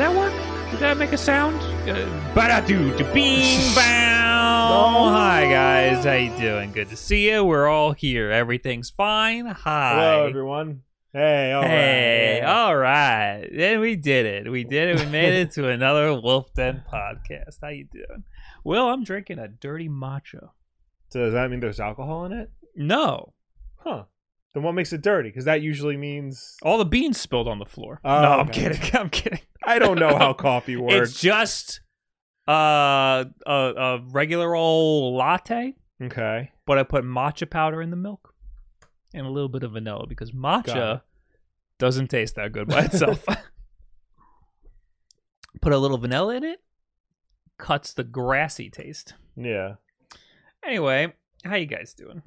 That work? Did that make a sound? Do to bing bow. Oh. Hi guys, how you doing? Good to see you. We're all here. Everything's fine. Hi. Hello, everyone. Hey, all hey, right. all right. Then we did it. We did it. We made it to another Wulff Den podcast. How you doing? Well, I'm drinking a dirty matcha. So does that mean there's alcohol in it? No, Huh. Then what makes it dirty? Because that usually means all the beans spilled on the floor. Oh, no, I'm kidding. I'm kidding. I don't know how coffee works. It's just uh, a a regular old latte. okay. but I put matcha powder in the milk and a little bit of vanilla because matcha doesn't taste that good by itself. put a little vanilla in it, cuts the grassy taste. Yeah. Anyway, how you guys doing?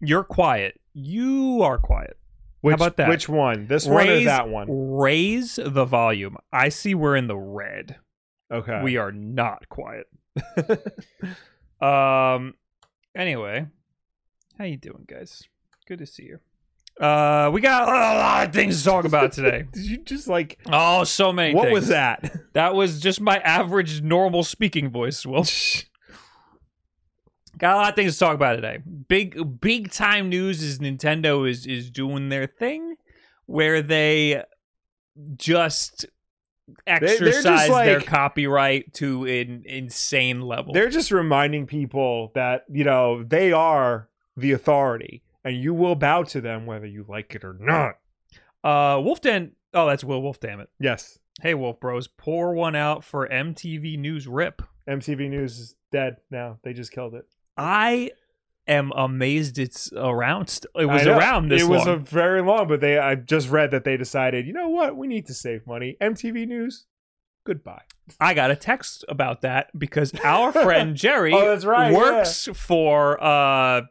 You're quiet. You are quiet. Which, about that? Which one? This one or that one? Raise the volume. I see we're in the red. Okay. We are not quiet. Um. Anyway, how you doing, guys? Good to see you. Uh, we got a lot of things to talk about today. Did you just like? oh, so many. What things. was that? That was just my average, normal speaking voice. Will got a lot of things to talk about today. Big, big time news is Nintendo is is doing their thing, where they just they're just exercise their copyright to an insane level. They're just reminding people that you know they are the authority, and you will bow to them whether you like it or not. Uh, Wulff Den. Oh, that's Will Wolf. Damn it. Yes. Hey, Wolf Bros, pour one out for MTV News Rip. MTV News is dead now. They just killed it. I am amazed it's around. St- it was around this It was a very long, but they. I just read that they decided. You know what? We need to save money. MTV News. Goodbye. I got a text about that because our friend Jerry Oh, that's right, works for uh,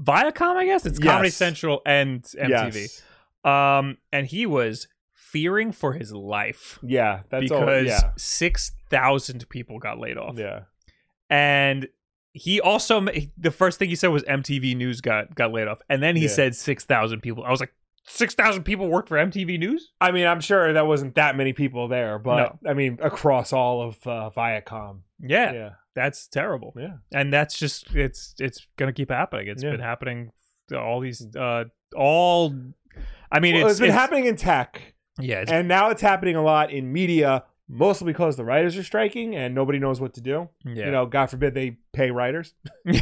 Viacom. I guess it's Comedy Central and MTV. Yes. Um, and he was fearing for his life Yeah. That's all. because Yeah. six thousand people got laid off. Yeah. and he also the first thing he said was MTV News got got laid off, and then he Yeah. said six thousand people. I was like, six thousand people worked for MTV News. I mean, I'm sure that wasn't that many people there, but I mean, across all of uh, Viacom. Yeah, Yeah. that's terrible, Yeah. and that's just it's it's gonna keep happening. It's Yeah. been happening all these uh all. I mean, Well, it's, it's been happening in tech, Yeah, it's, and now it's happening a lot in media, mostly because the writers are striking and nobody knows what to do. yeah. You know, God forbid they pay writers.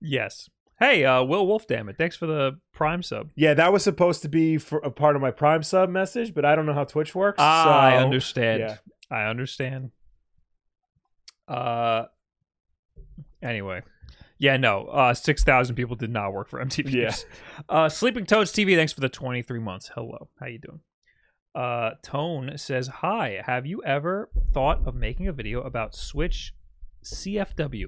yes. Hey, uh, Will Wolf, damn it! Thanks for the Prime sub. Yeah, that was supposed to be for a part of my Prime sub message, but I don't know how Twitch works. Ah, I understand. yeah. I understand. Uh. Anyway, yeah, no. Uh, six thousand people did not work for MTV. Yeah. Uh, Sleeping Toads TV. Thanks for the twenty three months. Hello, how you doing? Uh, Tone says, "Hi. Have you ever thought of making a video about Switch CFW?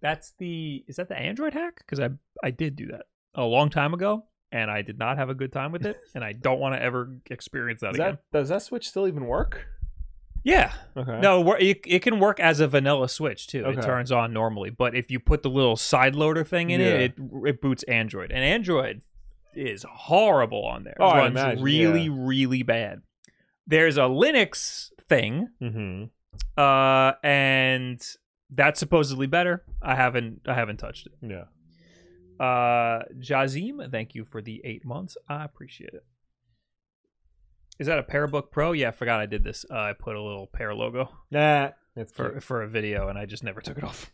That's the is that the Android hack? Because I I did do that a long time ago." And I did not have a good time with it, and I don't want to ever experience that Does again. that, does that Switch still even work? Yeah, Okay. no, it, it can work as a vanilla switch too. It turns on normally, but if you put the little side loader thing in Yeah. it, it it boots Android, and Android is horrible on there. Oh, I runs imagine, really, yeah. really bad. There's a Linux thing, Mm-hmm. uh, and that's supposedly better. I haven't I haven't touched it. Yeah. Uh, Jazim, thank you for the eight months. I appreciate it. Is that a Parabook Pro? Yeah, I forgot I did this. Uh, I put a little pair logo Nah. For cute. for a video, and I just never took it off.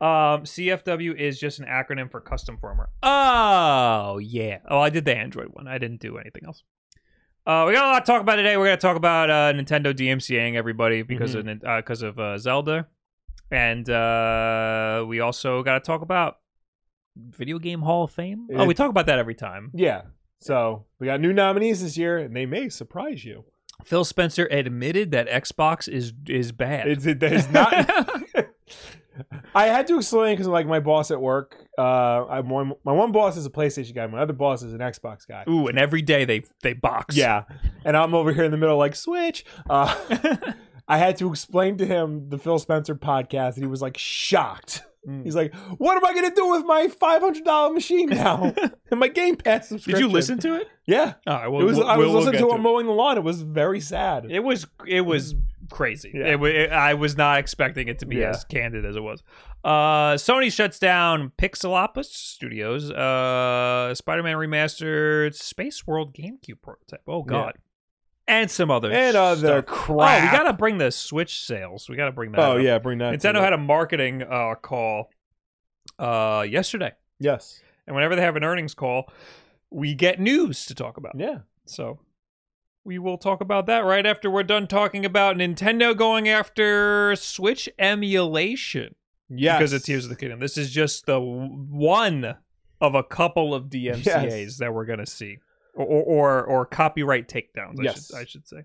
Um, CFW is just an acronym for custom firmware. Oh yeah. Oh, I did the Android one. I didn't do anything else. Uh, we got a lot to talk about today. We're gonna talk about uh, Nintendo DMCAing everybody because of Mm-hmm. uh, because of uh, Zelda, and uh, we also got to talk about Video Game Hall of Fame. It- oh, we talk about that every time. Yeah. So we got new nominees this year, and they may surprise you. Phil Spencer admitted that Xbox is is bad. It's it, it's not. I had to explain because like my boss at work, uh, I'm one, my one boss is a PlayStation guy, my other boss is an Xbox guy. Ooh, and every day they they box. Yeah, and I'm over here in the middle like Switch. Uh, I had to explain to him the Phil Spencer podcast, and he was like shocked. Mm. He's like, "What am I going to do with my five hundred dollar machine now and my Game Pass Did you listen to it? Yeah, All right, well, it was. we'll- I was we'll listening to it. mowing the lawn. It was very sad. It was it was crazy. Yeah. It, it, I was not expecting it to be Yeah. as candid as it was. Uh, Sony shuts down Pixelopus Studios. Uh, Spider-Man remastered Space World GameCube prototype. Oh God, and some other and other stuff. crap. Oh, we gotta bring the Switch sales. We gotta bring that. Oh up. yeah, bring that. Nintendo had a marketing uh, call uh, yesterday, yes. and whenever they have an earnings call, we get news to talk about. Yeah. So we will talk about that right after we're done talking about Nintendo going after Switch emulation Yes. because of Tears of the Kingdom. This is just the one of a couple of DMCAs Yes. that we're gonna see, or or, or, or copyright takedowns. I Yes. should I should say.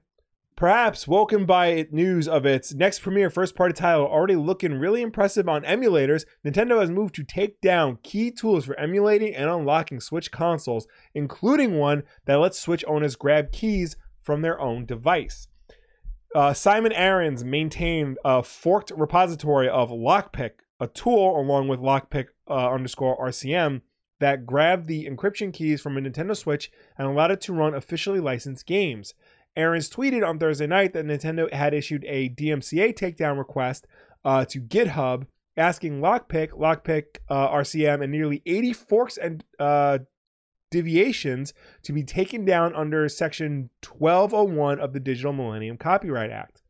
Perhaps woken by news of its next premiere first party title already looking really impressive on emulators, Nintendo has moved to take down key tools for emulating and unlocking Switch consoles, including one that lets Switch owners grab keys from their own device. Uh, Simon Aarons maintained a forked repository of Lockpick, a tool along with Lockpick uh, underscore RCM that grabbed the encryption keys from a Nintendo Switch and allowed it to run officially licensed games. Aarons tweeted on Thursday night that Nintendo had issued a DMCA takedown request uh, to GitHub asking Lockpick, Lockpick uh, RCM, and nearly 80 forks and uh, deviations to be taken down under Section 1201 of the Digital Millennium Copyright Act,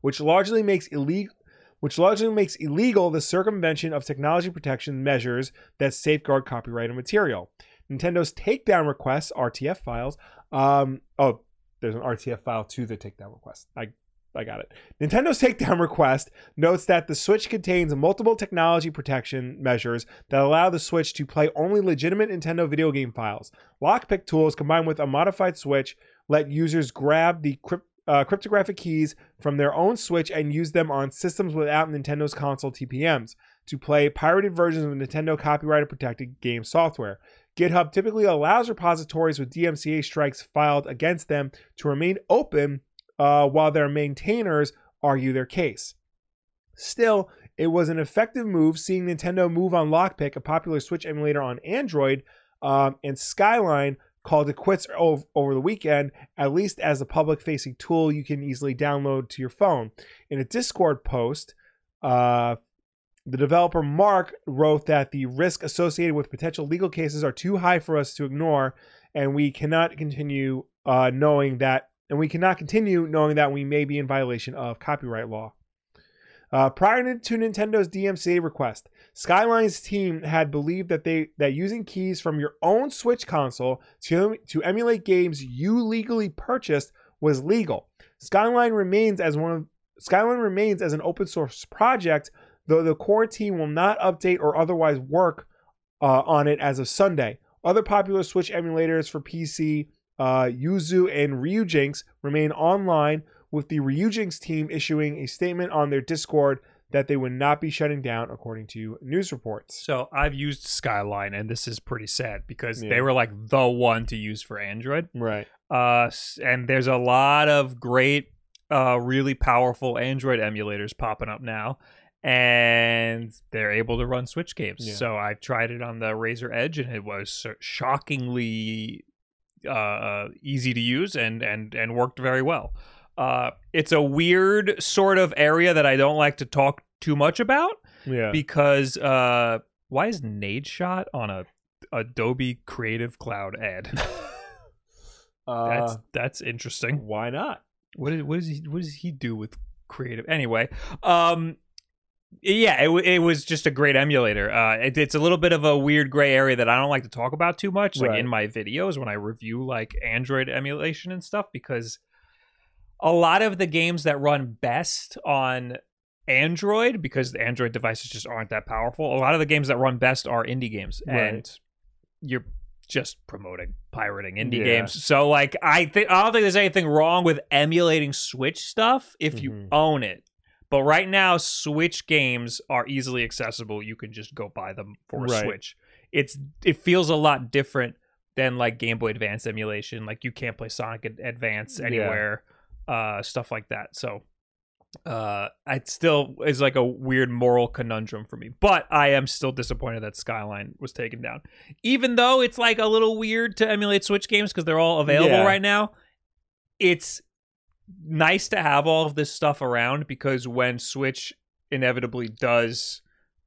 which largely makes illegal. Which largely makes illegal the circumvention of technology protection measures that safeguard copyrighted material. Nintendo's takedown requests, RTF files, um, oh, there's an RTF file to the takedown request. I I got it. Nintendo's takedown request notes that the Switch contains multiple technology protection measures that allow the Switch to play only legitimate Nintendo video game files. Lockpick tools combined with a modified Switch let users grab the crypt, uh, cryptographic keys from their own Switch and use them on systems without Nintendo's console TPMs to play pirated versions of Nintendo copyrighted protected game software. GitHub typically allows repositories with DMCA strikes filed against them to remain open uh, while their maintainers argue their case. Still, it was an effective move seeing Nintendo move on Lockpick, a popular Switch emulator on Android, um, and Skyline called it quits over, the weekend, at least as a public facing tool you can easily download to your phone. In a Discord post, uh, the developer Mark wrote that the risk associated with potential legal cases are too high for us to ignore, and we cannot continue uh, knowing that, and we cannot continue knowing that we may be in violation of copyright law. Uh, prior to Nintendo's DMCA request, Skyline's team had believed that they that using keys from your own Switch console to to emulate games you legally purchased was legal. Skyline remains as one of Skyline remains as an open source project, though the core team will not update or otherwise work uh, on it as of Sunday. Other popular Switch emulators for PC, uh, Yuzu and Ryujinx, remain online, with the Ryujinx team issuing a statement on their Discord that they would not be shutting down, according to news reports. So I've used Skyline, and this is pretty sad because Yeah. they were like the one to use for Android. Right. Uh, and there's a lot of great, uh, really powerful Android emulators popping up now, and they're able to run Switch games. Yeah. So I tried it on the Razer Edge, and it was shockingly uh, easy to use and and and worked very well. Uh, it's a weird sort of area that I don't like to talk too much about Yeah. because uh, why is Nadeshot on a Adobe Creative Cloud ad? that's Uh, that's interesting. why not? What is what does he what does he do with creative? Anyway, um, yeah, it, it was just a great emulator. Uh, it, it's a little bit of a weird gray area that I don't like to talk about too much, like Right. in my videos when I review like Android emulation and stuff, because a lot of the games that run best on Android because the Android devices just aren't that powerful. A lot of the games that run best are indie games, Right. and you're just promoting pirating indie Yeah. games. So like, I think I don't think there's anything wrong with emulating Switch stuff if you Mhm. own it. But right now, Switch games are easily accessible. You can just go buy them for a Right. Switch. It's it feels a lot different than like Game Boy Advance emulation. Like you can't play Sonic Ad- Advance Yeah. anywhere, uh, stuff like that. So uh it still is like a weird moral conundrum for me but i am still disappointed that skyline was taken down even though it's like a little weird to emulate switch games because they're all available Yeah. right now it's nice to have all of this stuff around because when switch inevitably does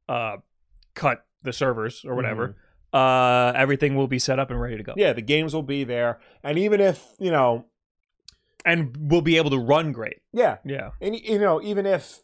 uh cut the servers or whatever uh everything will be set up and ready to go. Mm-hmm. Yeah, the games will be there, and even if you know, and we'll be able to run great. Yeah, yeah. And you know, even if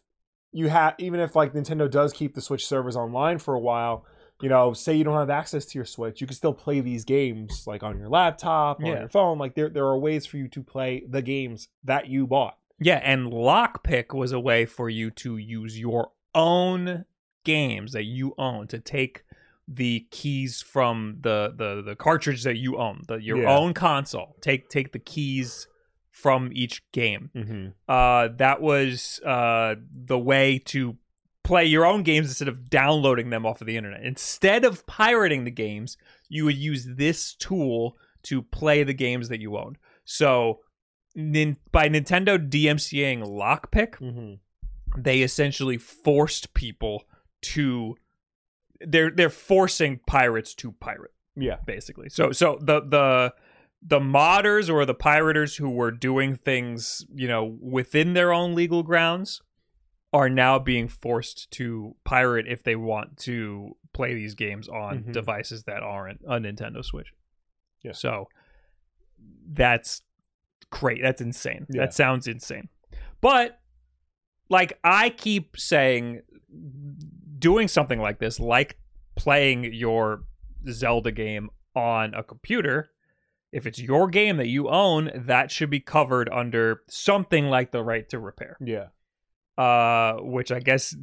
you have, even if like Nintendo does keep the Switch servers online for a while, you know, say you don't have access to your Switch, you can still play these games like on your laptop, on Yeah. your phone. Like there, there are ways for you to play the games that you bought. Yeah, and lockpick was a way for you to use your own games that you own to take the keys from the the the cartridge that you own, the your Yeah. own console. Take take the keys from each game. Mm-hmm. Uh, that was uh the way to play your own games instead of downloading them off of the internet. Instead of pirating the games, you would use this tool to play the games that you owned. So, nin- by Nintendo DMCAing lockpick, Mm-hmm. they essentially forced people to they're they're forcing pirates to pirate Yeah. basically. So so the the the modders or the pirators who were doing things, you know, within their own legal grounds are now being forced to pirate if they want to play these games on Mhm. devices that aren't a Nintendo Switch. Yeah. So that's great. That's insane. Yeah. That sounds insane. But like I keep saying doing something like this like playing your Zelda game on a computer if it's your game that you own that should be covered under something like the right to repair Yeah. Uh which I guess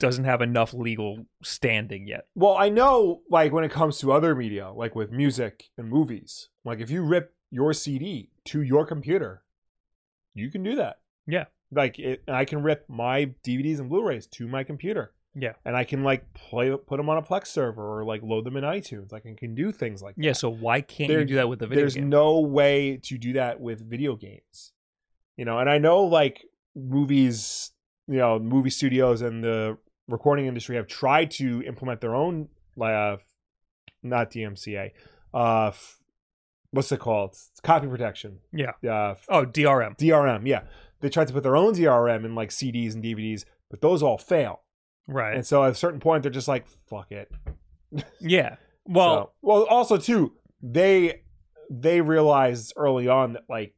doesn't have enough legal standing yet. Well, I know, like when it comes to other media, like with music and movies, like if you rip your CD to your computer, you can do that. Yeah. Like it, I can rip my DVDs and Blu-rays to my computer, Yeah. and I can like play, put them on a Plex server or like load them in iTunes. Like I can do things like Yeah, that. so why can't There- you do that with the video There's game? no way to do that with video games, you know. And I know like movies, you know, movie studios and the recording industry have tried to implement their own, uh, not DMCA, uh, what's it called? It's copy protection. Yeah. Uh, Oh, DRM. DRM. Yeah, they tried to put their own DRM in like CDs and DVDs, but those all fail. Right. And so at a certain point, they're just like, "Fuck it." yeah. Well, So- well, also too, they they realized early on that like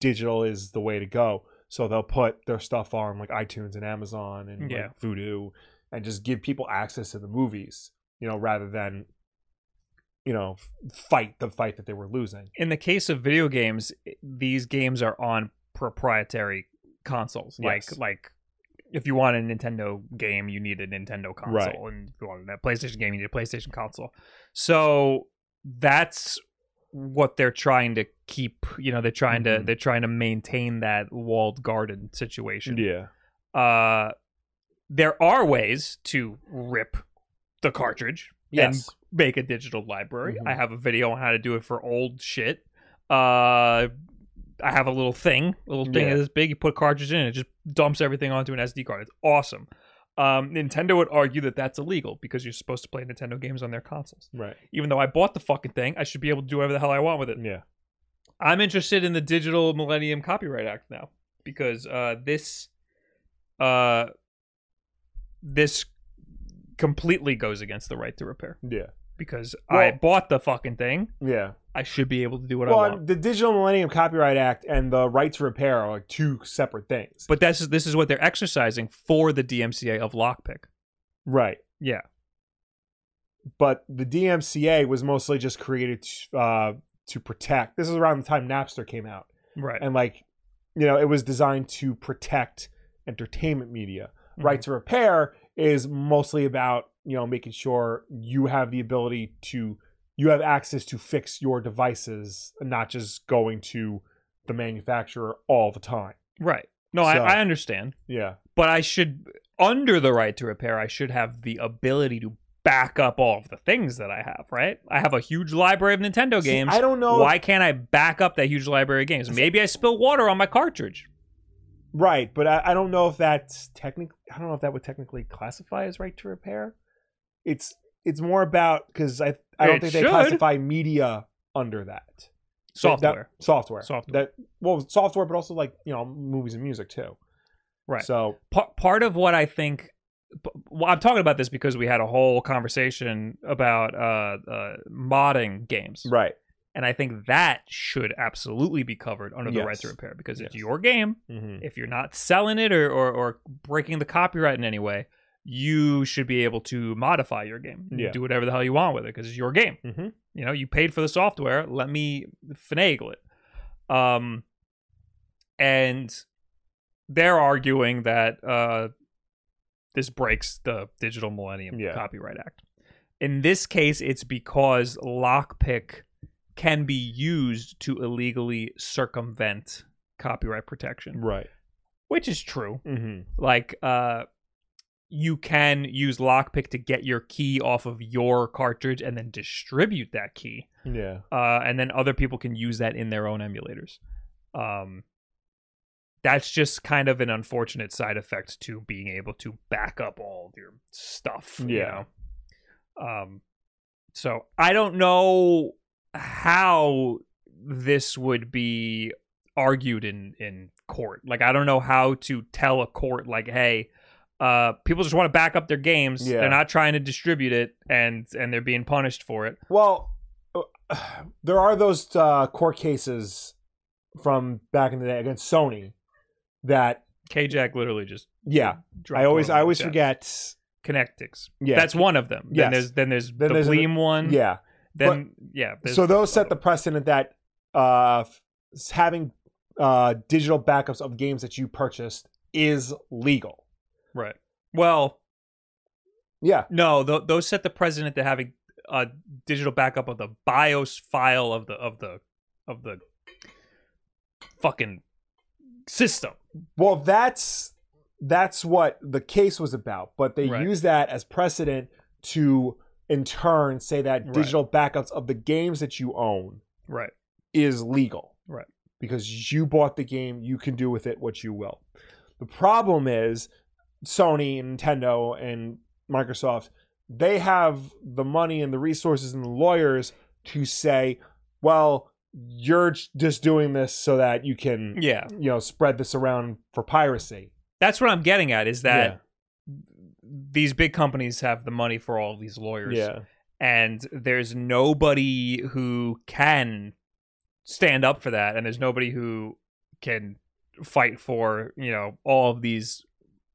digital is the way to go. So they'll put their stuff on like iTunes and Amazon and Yeah. like Vudu, and just give people access to the movies. You know, rather than you know fight the fight that they were losing. in the case of video games, these games are on proprietary consoles. Yes. Like like if you want a Nintendo game, you need a Nintendo console, Right. and if you want a PlayStation game, you need a PlayStation console. So that's what they're trying to keep. You know, they're trying to Mhm. they're trying to maintain that walled garden situation. Yeah. Uh, there are ways to rip the cartridge Yes. and make a digital library. Mhm. I have a video on how to do it for old shit. Uh, I have a little thing, a little thing Yeah. this big. You put a cartridge in, it just dumps everything onto an SD card. It's awesome. Um, Nintendo would argue that that's illegal because you're supposed to play Nintendo games on their consoles. right. Even though I bought the fucking thing, I should be able to do whatever the hell I want with it. Yeah. I'm interested in the Digital Millennium Copyright Act now because uh, this uh, this completely goes against the right to repair Yeah. because I bought the fucking thing. Yeah. I should be able to do what well, I want. the Digital Millennium Copyright Act and the right to repair are like two separate things. But this is this is what they're exercising for the DMCA of lockpick. right. Yeah, but the DMCA was mostly just created to, uh, to protect. This is around the time Napster came out, right. and like, you know, it was designed to protect entertainment media. Mhm. Right to repair is mostly about you know making sure you have the ability to you have access to fix your devices, and not just going to the manufacturer all the time. Right. No, So- I, I understand. Yeah. But I should, under the right to repair, I should have the ability to back up all of the things that I have, right? I have a huge library of Nintendo See, games. I don't know. Why can't I back up that huge library of games? Maybe I spill water on my cartridge. Right, but I, I don't know if that's technically. I don't know if that would technically classify as right to repair. It's it's more about because I I don't It think should. they classify media under that Software. That- software. Software. That well, software, but also like you know movies and music too. Right. So Pa- part of what I think, well, I'm talking about this because we had a whole conversation about uh, uh, modding games, right. and I think that should absolutely be covered under the right to repair because it's your game. Mm-hmm. If you're not selling it or, or or breaking the copyright in any way, you should be able to modify your game. You Yeah. Do whatever the hell you want with it because it's your game. Mm-hmm. You know, you paid for the software. Let me finagle it. Um, and they're arguing that uh, this breaks the Digital Millennium Yeah. Copyright Act. In this case, it's because lockpick can be used to illegally circumvent copyright protection, Right. which is true. Mm-hmm. Like, uh, you can use lockpick to get your key off of your cartridge and then distribute that key Yeah. uh, and then other people can use that in their own emulators. Um, that's just kind of an unfortunate side effect to being able to back up all of your stuff. you Yeah. know? Um, so I don't know how this would be argued in in court. Like I don't know how to tell a court like, hey. Uh, people just want to back up their games. Yeah. They're not trying to distribute it, and and they're being punished for it. Well, uh, there are those uh, court cases from back in the day against Sony that K-Jack literally just yeah I always I always forget Connectix. Yeah. that's one of them. Yes. Then there's then there's Then the there's a- Bleem one. yeah Then yeah. so those set the precedent that uh having uh digital backups of games that you purchased is legal right. Well, yeah no, th- those set the precedent to having a digital backup of the BIOS file of the of the of the fucking system. well that's that's what the case was about but they Right. use that as precedent to in turn say that Right. digital backups of the games that you own Right. is legal. Right. Because you bought the game, you can do with it what you will. The problem is Sony and Nintendo and Microsoft, they have the money and the resources and the lawyers to say, well, you're just doing this so that you can, Yeah. you know, spread this around for piracy. That's what I'm getting at. Is that these big companies have the money for all these lawyers. yeah. and there's nobody who can stand up for that and there's nobody who can fight for you know all of these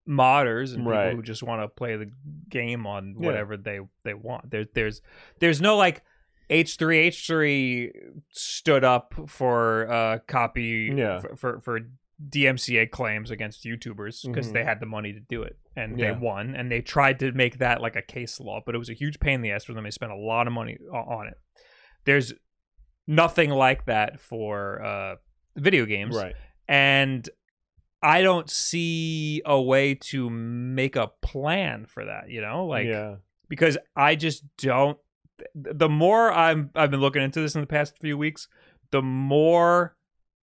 modders and Right. people who just want to play the game on Yeah. whatever they they want there, there's there's no like h3 h3 stood up for uh copy Yeah. for, for for DMCA claims against YouTubers because Mhm. they had the money to do it and Yeah. they won and they tried to make that like a case law but it was a huge pain in the ass for them they spent a lot of money on it there's nothing like that for uh video games Right. and I don't see a way to make a plan for that you know like yeah. because I just don't. The more I'm I've been looking into this in the past few weeks, the more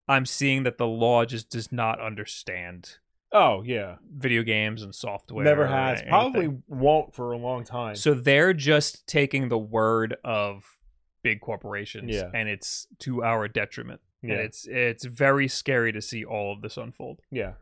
I'm seeing that the law just does not understand Oh, yeah. video games and software. Never has. Probably won't for a long time. So they're just taking the word of big corporations, Yeah. and it's to our detriment. Yeah. And it's it's very scary to see all of this unfold. yeah.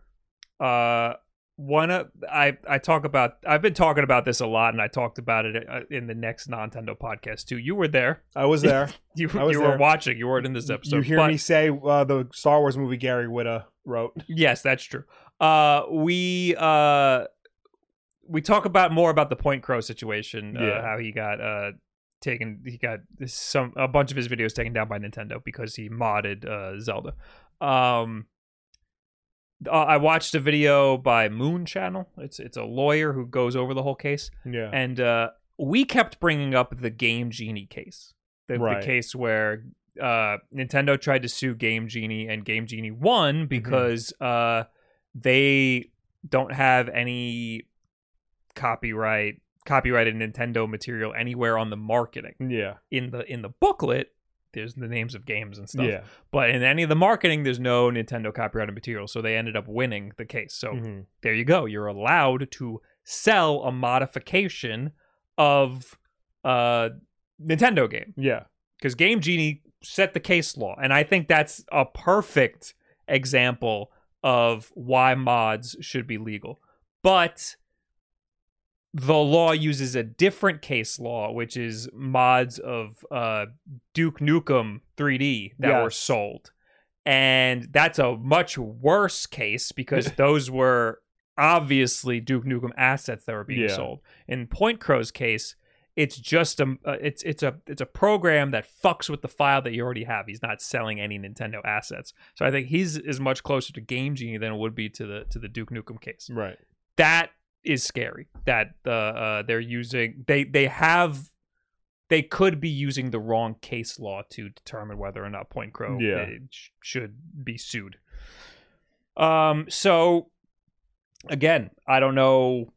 uh one of I I talk about I've been talking about this a lot and I talked about it uh, in the next Nintendo podcast too. You were there. I was there. You was you were watching. You weren't in this episode. you hear but- me say uh, the Star Wars movie Gary Whitta wrote. Yes, that's true. Uh we uh we talk about more about the PointCrow situation, uh, Yeah. how he got uh taken he got some a bunch of his videos taken down by Nintendo because he modded uh Zelda. Um uh, I watched a video by Moon Channel. It's it's a lawyer who goes over the whole case, Yeah. and uh, we kept bringing up the Game Genie case, the, the case where uh, Nintendo tried to sue Game Genie, and Game Genie won Mm-hmm. because uh, they don't have any copyright copyrighted Nintendo material anywhere on the marketing yeah. in the in the booklet. There's the names of games and stuff. Yeah. But in any of the marketing, there's no Nintendo copyrighted material, so they ended up winning the case. So Mhm. there you go. You're allowed to sell a modification of a Nintendo game Yeah. because Game Genie set the case law, and I think that's a perfect example of why mods should be legal. But the law uses a different case law, which is mods of uh, Duke Nukem 3D that were sold. And that's a much worse case because those were obviously Duke Nukem assets that were being Yeah. sold. In PointCrow's case, it's just a uh, it's it's a it's a program that fucks with the file that you already have. He's not selling any Nintendo assets. So I think he's is much closer to Game Genie than it would be to the to the Duke Nukem case Right. that is scary that the uh, they're using they they have they could be using the wrong case law to determine whether or not PointCrow Yeah. uh, sh- should be sued. Um. So again, I don't know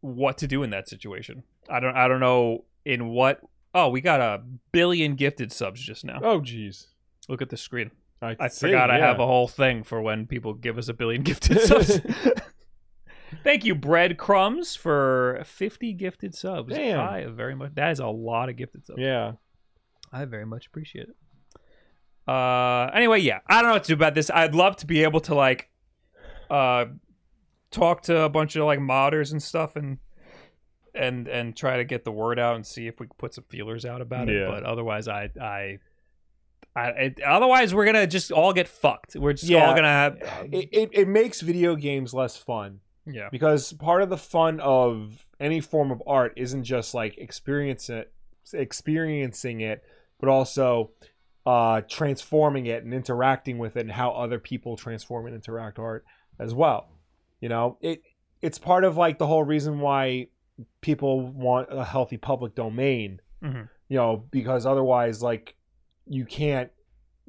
what to do in that situation. I don't. I don't know in what. Oh, we got a billion gifted subs just now. Oh, jeez. Look at the screen. I, I see, forgot I have a whole thing for when people give us a billion gifted subs. Thank you, Breadcrumbs, for 50 gifted subs. Damn. I very much. That is a lot of gifted subs. Yeah. I very much appreciate it. Uh, anyway, yeah, I don't know what to do about this. I'd love to be able to like, uh, talk to a bunch of like modders and stuff and and and try to get the word out and see if we can put some feelers out about it. Yeah. But otherwise, I I. I, it, otherwise, we're gonna just all get fucked. We're just Yeah. all gonna have, It, it, it makes video games less fun yeah, because part of the fun of any form of art isn't just like experience it, experiencing it, but also uh, transforming it and interacting with it and how other people transform and interact art as well. You know, it it's part of like the whole reason why people want a healthy public domain. Mhm. You know, because otherwise, like you can't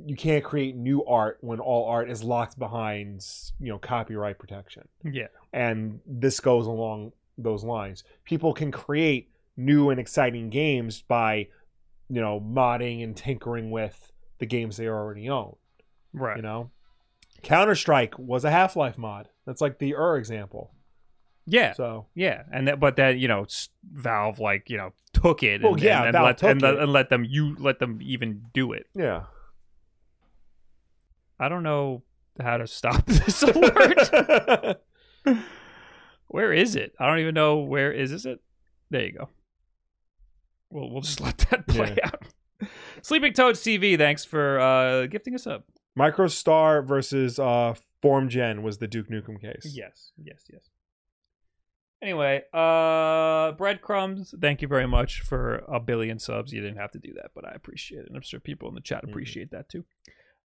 you can't create new art when all art is locked behind you know copyright protection yeah, and this goes along those lines. People can create new and exciting games by, you know, modding and tinkering with the games they already own. right. You know, Counter Strike was a Half Life mod. That's like the Ur example. Yeah, So yeah, and that, but that you know, Valve like you know took it. Well, and, yeah, and, and let took and, it. and let them you let them even do it. yeah, I don't know how to stop this alert. where is it? I don't even know where is this it. There you go. We'll we'll just let that play Yeah. out. Sleeping Toads TV, thanks for uh, gifting us up. Micro Star versus uh, FormGen was the Duke Nukem case. Yes, yes, yes. Anyway, uh breadcrumbs, thank you very much for a billion subs. You didn't have to do that, but I appreciate it. And I'm sure people in the chat Mhm. appreciate that too.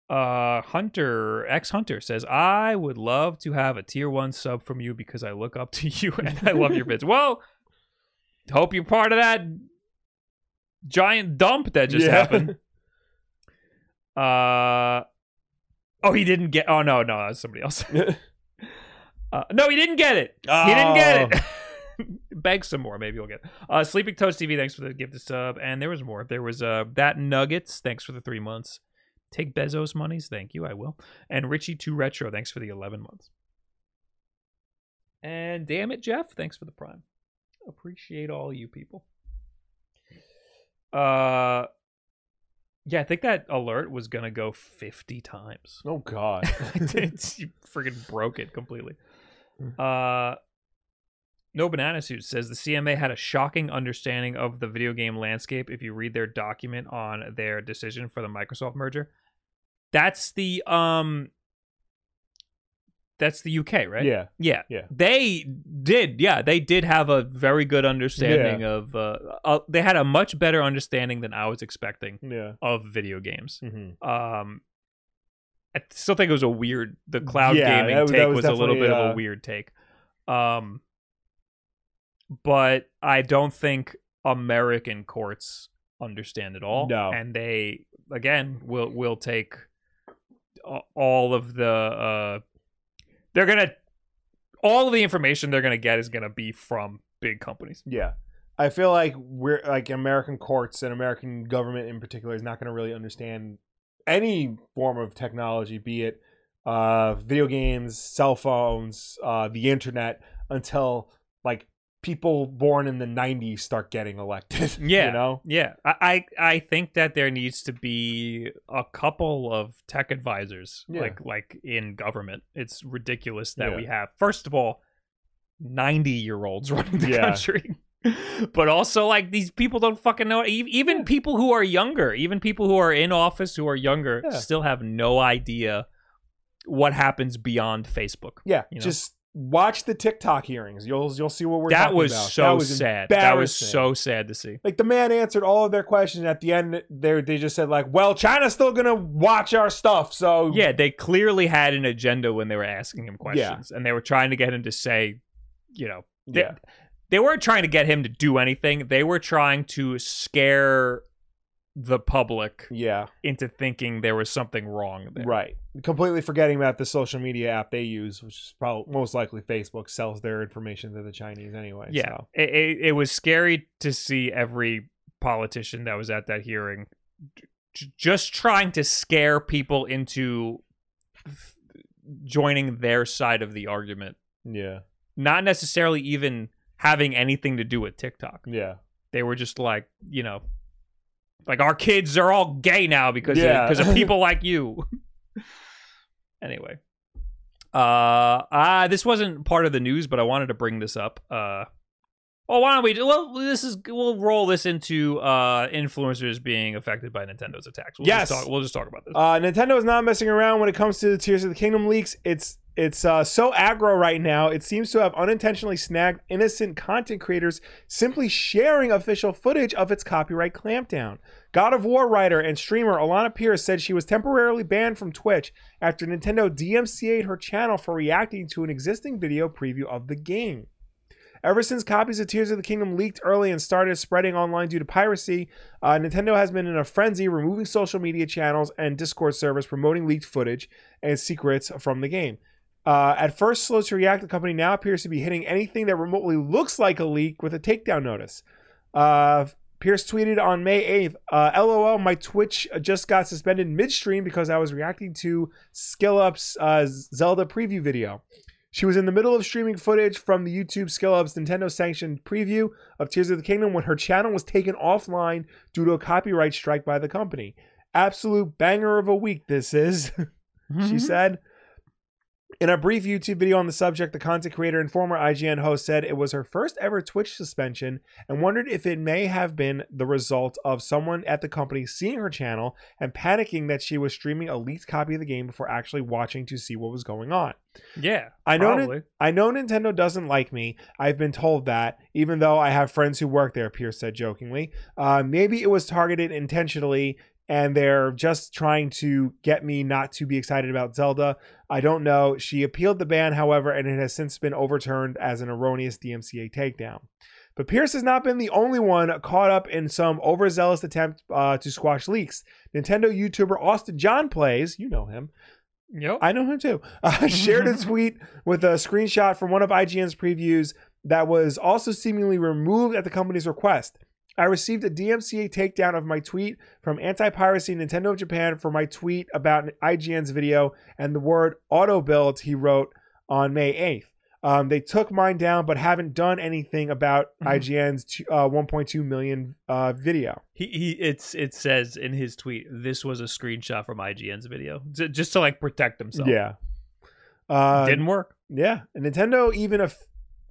Uh Hunter, ex Hunter says, I would love to have a tier one sub from you because I look up to you and I love your vids. Well, hope you're part of that giant dump that just Yeah. happened. Uh oh, he didn't get. Oh no, no, that was somebody else. Uh, no, he didn't get it. He didn't get it. Beg some more. Maybe we'll get. it. Uh, Sleeping Toast TV. Thanks for the gift of sub. And there was more. There was uh that Nuggets. Thanks for the three months. Take Bezos monies. Thank you. I will. And Richie Two Retro. Thanks for the eleven months. And damn it, Jeff. Thanks for the prime. Appreciate all you people. Uh, yeah, I think that alert was gonna go fifty times. oh God. you freaking broke it completely. Uh, no banana suit says the CMA had a shocking understanding of the video game landscape. If you read their document on their decision for the Microsoft merger, that's the um, that's the UK, right? Yeah. yeah, Yeah. They did, yeah, they did have a very good understanding of. Uh, uh, they had a much better understanding than I was expecting Yeah. of video games hmm um I still think it was a weird. The cloud Yeah, gaming that was- that take was was, a little bit definitely, of uh, a weird take. Um, but I don't think American courts understand it all. No. and they again will will take all of the. uh They're gonna all of the information they're gonna get is gonna be from big companies. Yeah. I feel like we're like American courts and American government in particular is not going to really understand any form of technology, be it uh, video games, cell phones, uh, the internet, until like people born in the '90s start getting elected. Yeah, you know. Yeah, I, I I think that there needs to be a couple of tech advisors, Yeah. like like in government. It's ridiculous that Yeah. we have. First of all, ninety year olds running the Yeah. country, but also like these people don't fucking know. Even people who are younger, even people who are in office who are younger, still have no idea what happens beyond Facebook. Yeah, You know? just watch the TikTok hearings. You'll you'll see what we're that talking was about. so That was sad. That was so sad to see. like the man answered all of their questions at the end they they just said like well china's still gonna watch our stuff so Yeah, they clearly had an agenda when they were asking him questions, and they were trying to get him to say, you know, they, yeah they weren't trying to get him to do anything. They were trying to scare the public yeah into thinking there was something wrong there. right completely forgetting about the social media app they use which is probably most likely facebook sells their information to the chinese anyway Yeah, so. it, it, it was scary to see every politician that was at that hearing j- just trying to scare people into f- joining their side of the argument, yeah not necessarily even having anything to do with TikTok. yeah they were just like you know like our kids are all gay now because Yeah. of, because of people like you anyway uh uh this wasn't part of the news but i wanted to bring this up uh well why don't we well this is we'll roll this into uh influencers being affected by nintendo's attacks we'll Yes. just talk, we'll just talk about this Uh, Nintendo is not messing around when it comes to the Tears of the Kingdom leaks. It's it's uh, so aggro right now. It seems to have unintentionally snagged innocent content creators simply sharing official footage of its copyright clampdown. God of War writer and streamer Alanah Pearce said she was temporarily banned from Twitch after Nintendo DMCA'd her channel for reacting to an existing video preview of the game. Ever since copies of Tears of the Kingdom leaked early and started spreading online due to piracy, uh, Nintendo has been in a frenzy removing social media channels and Discord servers promoting leaked footage and secrets from the game. Uh, at first slow to react, the company now appears to be hitting anything that remotely looks like a leak with a takedown notice. Uh, Pearce tweeted on May 8th, uh, LOL, my Twitch just got suspended midstream because I was reacting to SkillUp's uh, Zelda preview video. She was in the middle of streaming footage from the YouTube SkillUp's Nintendo sanctioned preview of Tears of the Kingdom when her channel was taken offline due to a copyright strike by the company. Absolute banger of a week, this is, she said. In a brief YouTube video on the subject, the content creator and former IGN host said it was her first ever Twitch suspension and wondered if it may have been the result of someone at the company seeing her channel and panicking that she was streaming a leaked copy of the game before actually watching to see what was going on. yeah I know probably. I know Nintendo doesn't like me. I've been told that, even though I have friends who work there, Pearce said jokingly. Uh, maybe it was targeted intentionally and they're just trying to get me not to be excited about Zelda. I don't know. She appealed the ban, however, and it has since been overturned as an erroneous DMCA takedown. But Pearce has not been the only one caught up in some overzealous attempt uh, to squash leaks. Nintendo YouTuber Austin John Plays, you know him, Yep. I know him too. Uh, shared a tweet with a screenshot from one of IGN's previews that was also seemingly removed at the company's request. I received a DMCA takedown of my tweet from Anti Piracy Nintendo of Japan for my tweet about IGN's video and the word auto build he wrote on May 8th. Um, they took mine down, but haven't done anything about Mhm. IGN's uh, 1.2 million uh, video. He, he it's it says in his tweet this was a screenshot from IGN's video J- just to like protect himself. Yeah. Uh, Didn't work. Yeah, and Nintendo even if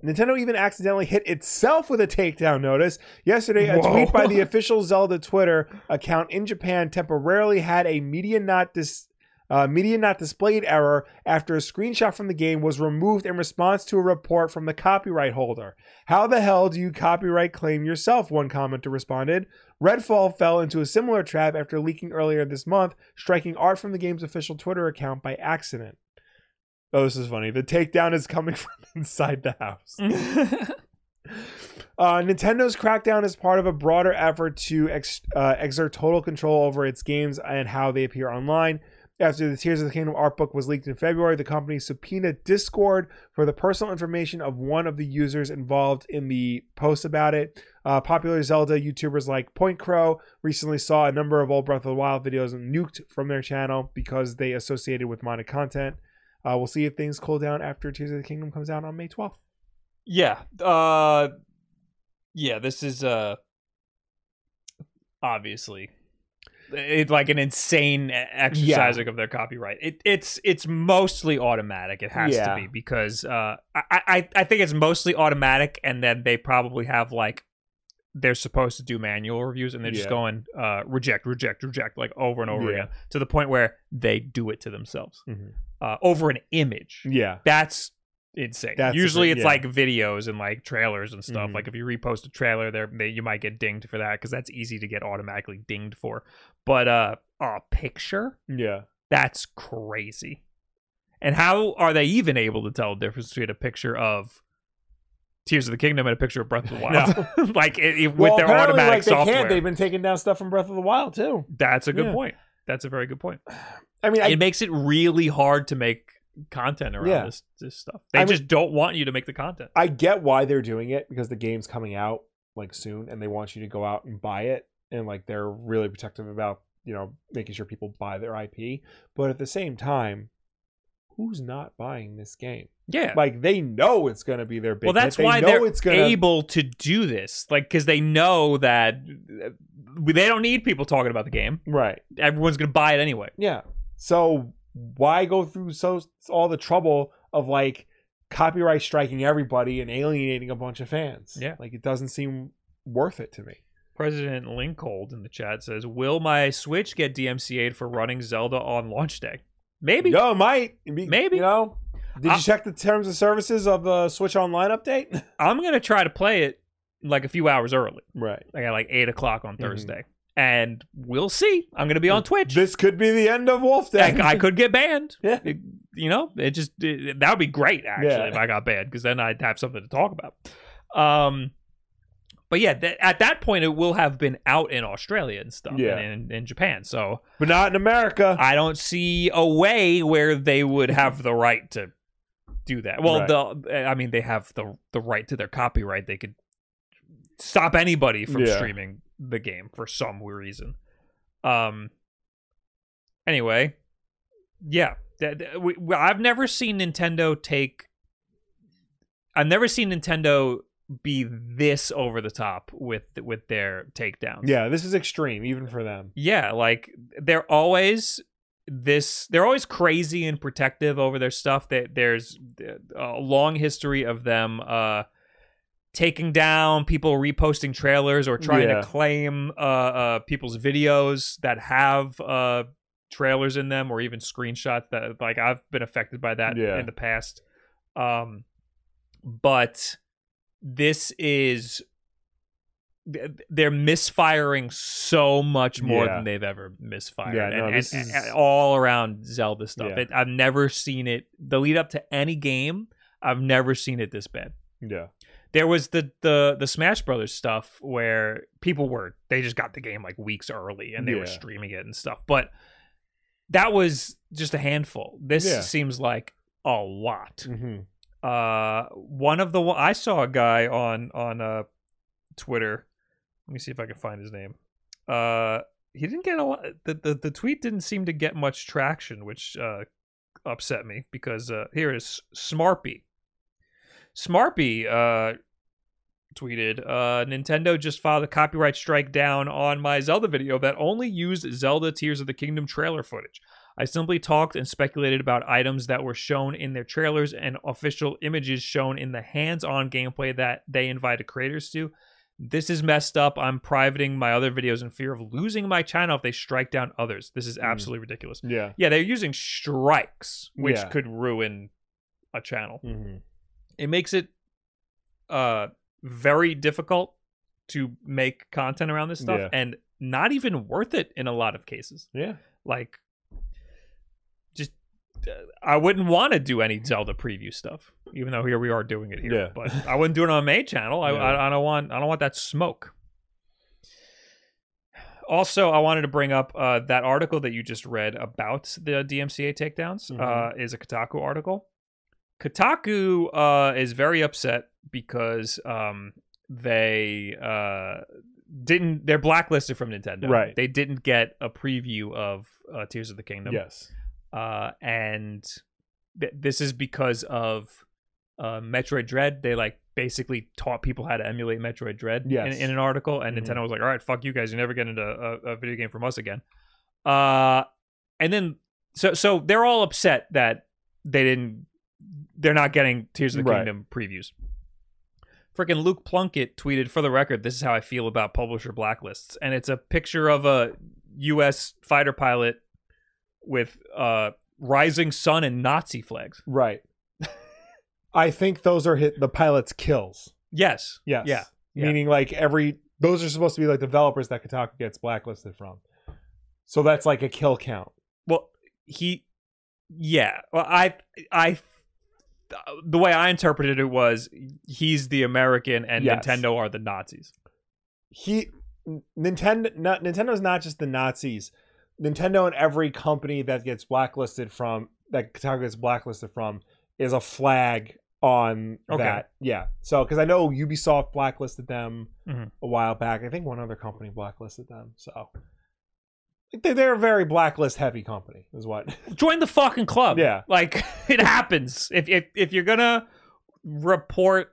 Nintendo even accidentally hit itself with a takedown notice. Yesterday, a Whoa. tweet by the official Zelda Twitter account in Japan temporarily had a media not dis Uh, media not displayed error after a screenshot from the game was removed in response to a report from the copyright holder. How the hell do you copyright claim yourself? One commenter responded. Redfall fell into a similar trap after leaking earlier this month, striking art from the game's official Twitter account by accident. Oh, this is funny. The takedown is coming from inside the house. Uh, Nintendo's crackdown is part of a broader effort to ex- uh, exert total control over its games and how they appear online. After the Tears of the Kingdom art book was leaked in February, the company subpoenaed Discord for the personal information of one of the users involved in the post about it. Uh, popular Zelda YouTubers like PointCrow recently saw a number of old Breath of the Wild videos nuked from their channel because they associated with modded content. Uh, we'll see if things cool down after Tears of the Kingdom comes out on May 12th. Yeah. Uh yeah, this is uh obviously it's like an insane exercising of their copyright. It, it's it's mostly automatic. It has Yeah. to be because uh, I, I I think it's mostly automatic, and then they probably have like they're supposed to do manual reviews, and they're just Yeah. going uh, reject, reject, reject, like over and over Yeah. again to the point where they do it to themselves Mhm. uh, over an image. Yeah. That's insane. That's Usually, bit- it's yeah. like videos and like trailers and stuff. Mhm. Like if you repost a trailer, there they, you might get dinged for that because that's easy to get automatically dinged for. But uh, a picture Yeah. that's crazy. And how are they even able to tell the difference between a picture of Tears of the Kingdom and a picture of Breath of the Wild? like it, it- with their automatic like, they software. Can't. They've been taking down stuff from Breath of the Wild too. That's a good Yeah. point. That's a very good point. I mean, I, it makes it really hard to make content around Yeah. this this stuff. They I mean- just don't want you to make the content. I get why they're doing it because the game's coming out like soon, and they want you to go out and buy it, and like they're really protective about you know making sure people buy their IP. But at the same time, who's not buying this game? Yeah. Like they know it's going to be their big. well, that's hit. They why know they're it's gonna, able to do this. Like, because they know that uh, they don't need people talking about the game. right. Everyone's going to buy it anyway. Yeah. So why go through so all the trouble of like copyright striking everybody and alienating a bunch of fans? Yeah. Like it doesn't seem worth it to me. President Linkold in the chat says, "Will my Switch get DMCA'd for running Zelda on launch day? Maybe. Yo, it might Be- Maybe. You know, did I- you check the terms and services of the Switch Online update? I'm going to try to play it like a few hours early, right. like at like eight o'clock on Mhm. Thursday, and we'll see. I'm going to be on Twitch. This could be the end of Wulff I, Den. I could get banned. Yeah. It- you know, it just it, that would be great actually Yeah. if I got banned because then I'd have something to talk about. Um, but yeah, th- at that point it will have been out in Australia and stuff, Yeah. and in, in Japan. So but not in America. I don't see a way where they would have the right to do that. Well, Right. the I mean, they have the the right to their copyright. They could stop anybody from Yeah. streaming the game for some reason. Um. Anyway, yeah, th- th- we, we- I've never seen Nintendo take. I've never seen Nintendo be this over the top with with their takedowns. yeah, this is extreme even for them. Yeah, like they're always this they're always crazy and protective over their stuff that there's a long history of them uh taking down people reposting trailers or trying Yeah. to claim uh, uh people's videos that have uh trailers in them or even screenshots that like I've been affected by that Yeah. in the past um but this is they're misfiring so much more Yeah. than they've ever misfired. Yeah, no, and, and- is- and all around zelda stuff. Yeah. it, i've never seen it the lead up to any game i've never seen it this bad. Yeah. there was the the the smash brothers stuff where people were they just got the game like weeks early and they were streaming it and stuff but that was just a handful. This seems like a lot. Hmm uh one of the i saw a guy on on uh twitter. Let me see if i can find his name. Uh he didn't get a lot the, the the tweet didn't seem to get much traction which uh upset me because uh here is smarpy smarpy uh tweeted uh nintendo just filed a copyright strike down on my zelda video that only used zelda tears of the kingdom trailer footage I simply talked and speculated about items that were shown in their trailers and official images shown in the hands on gameplay that they invited creators to. This is messed up. I'm privating my other videos in fear of losing my channel if they strike down others. This is Mm. absolutely ridiculous. Yeah. Yeah, they're using strikes, which Yeah. could ruin a channel. hmm It makes it uh very difficult to make content around this stuff Yeah. and not even worth it in a lot of cases. Yeah. Like I wouldn't want to do any Zelda preview stuff, even though here we are doing it here. Yeah. But I wouldn't do it on my main channel. I, Yeah. I I don't want I don't want that smoke. Also, I wanted to bring up uh, that article that you just read about the DMCA takedowns. Mhm. Uh, is a Kotaku article. Kotaku uh, is very upset because um, they uh, didn't. They're blacklisted from Nintendo. Right. They didn't get a preview of uh, Tears of the Kingdom Yes. Uh, and th- this is because of uh, Metroid Dread. They like basically taught people how to emulate Metroid Dread Yes. in, in an article, and Mhm. Nintendo was like, "All right, fuck you guys, you never get into a, a video game from us again." Uh, and then so so they're all upset that they didn't, they're not getting Tears of the Right. Kingdom previews. Freaking Luke Plunkett tweeted, "For the record, this is how I feel about publisher blacklists," and it's a picture of a U.S. fighter pilot with uh rising sun and Nazi flags. Right. I think those are hit the pilot's kills. Yes. Yes. Yeah. Yeah. Meaning like every those are supposed to be like developers that Kotaku gets blacklisted from. So that's like a kill count. Well, he yeah. Well, I I the way I interpreted it was he's the American and Yes. Nintendo are the Nazis. He Nintendo not, Nintendo's not just the Nazis. Nintendo and every company that gets blacklisted from that Kotaku gets blacklisted from is a flag on Okay. that. Yeah. So because I know Ubisoft blacklisted them Mhm. a while back. I think one other company blacklisted them. So they- they're a very blacklist heavy company, is what. Join the fucking club. Yeah. Like it happens. If if if you're gonna report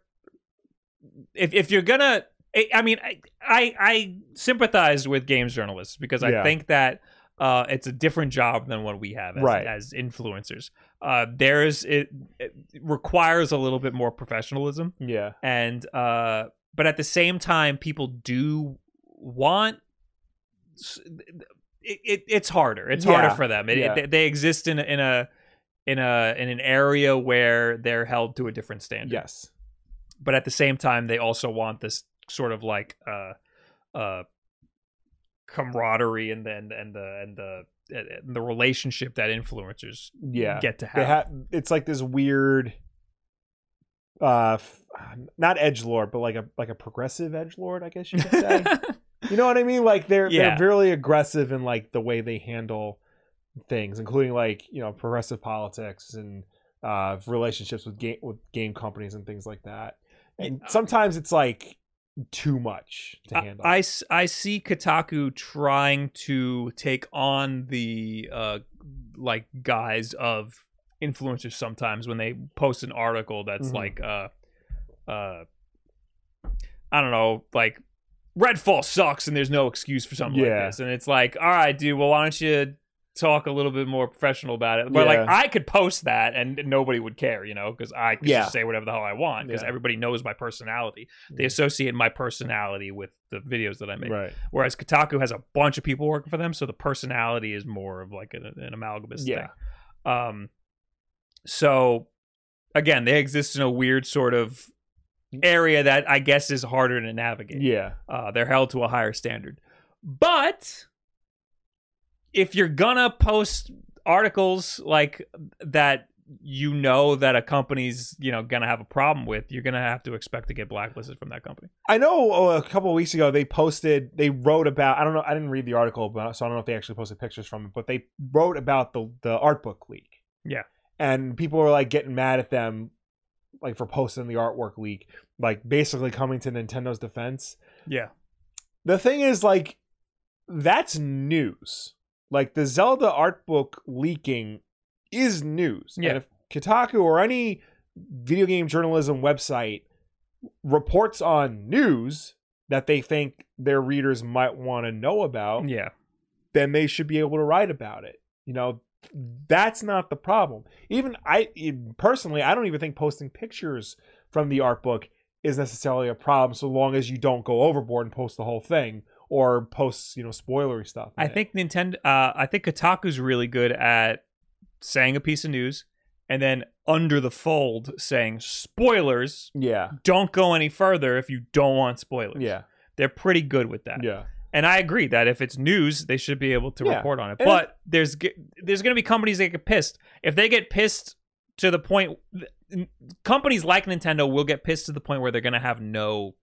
if if you're gonna I- I mean I I, I sympathize with games journalists because I Yeah. think that uh, it's a different job than what we have as, Right. as influencers. Uh, there's it, it requires a little bit more professionalism Yeah. and uh but at the same time people do want it, it it's harder it's harder for them it, yeah. it- they exist in in a in a in an area where they're held to a different standard Yes. but at the same time they also want this sort of like uh uh camaraderie and then and the and the and the relationship that influeers Yeah. get to They have ha- it's like this weird uh not edge lord but like a like a progressive edge lord i guess you could say you know what i mean like they're Yeah. they're really aggressive in like the way they handle things including like you know progressive politics and uh relationships with game with game companies and things like that and sometimes it's like too much to handle. I- I, I see Kotaku trying to take on the uh like guise of influencers sometimes when they post an article that's Mhm. like uh uh I don't know like Redfall sucks and there's no excuse for something Yeah. like this and it's like all right dude well why don't you talk a little bit more professional about it but like I could post that and nobody would care you know because I could Yeah. just say whatever the hell I want because Yeah. everybody knows my personality they Mhm. associate my personality with the videos that I make. right Whereas Kotaku has a bunch of people working for them, so the personality is more of like an, an amalgamous Yeah. thing. Um, so again, they exist in a weird sort of area that I guess is harder to navigate. yeah Uh, they're held to a higher standard. But if you're gonna post articles like that you know that a company's you know gonna have a problem with you're gonna have to expect to get blacklisted from that company I know oh, a couple of weeks ago they posted, they wrote about. I don't know. I didn't read the article, but so I don't know if they actually posted pictures from it. But they wrote about the the art book leak. Yeah. and people were like getting mad at them, like for posting the artwork leak, like basically coming to Nintendo's defense. yeah The thing is, like, that's news. Like the Zelda art book leaking is news. Yeah. And if Kotaku or any video game journalism website reports on news that they think their readers might want to know about, yeah then they should be able to write about it. You know, that's not the problem. Even I personally, I don't even think posting pictures from the art book is necessarily a problem so long as you don't go overboard and post the whole thing or post you know spoilery stuff. I it. think Nintendo. Uh, I think Kotaku's really good at saying a piece of news and then under the fold saying spoilers. yeah, Don't go any further if you don't want spoilers. yeah, they're pretty good with that. yeah, And I agree that if it's news, they should be able to Yeah. report on it. And But there's there's going to be companies that get pissed if they get pissed to the point. Companies like Nintendo will get pissed to the point where they're going to have no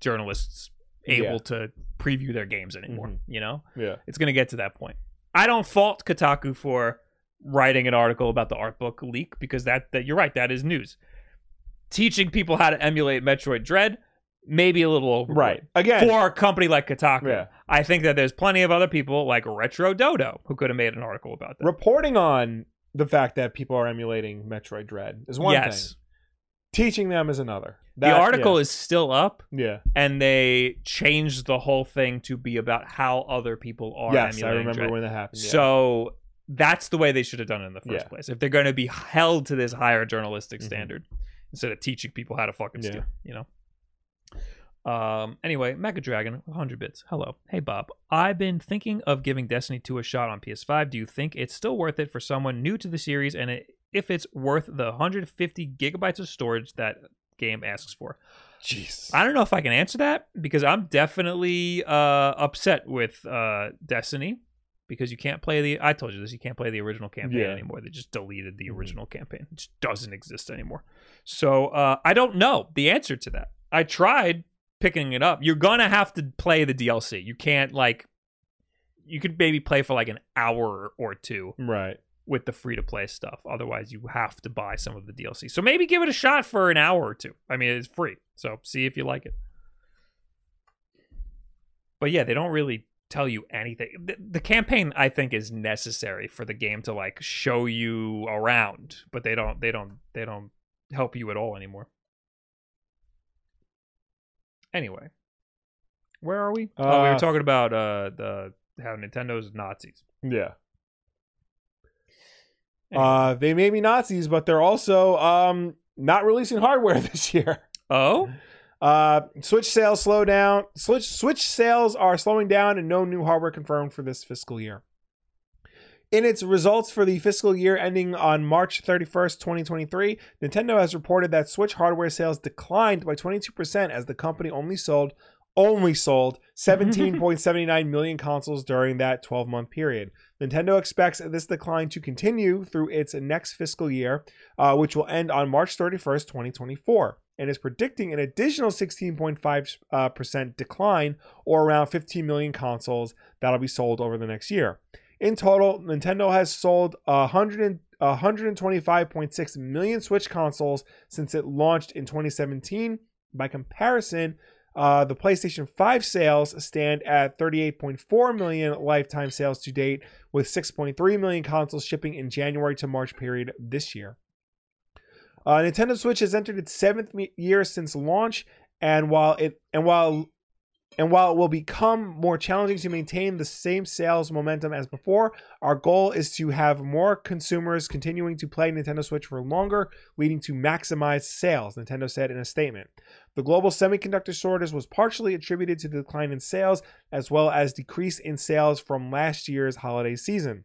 journalists able Yeah. to preview their games anymore. Mhm. You know, yeah. it's going to get to that point. I don't fault Kotaku for writing an article about the art book leak because that that you're right, that is news. Teaching people how to emulate Metroid Dread, maybe a little overboard Right. Again, for a company like Kotaku. Yeah. I think that there's plenty of other people like Retro Dodo who could have made an article about that. reporting on the fact that people are emulating Metroid Dread is one yes. thing. Teaching them is another. The article yeah. is still up yeah. and they changed the whole thing to be about how other people are Yes, I remember when that happened. Yeah. So that's the way they should have done it in the first Yeah. place. If they're going to be held to this higher journalistic Mhm. standard instead of teaching people how to fucking steal, you know. Um. Anyway, Mega Dragon, 100 bits. Hello, hey Bob. I've been thinking of giving Destiny 2 a shot on PS5. Do you think it's still worth it for someone new to the series, and it, if it's worth the 150 gigabytes of storage that game asks for? Jesus. I don't know if I can answer that because I'm definitely uh, upset with uh, Destiny because you can't play the. I told you this. You can't play the original campaign Yeah. anymore. They just deleted the Mhm. original campaign. It just doesn't exist anymore. So uh, I don't know the answer to that. I tried picking it up. You're gonna have to play the DLC. You can't like. You could maybe play for like an hour or two right. With the free to play stuff. Otherwise, you have to buy some of the DLC. So maybe give it a shot for an hour or two. I mean, it's free. So see if you like it. But yeah, they don't really tell you anything. The, the campaign I think is necessary for the game to like show you around, but they don't they don't they don't help you at all anymore. Anyway, where are we? oh, we were Uh, talking about uh the how Nintendo's Nazis. Yeah. Uh, they may be Nazis, but they're also um not releasing hardware this year. oh, Uh, Switch sales slow down. Switch Switch sales are slowing down, and no new hardware confirmed for this fiscal year. In its results for the fiscal year ending on March 31st, 2023, Nintendo has reported that Switch hardware sales declined by 22% as the company only sold only sold 17.79 million consoles during that 12-month period. Nintendo expects this decline to continue through its next fiscal year, uh, which will end on March 31st, 2024, and is predicting an additional 16.5 uh, percent decline, or around 15 million consoles that'll be sold over the next year. In total, Nintendo has sold 100 125.6 million Switch consoles since it launched in 2017. By comparison, uh, the PlayStation 5 sales stand at 38.4 million lifetime sales to date, with 6.3 million consoles shipping in January to March period this year. Uh, Nintendo Switch has entered its seventh year since launch, and while it and while and while it will become more challenging to maintain the same sales momentum as before, our goal is to have more consumers continuing to play Nintendo Switch for longer, leading to maximized sales, Nintendo said in a statement. The global semiconductor shortage was partially attributed to the decline in sales, as well as decrease in sales from last year's holiday season.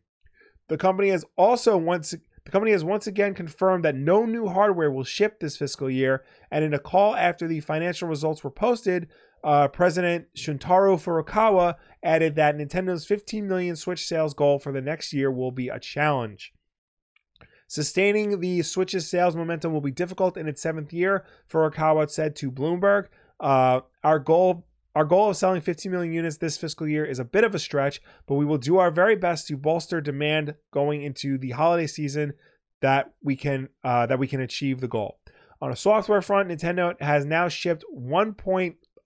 The company has also once the company has once again confirmed that no new hardware will ship this fiscal year, and in a call after the financial results were posted, uh, President Shuntaro Furukawa added that Nintendo's 15 million Switch sales goal for the next year will be a challenge. Sustaining the Switch's sales momentum will be difficult in its seventh year, Furukawa said to Bloomberg. Uh, our goal our goal of selling 15 million units this fiscal year is a bit of a stretch, but we will do our very best to bolster demand going into the holiday season that we can uh, that we can achieve the goal. On a software front, Nintendo has now shipped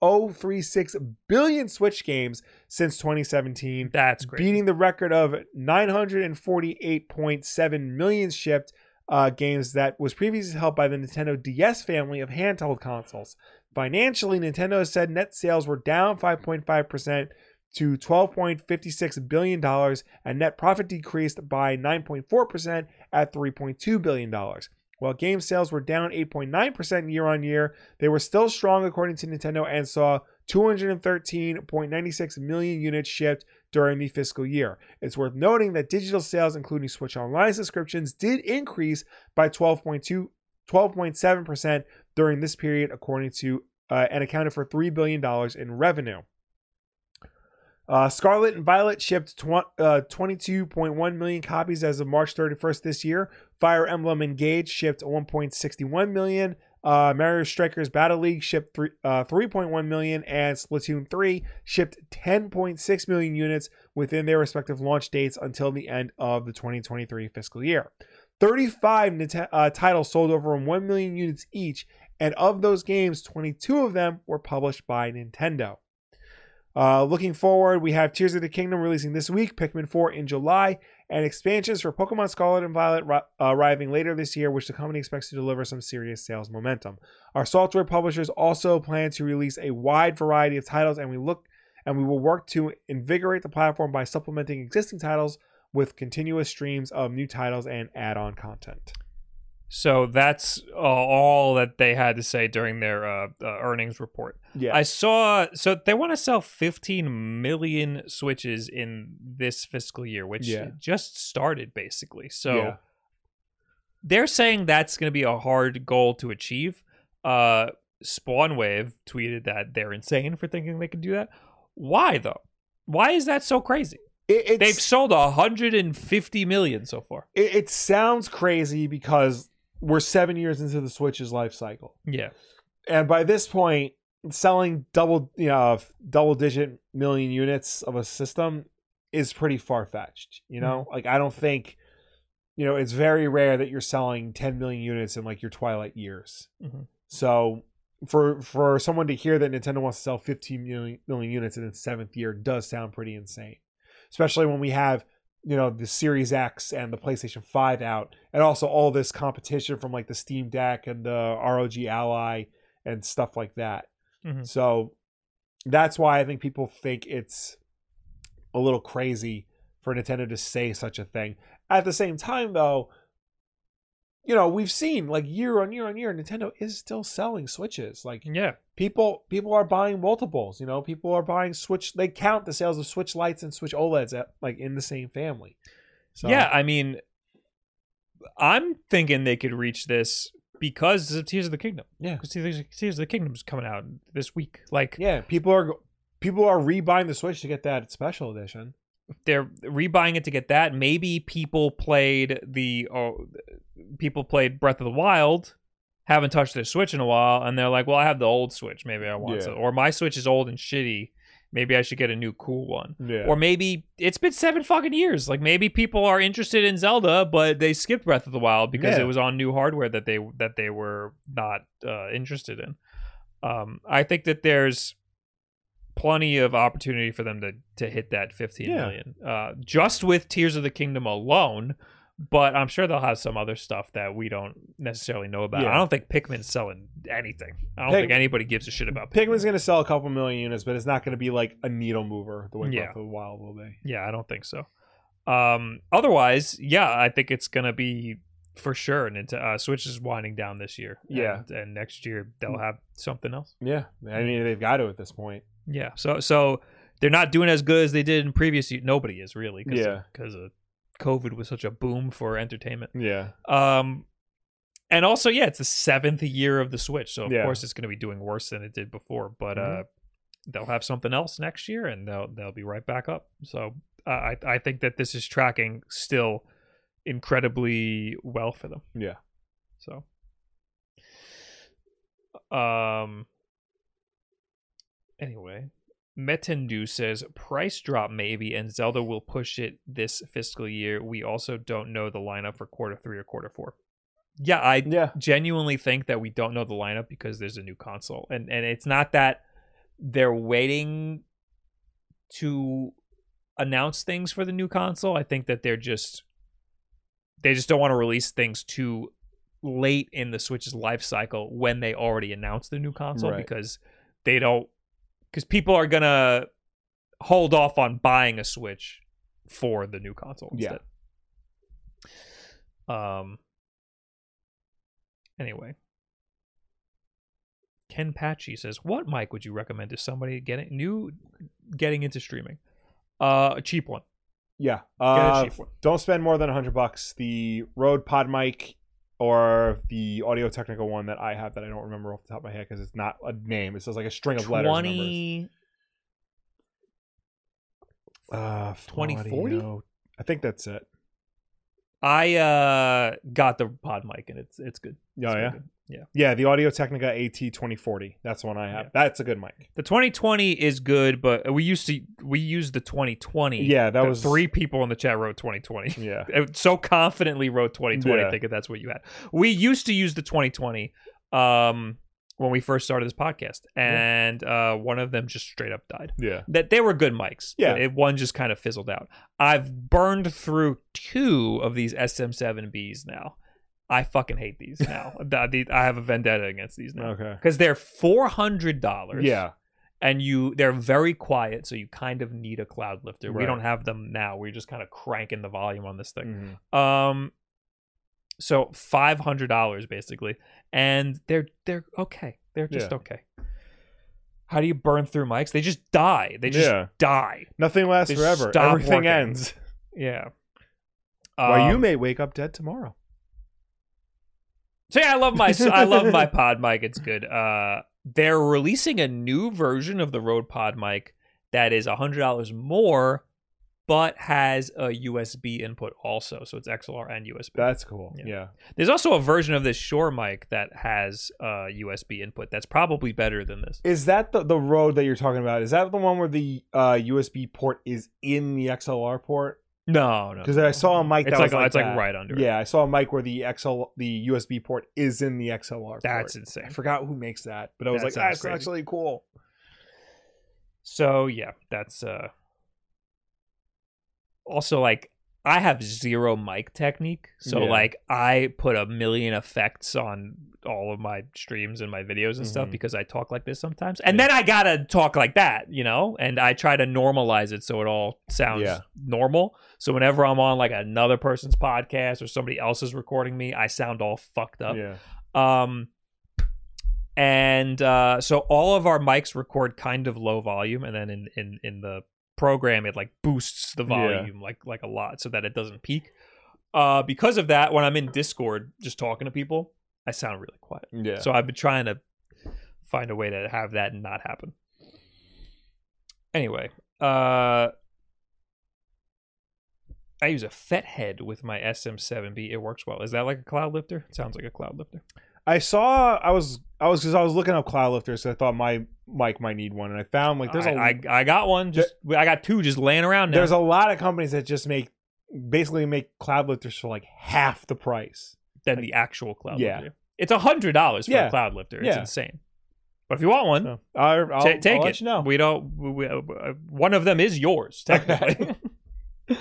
1.036 billion Switch games since 2017, that's great. beating the record of 948.7 million shipped uh, games that was previously held by the Nintendo DS family of handheld consoles. Financially, Nintendo has said net sales were down 5.5% to $12.56 billion, and net profit decreased by 9.4% at $3.2 billion. While game sales were down 8.9% year on year, they were still strong according to Nintendo and saw 213.96 million units shipped during the fiscal year. It's worth noting that digital sales, including Switch Online subscriptions, did increase by 12.2 12.7% during this period, according to uh, and accounted for $3 billion in revenue. Uh, Scarlet and Violet shipped tw- uh, 22.1 million copies as of March 31st this year. Fire Emblem Engage shipped 1.61 million. Uh, Mario Strikers Battle League shipped three, uh, 3.1 million, and Splatoon 3 shipped 10.6 million units within their respective launch dates until the end of the 2023 fiscal year. 35 Nint- uh, titles sold over 1 million units each, and of those games, 22 of them were published by Nintendo. Uh, looking forward, we have Tears of the Kingdom releasing this week, Pikmin 4 in July, and expansions for Pokemon Scarlet and Violet uh, arriving later this year, which the company expects to deliver some serious sales momentum. Our software publishers also plan to release a wide variety of titles, and we look and we will work to invigorate the platform by supplementing existing titles with continuous streams of new titles and add-on content. So that's uh, all that they had to say during their uh, uh, earnings report. Yeah, I saw. So they want to sell 15 million Switches in this fiscal year, which Yeah. just started basically. So Yeah. they're saying that's going to be a hard goal to achieve. Uh, Spawnwave tweeted that they're insane for thinking they can do that. Why though? Why is that so crazy? it, They've sold 150 million so far. it, it sounds crazy because we're seven years into the Switch's life cycle. Yeah. and by this point selling double you know double digit million units of a system is pretty far-fetched you know like i don't think you know it's very rare that you're selling 10 million units in like your twilight years Mhm. so for for someone to hear that nintendo wants to sell 15 million, million units in its seventh year does sound pretty insane especially when we have you know the series x and the playstation 5 out and also all this competition from like the steam deck and the rog ally and stuff like that. Mhm. So that's why I think people think it's a little crazy for Nintendo to say such a thing. At the same time, though, you know we've seen like year on year on year, Nintendo is still selling Switches. Like Yeah. people, people are buying multiples. You know, people are buying Switch. They count the sales of Switch Lights and Switch OLEDs at, like in the same family. So Yeah, I mean, I'm thinking they could reach this because of Tears of the Kingdom. Yeah. because Tears, Tears of the Kingdom is coming out this week. Like yeah, people are people are rebuying the Switch to get that special edition. they're rebuying it to get that. Maybe people played the oh, people played Breath of the Wild, haven't touched their Switch in a while, and they're like, "Well, I have the old Switch. Maybe I want Yeah. to." Or my Switch is old and shitty. Maybe I should get a new cool one. Yeah. Or maybe it's been seven fucking years. Like maybe people are interested in Zelda, but they skipped Breath of the Wild because Yeah. it was on new hardware that they that they were not uh, interested in. Um, I think that there's plenty of opportunity for them to to hit that 15 Yeah. million, uh, just with Tears of the Kingdom alone. But I'm sure they'll have some other stuff that we don't necessarily know about. Yeah. I don't think Pikmin's selling anything. I don't Pik- think anybody gives a shit about Pikmin's going to sell a couple million units, but it's not going to be like a needle mover the way Yeah. Breath of the Wild will be. Yeah, I don't think so. Um, otherwise, yeah, I think it's gonna be for sure. And uh, Switch is winding down this year. Yeah. and, and next year they'll have something else. Yeah, I mean they've got to at this point. Yeah, so so they're not doing as good as they did in previous. year. Nobody is really. Cause Yeah. because of COVID was such a boom for entertainment. Yeah, Um, and also, yeah, it's the seventh year of the Switch, so of Yeah. course it's going to be doing worse than it did before. But Mhm. uh, they'll have something else next year, and they'll they'll be right back up. So uh, I I think that this is tracking still incredibly well for them. yeah. So, um, anyway, Metendu says price drop maybe, and Zelda will push it this fiscal year. We also don't know the lineup for quarter three or quarter four. Yeah, I Yeah, genuinely think that we don't know the lineup because there's a new console, and and it's not that they're waiting to announce things for the new console. I think that they're just they just don't want to release things too late in the Switch's life cycle when they already announced the new console Right. because they don't because people are gonna hold off on buying a Switch for the new console Yeah. Um Anyway. Ken Patchy says, "What mic would you recommend to somebody getting new, getting into streaming? Uh, a cheap one. Yeah. Get Uh, a cheap one. don't spend more than a hundred bucks. The Rode Pod mic or the Audio Technica one that I have that I don't remember off the top of my head because it's not a name. It's just like a string of letters. and. Twenty. Uh, 2040? Audio- I think that's it. I uh got the pod mic and it's it's good. Oh It's real yeah, good. Yeah. yeah. The Audio Technica AT twenty forty. That's the one I have. Yeah. That's a good mic. The 2020 is good, but we used to we used the 2020. Yeah, that The was three people in the chat wrote 2020. Yeah, so confidently wrote 2020 Yeah. thinking that's what you had. We used to use the 2020 um when we first started this podcast and uh one of them just straight up died. yeah. That they were good mics. Yeah. It, one just kind of fizzled out. I've burned through two of these SM7Bs now. I fucking hate these now. I have a vendetta against these now. Okay. Because they're four hundred dollars Yeah, and you they're very quiet so you kind of need a cloud lifter we don't have them now we're just kind of cranking the volume on this thing Mhm. um so $500 basically and they're they're okay they're just Yeah. okay how do you burn through mics they just die they just Yeah. die nothing lasts They forever. Everything working. ends. yeah Why you Um, may wake up dead tomorrow. So yeah, I love my I love my pod mic. It's good. Uh, they're releasing a new version of the Rode Pod mic that is hundred dollars more, but has a USB input also. So it's XLR and USB. That's cool. Yeah. Yeah. There's also a version of this Shure mic that has a USB input. That's probably better than this. Is that the the road that you're talking about? Is that the one where the uh, USB port is in the XLR port? No, no, Because I saw a mic It's that like, was like it's like right under. it. Yeah, I saw a mic where the XL the USB port is in the XLR. that's port. insane. I forgot who makes that, but I was That like, that's actually cool. So yeah, that's uh also like I have zero mic technique. So Yeah. like I put a million effects on all of my streams and my videos and stuff Mhm. because I talk like this sometimes. And then I got to talk like that, you know? And I try to normalize it so it all sounds Yeah. normal. So whenever I'm on like another person's podcast or somebody else is recording me, I sound all fucked up. Yeah. Um, and uh, so all of our mics record kind of low volume, and then in in in the program it like boosts the Yeah. volume like like a lot so that it doesn't peak. Uh, because of that, when I'm in Discord just talking to people, I sound really quiet. Yeah. So I've been trying to find a way to have that not happen. Anyway, uh I use a FetHead with my SM7B. It works well. Is that like a cloud lifter? It sounds like a cloud lifter. I saw I was I was because I was looking up cloud lifters. So I thought my mic might need one, and I found like there's I, a I I got one. Just I got two just laying around now. there's a lot of companies that just make basically make cloud lifters for like half the price. than the actual cloud Yeah. lifter. It's a hundred dollars for Yeah. a cloud lifter. It's Yeah. insane. But if you want one, So I, I'll, ta- take I'll it. let you know. We don't. We, we, uh, one of them is yours technically.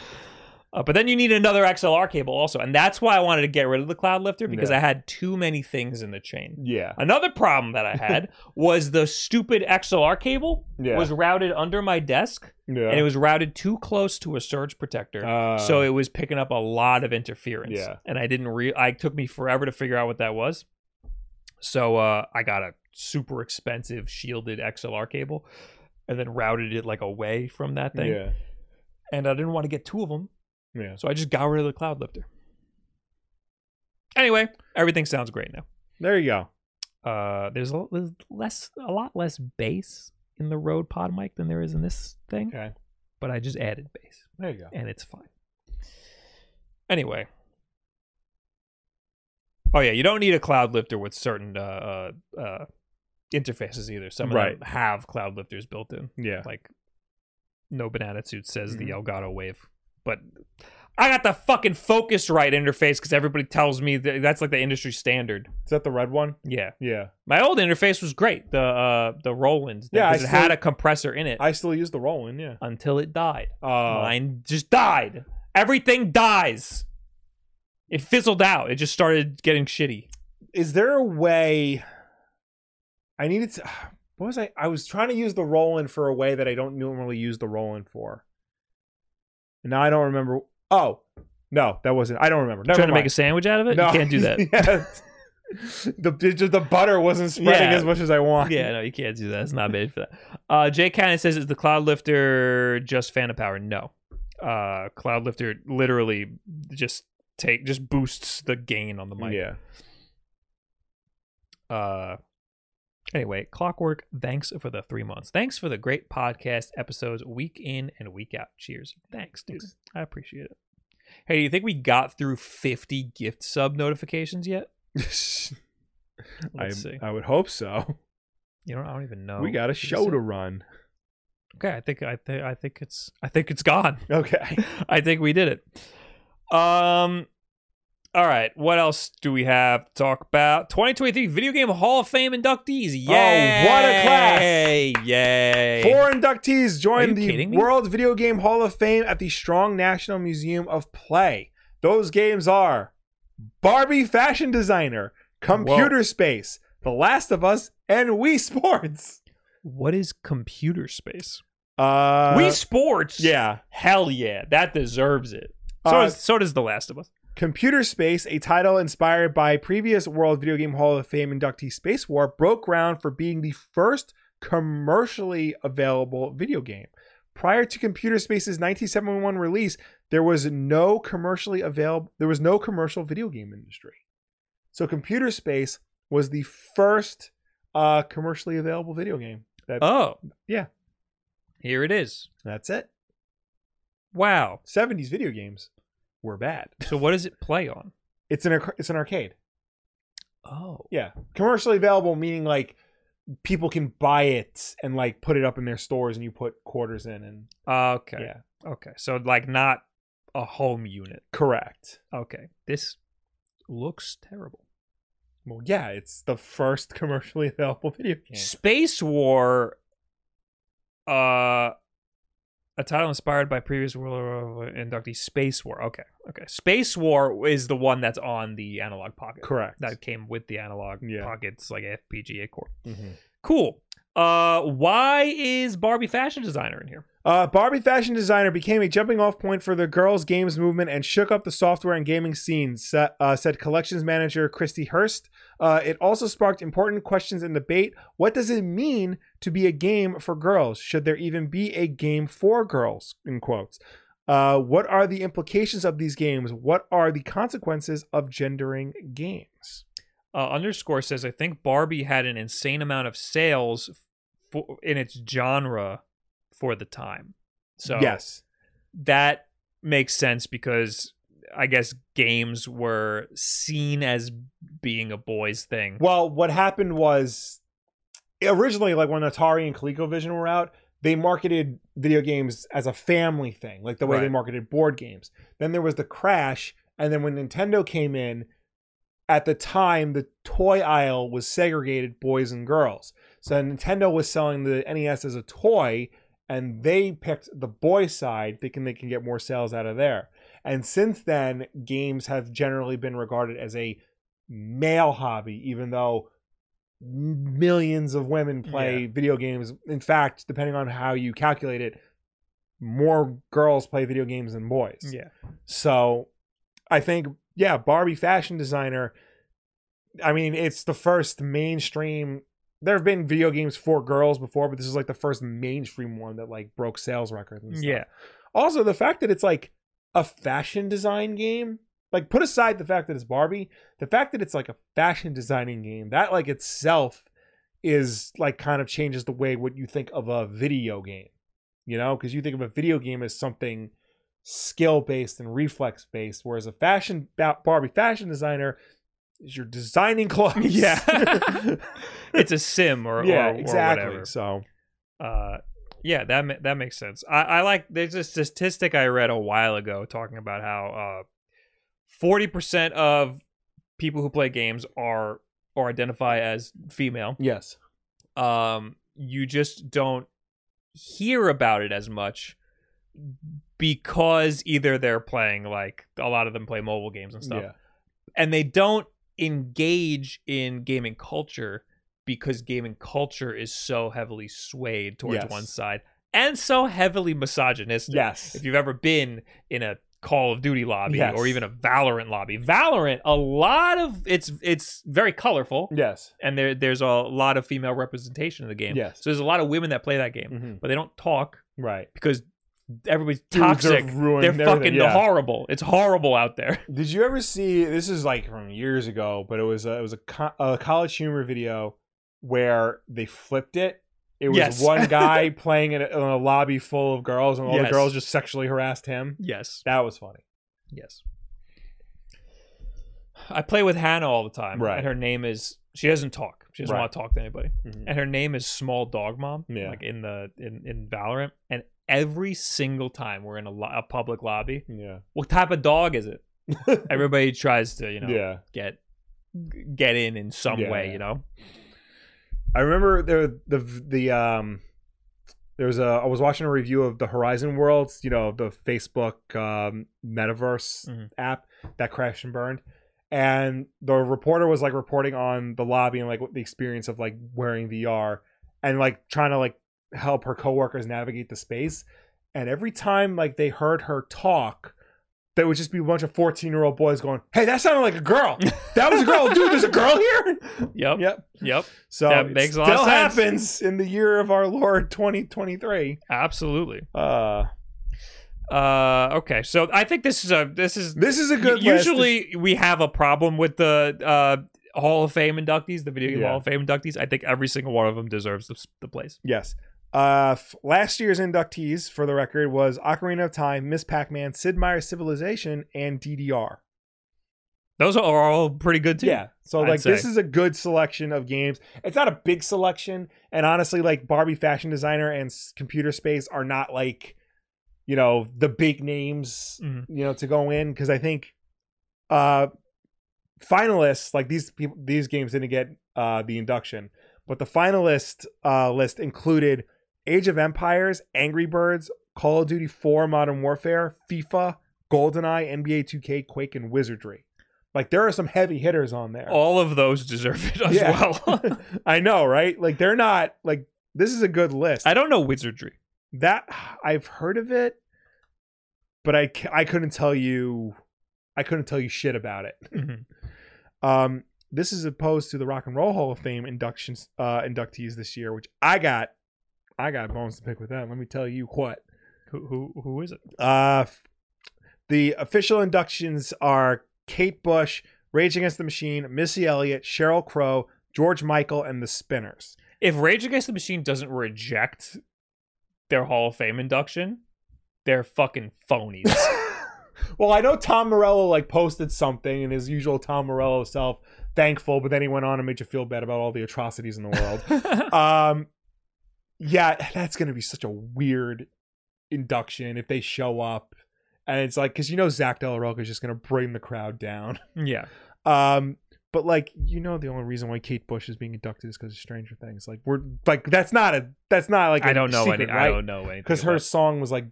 uh, but then you need another XLR cable also, and that's why I wanted to get rid of the cloud lifter because Yeah. I had too many things in the chain. yeah, Another problem that I had was the stupid XLR cable yeah, was routed under my desk, yeah. and it was routed too close to a surge protector. Uh, so it was picking up a lot of interference. Yeah. And I didn't re I took me forever to figure out what that was. So uh I got a super expensive shielded XLR cable and then routed it like away from that thing. yeah, And I didn't want to get two of them. Yeah. So I just got rid of the cloud lifter. Anyway, everything sounds great now. There you go. Uh there's a, there's less a lot less bass in the Rode Pod mic than there is in this thing, Okay, but I just added bass. there you go. and it's fine. Anyway. Oh yeah, you don't need a cloud lifter with certain uh, uh, uh, interfaces either. Some of Right. them have cloud lifters built in. Yeah, Like No Banana Suit says the Mhm. Elgato Wave, but I got the fucking Focusrite interface because everybody tells me that that's like the industry standard. is that the red one? Yeah, Yeah, my old interface was great. The uh, the Roland, Yeah, I it had a compressor in it I still use the Roland. Yeah. until it died. Uh, Mine just died. Everything dies. It fizzled out. It just started getting shitty. is there a way? I needed to. What was I? I was trying to use the Roland for a way that I don't normally use the Roland for. And now I don't remember. Oh no, that wasn't. I don't remember. Never Trying to make a sandwich out of it? No. You can't do that. Yeah. the just the butter wasn't spreading Yeah. as much as I want. Yeah, no, you can't do that. It's not made for that. Uh, Jay Cannon says, "Is the Cloud Lifter just Phantom Power?" No, uh, Cloud Lifter literally just take just boosts the gain on the mic. yeah. Uh, anyway, Clockwork. Thanks for the three months. Thanks for the great podcast episodes, week in and week out. Cheers. Thanks, dude. I appreciate it. Hey, do you think we got through fifty gift sub notifications yet? I, Let's see. I would hope so. You know, I don't even know. we got a show to run. Okay, I think I think I think it's I think it's gone. Okay. I think we did it. Um all right, what else do we have to talk about? 2023 Video Game Hall of Fame inductees. Yay! Oh, what a class. Yay! Four inductees Are joined the? World Video Game Hall of Fame at the Strong National Museum of Play. Those games are Barbie Fashion Designer, Computer Space, The Last of Us, and Wii Sports. What is computer space? Uh, Wii Sports? yeah. Hell yeah, that deserves it. So, Uh, does, so does The Last of Us. Computer Space, a title inspired by previous World Video Game Hall of Fame inductee Spacewar, broke ground for being the first commercially available video game. Prior to Computer Space's 1971 release, there was no commercially available there was no commercial video game industry. So Computer Space was the first uh commercially available video game. That, Oh. yeah. Here it is. That's it. Wow. 70s video games were bad. So what does it play on? It's an it's an arcade. Oh. Yeah, commercially available meaning like people can buy it and like put it up in their stores, and you put quarters in, and Okay. yeah, Okay. So like not a home unit. correct. Okay. This looks terrible. Well, yeah, it's the first commercially available video game. Spacewar uh a title inspired by previous World of inductee Spacewar. Okay. Okay. Spacewar is the one that's on the Analogue Pocket. Correct. That came with the analog Yeah. pocket. It's like FPGA core. Mhm. Cool. Uh why is Barbie fashion designer in here? Uh, Barbie Fashion Designer became a jumping off point for the girls' games movement and shook up the software and gaming scene, sa- uh, said collections manager Christy Hurst. Uh, it also sparked important questions and debate. What does it mean to be a game for girls? Should there even be a game for girls? In quotes. Uh, what are the implications of these games? What are the consequences of gendering games? uh, underscore says I think Barbie had an insane amount of sales for, in its genre for the time. So yes. that makes sense because I guess games were seen as being a boys thing. Well, what happened was originally, like when Atari and ColecoVision were out, they marketed video games as a family thing, like the way they marketed board games. Then there was the crash, and then when Nintendo came in, at the time the toy aisle was segregated boys and girls. So Nintendo was selling the NES as a toy, and they picked the boy side, thinking they can get more sales out of there. And since then, games have generally been regarded as a male hobby, even though millions of women play Yeah. video games. In fact, depending on how you calculate it, more girls play video games than boys. Yeah. So I think, yeah, Barbie fashion designer. I mean, it's the first mainstream. There have been video games for girls before, but this is like the first mainstream one that like broke sales records. And stuff. Yeah. Also, the fact that it's like a fashion design game, like put aside the fact that it's Barbie, the fact that it's like a fashion designing game, that like itself is like kind of changes the way what you think of a video game. You know, because you think of a video game as something skill based and reflex based, whereas a fashion Barbie fashion designer is you're designing clothes. Yeah. it's a sim or yeah, or, or exactly. whatever. So Uh, yeah, that that makes sense. I, I like. There's a statistic I read a while ago talking about how uh, forty percent of people who play games are or identify as female. yes, Um, you just don't hear about it as much because either they're playing like a lot of them play mobile games and stuff yeah, and they don't engage in gaming culture because gaming culture is so heavily swayed towards Yes. one side and so heavily misogynistic. yes, If you've ever been in a Call of Duty lobby Yes. or even a Valorant lobby. Valorant, a lot of it's it's very colorful Yes. and there there's a lot of female representation in the game. Yes. So there's a lot of women that play that game, Mhm. but they don't talk Right. because everybody's Dudes are toxic. They're fucking yeah. horrible. It's horrible out there. Did you ever see? This is like from years ago, but it was a, it was a, co- a college humor video where they flipped it. It was Yes. one guy playing in a, in a lobby full of girls, and all Yes. the girls just sexually harassed him. Yes. That was funny. Yes. I play with Hannah all the time. Right. And her name is she doesn't talk. She doesn't Right. want to talk to anybody. Mhm. And her name is Small Dog Mom. Yeah. Like in the in, in Valorant. And every single time we're in a, lo- a public lobby, Yeah. what type of dog is it? Everybody tries to, you know, Yeah. get get in in some Yeah, way, you know. I remember there the the um there was a I was watching a review of the Horizon Worlds, you know, the Facebook um metaverse Mhm. app that crashed and burned. And the reporter was like reporting on the lobby and like what the experience of like wearing VR and like trying to like help her coworkers navigate the space. And every time like they heard her talk, there would just be a bunch of 14 year old boys going, Hey, that sounded like a girl. That was a girl. Dude, there's a girl here. Yep. Yep. Yep. So That it makes a lot of sense. happens in the year of our Lord 2023. Absolutely. Uh, Uh okay. So I think this is a this is this is a good list. usually we have a problem with the uh Hall of Fame inductees, the video game Yeah. Hall of Fame inductees. I think every single one of them deserves the, the place. Yes. Uh, f- last year's inductees, for the record, was Ocarina of Time, Miss Pac-Man, Sid Meier's Civilization, and DDR. Those are all pretty good too. Yeah. So I'd like this is a good selection of games. It's not a big selection, and honestly, like Barbie Fashion Designer and Computer Space are not like, you know, the big names, Mhm. you know, to go in because I think, uh, finalists like these people, these games didn't get uh the induction, but the finalist uh list included Age of Empires, Angry Birds, Call of Duty 4, Modern Warfare, FIFA, GoldenEye, NBA 2K, Quake, and Wizardry. Like there are some heavy hitters on there. All of those deserve it as Yeah. well. I know, right? Like they're not like this is a good list. I don't know wizardry. that I've heard of it, but I I couldn't tell you I couldn't tell you shit about it. Mhm. Um, this is opposed to the Rock and Roll Hall of Fame inductions uh, inductees this year, which I got I got bones to pick with them. Let me tell you what. Who who who is it? Uh, the official inductions are Kate Bush, Rage Against the Machine, Missy Elliott, Sheryl Crow, George Michael, and the Spinners. If Rage Against the Machine doesn't reject their Hall of Fame induction, they're fucking phonies. well, I know Tom Morello like posted something in his usual Tom Morello self, thankful, but then he went on and made you feel bad about all the atrocities in the world. um, yeah, that's gonna be such a weird induction if they show up, and it's like because you know Zach De La Rocha is just gonna bring the crowd down. yeah. Um, but like you know, the only reason why Kate Bush is being inducted is because of Stranger Things. Like we're like that's not a that's not like I I don't know any I don't know anything. because her about- song was like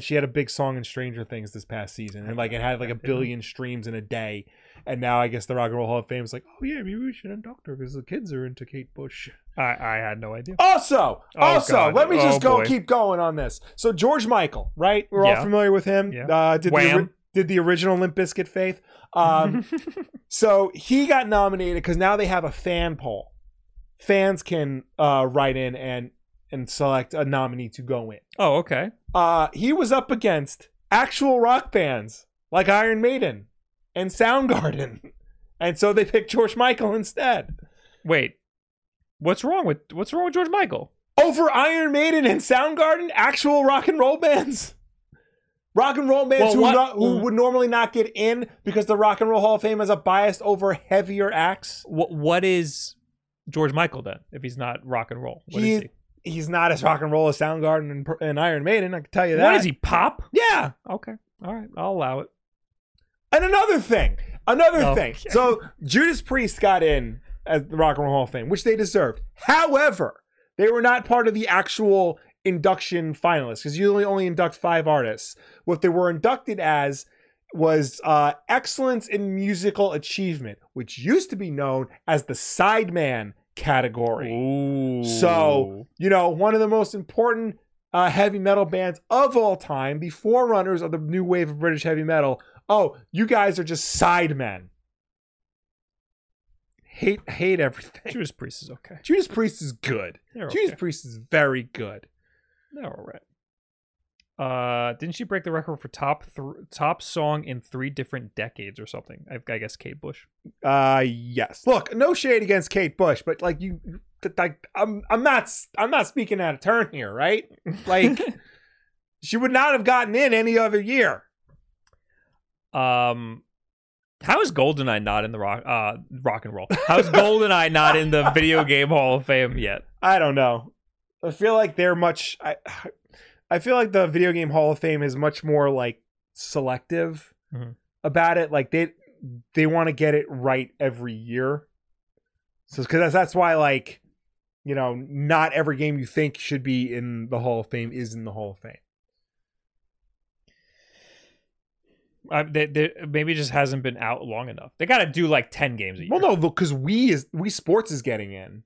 she had a big song in Stranger Things this past season, and like it had like a billion streams in a day. And now I guess the Rock and Roll Hall of Fame is like, oh yeah, maybe we should induct her because the kids are into Kate Bush. I, I had no idea. Also, Oh, also, God. let me just Oh, go boy. keep going on this. So George Michael, right? We're Yeah. all familiar with him. Yeah. Uh, did the Wham. ori- did the original Limp Bizkit Faith? Um, so he got nominated because now they have a fan poll. Fans can uh, write in and and select a nominee to go in. oh, okay. Uh, he was up against actual rock bands like Iron Maiden and Soundgarden, and so they picked George Michael instead Wait. What's wrong with what's wrong with George Michael? over Iron Maiden and Soundgarden, actual rock and roll bands. Rock and roll bands Well, who, what- no- who would normally not get in because the Rock and Roll Hall of Fame has a bias over heavier acts. What what is George Michael then? If he's not rock and roll, what is He- he? He's not as rock and roll as Soundgarden and, and Iron Maiden, I can tell you that. What is he? Pop? Yeah. Okay. All right. I'll allow it. And another thing, another Oh, thing. So Judas Priest got in as the Rock and Roll Hall of Fame, which they deserved. However, they were not part of the actual induction finalists because you only only induct five artists. What they were inducted as was uh, excellence in musical achievement, which used to be known as the sideman category. Ooh. So, you know, one of the most important uh, heavy metal bands of all time, the forerunners of the new wave of British heavy metal. Oh, you guys are just sidemen. Hate hate everything. Judas Priest is okay. Judas Priest is good. They're Judas okay. Priest is very good. They're all right. Uh, didn't she break the record for top th- top song in three different decades or something? I, I guess Kate Bush. Uh yes. Look, no shade against Kate Bush, but like you like I'm I'm not I'm not speaking out of turn here, right? Like she would not have gotten in any other year. Um, how is GoldenEye not in the rock uh rock and roll? How is GoldenEye not in the video game Hall of Fame yet? I don't know. I feel like they're much I I feel like the video game Hall of Fame is much more like selective Mhm. about it. Like they they want to get it right every year. So because that's, that's why like you know not every game you think should be in the Hall of Fame is in the Hall of Fame. I, they, they, maybe it just hasn't been out long enough. They got to do like ten games a year. Well, no, because we is Wii Sports is getting in.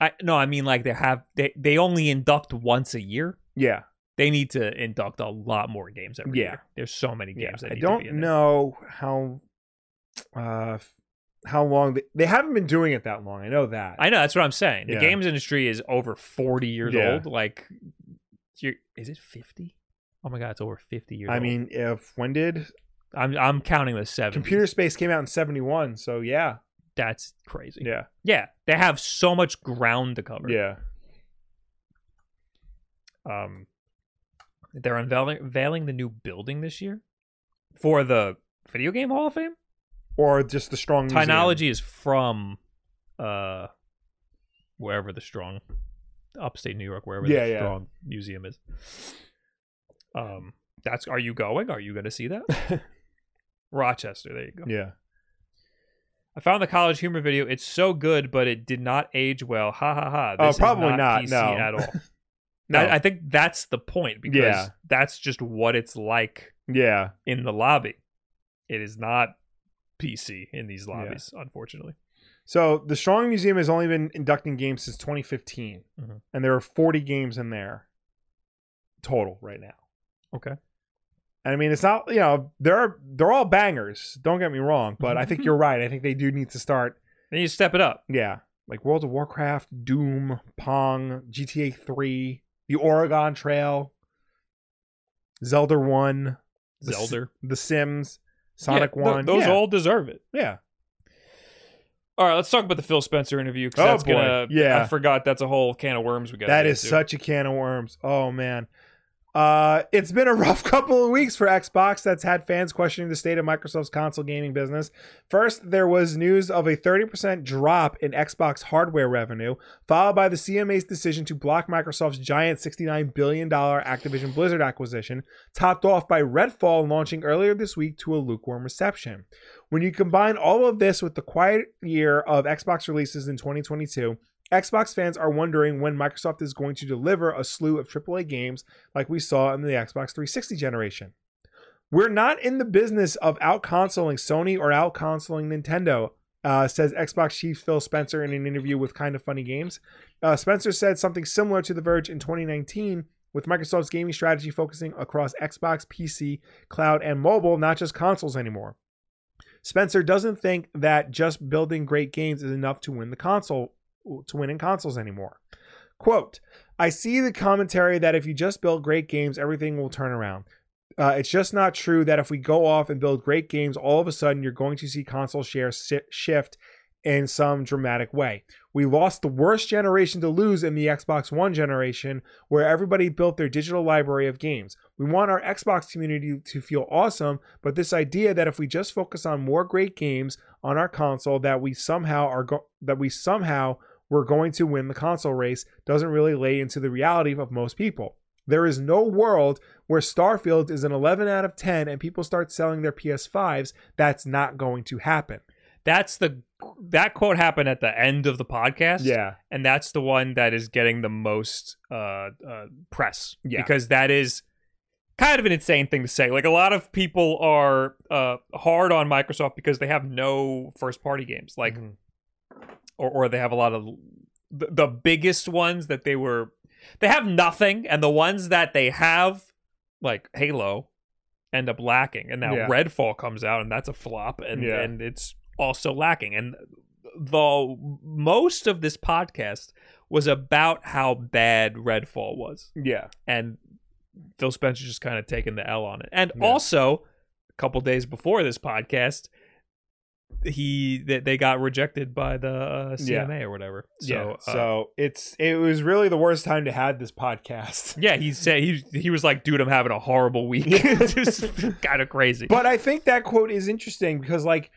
I no, I mean like they have they they only induct once a year. Yeah, They need to induct a lot more games every Yeah. year. There's so many yeah. games. that I don't there. know how uh how long they, they haven't been doing it that long. I know that. I know that's what I'm saying. The Yeah. games industry is over 40 years Yeah. old. Like, you're, is it 50? Oh my god, it's over 50 years. I old. mean, if when did I'm I'm counting the seven. Computer Space came out in '71? So yeah, That's crazy. yeah, Yeah, they have so much ground to cover. yeah. Um, they're unveiling unveiling the new building this year for the video game Hall of Fame. Or just the strong museum. Tynology is from, uh, wherever the strong, upstate New York, wherever Yeah, the yeah. strong museum is. Um, that's. Are you going? Are you going to see that? Rochester. There you go. Yeah, I found the college humor video. It's so good, but it did not age well. Ha ha ha. Oh, This is probably not, PC no. at all. No. I, I think that's the point because Yeah. that's just what it's like yeah. in the lobby. It is not PC in these lobbies, unfortunately. So the Strong Museum has only been inducting games since 2015, Mhm. and there are 40 games in there total right now. Okay. And I mean, it's not you know they're they're all bangers. Don't get me wrong, but I think you're right. I think they do need to start. Then you step it up. Yeah, like World of Warcraft, Doom, Pong, GTA 3, the Oregon Trail, Zelda One, Zelda. The Sims, Sonic Yeah, th- One. those yeah. all deserve it. yeah. All right, let's talk about the Phil Spencer interview because Oh, that's boy. gonna. Yeah. I forgot that's a whole can of worms we got. That is such a can of worms. Oh man. Uh, it's been a rough couple of weeks for Xbox that's had fans questioning the state of Microsoft's console gaming business. First, there was news of a 30% drop in Xbox hardware revenue, followed by the CMA's decision to block Microsoft's giant $69 billion Activision Blizzard acquisition, topped off by Redfall launching earlier this week to a lukewarm reception. When you combine all of this with the quiet year of Xbox releases in 2022, Xbox fans are wondering when Microsoft is going to deliver a slew of AAA games like we saw in the Xbox 360 generation. We're not in the business of outconsoling Sony or outconsoling Nintendo, uh, says Xbox chief Phil Spencer in an interview with Kind of Funny Games. Uh, Spencer said something similar to The Verge in 2019, with Microsoft's gaming strategy focusing across Xbox, PC, cloud, and mobile, not just consoles anymore. Spencer doesn't think that just building great games is enough to win the console to win in consoles anymore. Quote, I see the commentary that if you just build great games, everything will turn around. Uh, it's just not true that if we go off and build great games, all of a sudden you're going to see console share si- shift in some dramatic way. We lost the worst generation to lose in the Xbox One generation, where everybody built their digital library of games. We want our Xbox community to feel awesome, but this idea that if we just focus on more great games on our console, that we somehow are go- that we somehow we're going to win the console race doesn't really lay into the reality of most people. There is no world where Starfield is an 11 out of 10 and people start selling their PS5s. That's not going to happen. That's the that quote happened at the end of the podcast. Yeah. and that's the one that is getting the most uh, uh, press Yeah. because that is kind of an insane thing to say. Like a lot of people are uh, hard on Microsoft because they have no first party games, like Mhm. Or or they have a lot of the, the biggest ones that they were they have nothing, and the ones that they have, like Halo, end up lacking. And now Yeah. Redfall comes out, and that's a flop, and Yeah. and it's also lacking. And the most of this podcast was about how bad Redfall was, Yeah. and Phil Spencer just kind of taking the L on it. And Yeah. also, a couple days before this podcast. He that they got rejected by the uh, Yeah. CMA or whatever. So, yeah. uh, So it's it was really the worst time to have this podcast. Yeah, he said he he was like, "Dude, I'm having a horrible week." it's just kind of crazy. But I think that quote is interesting because like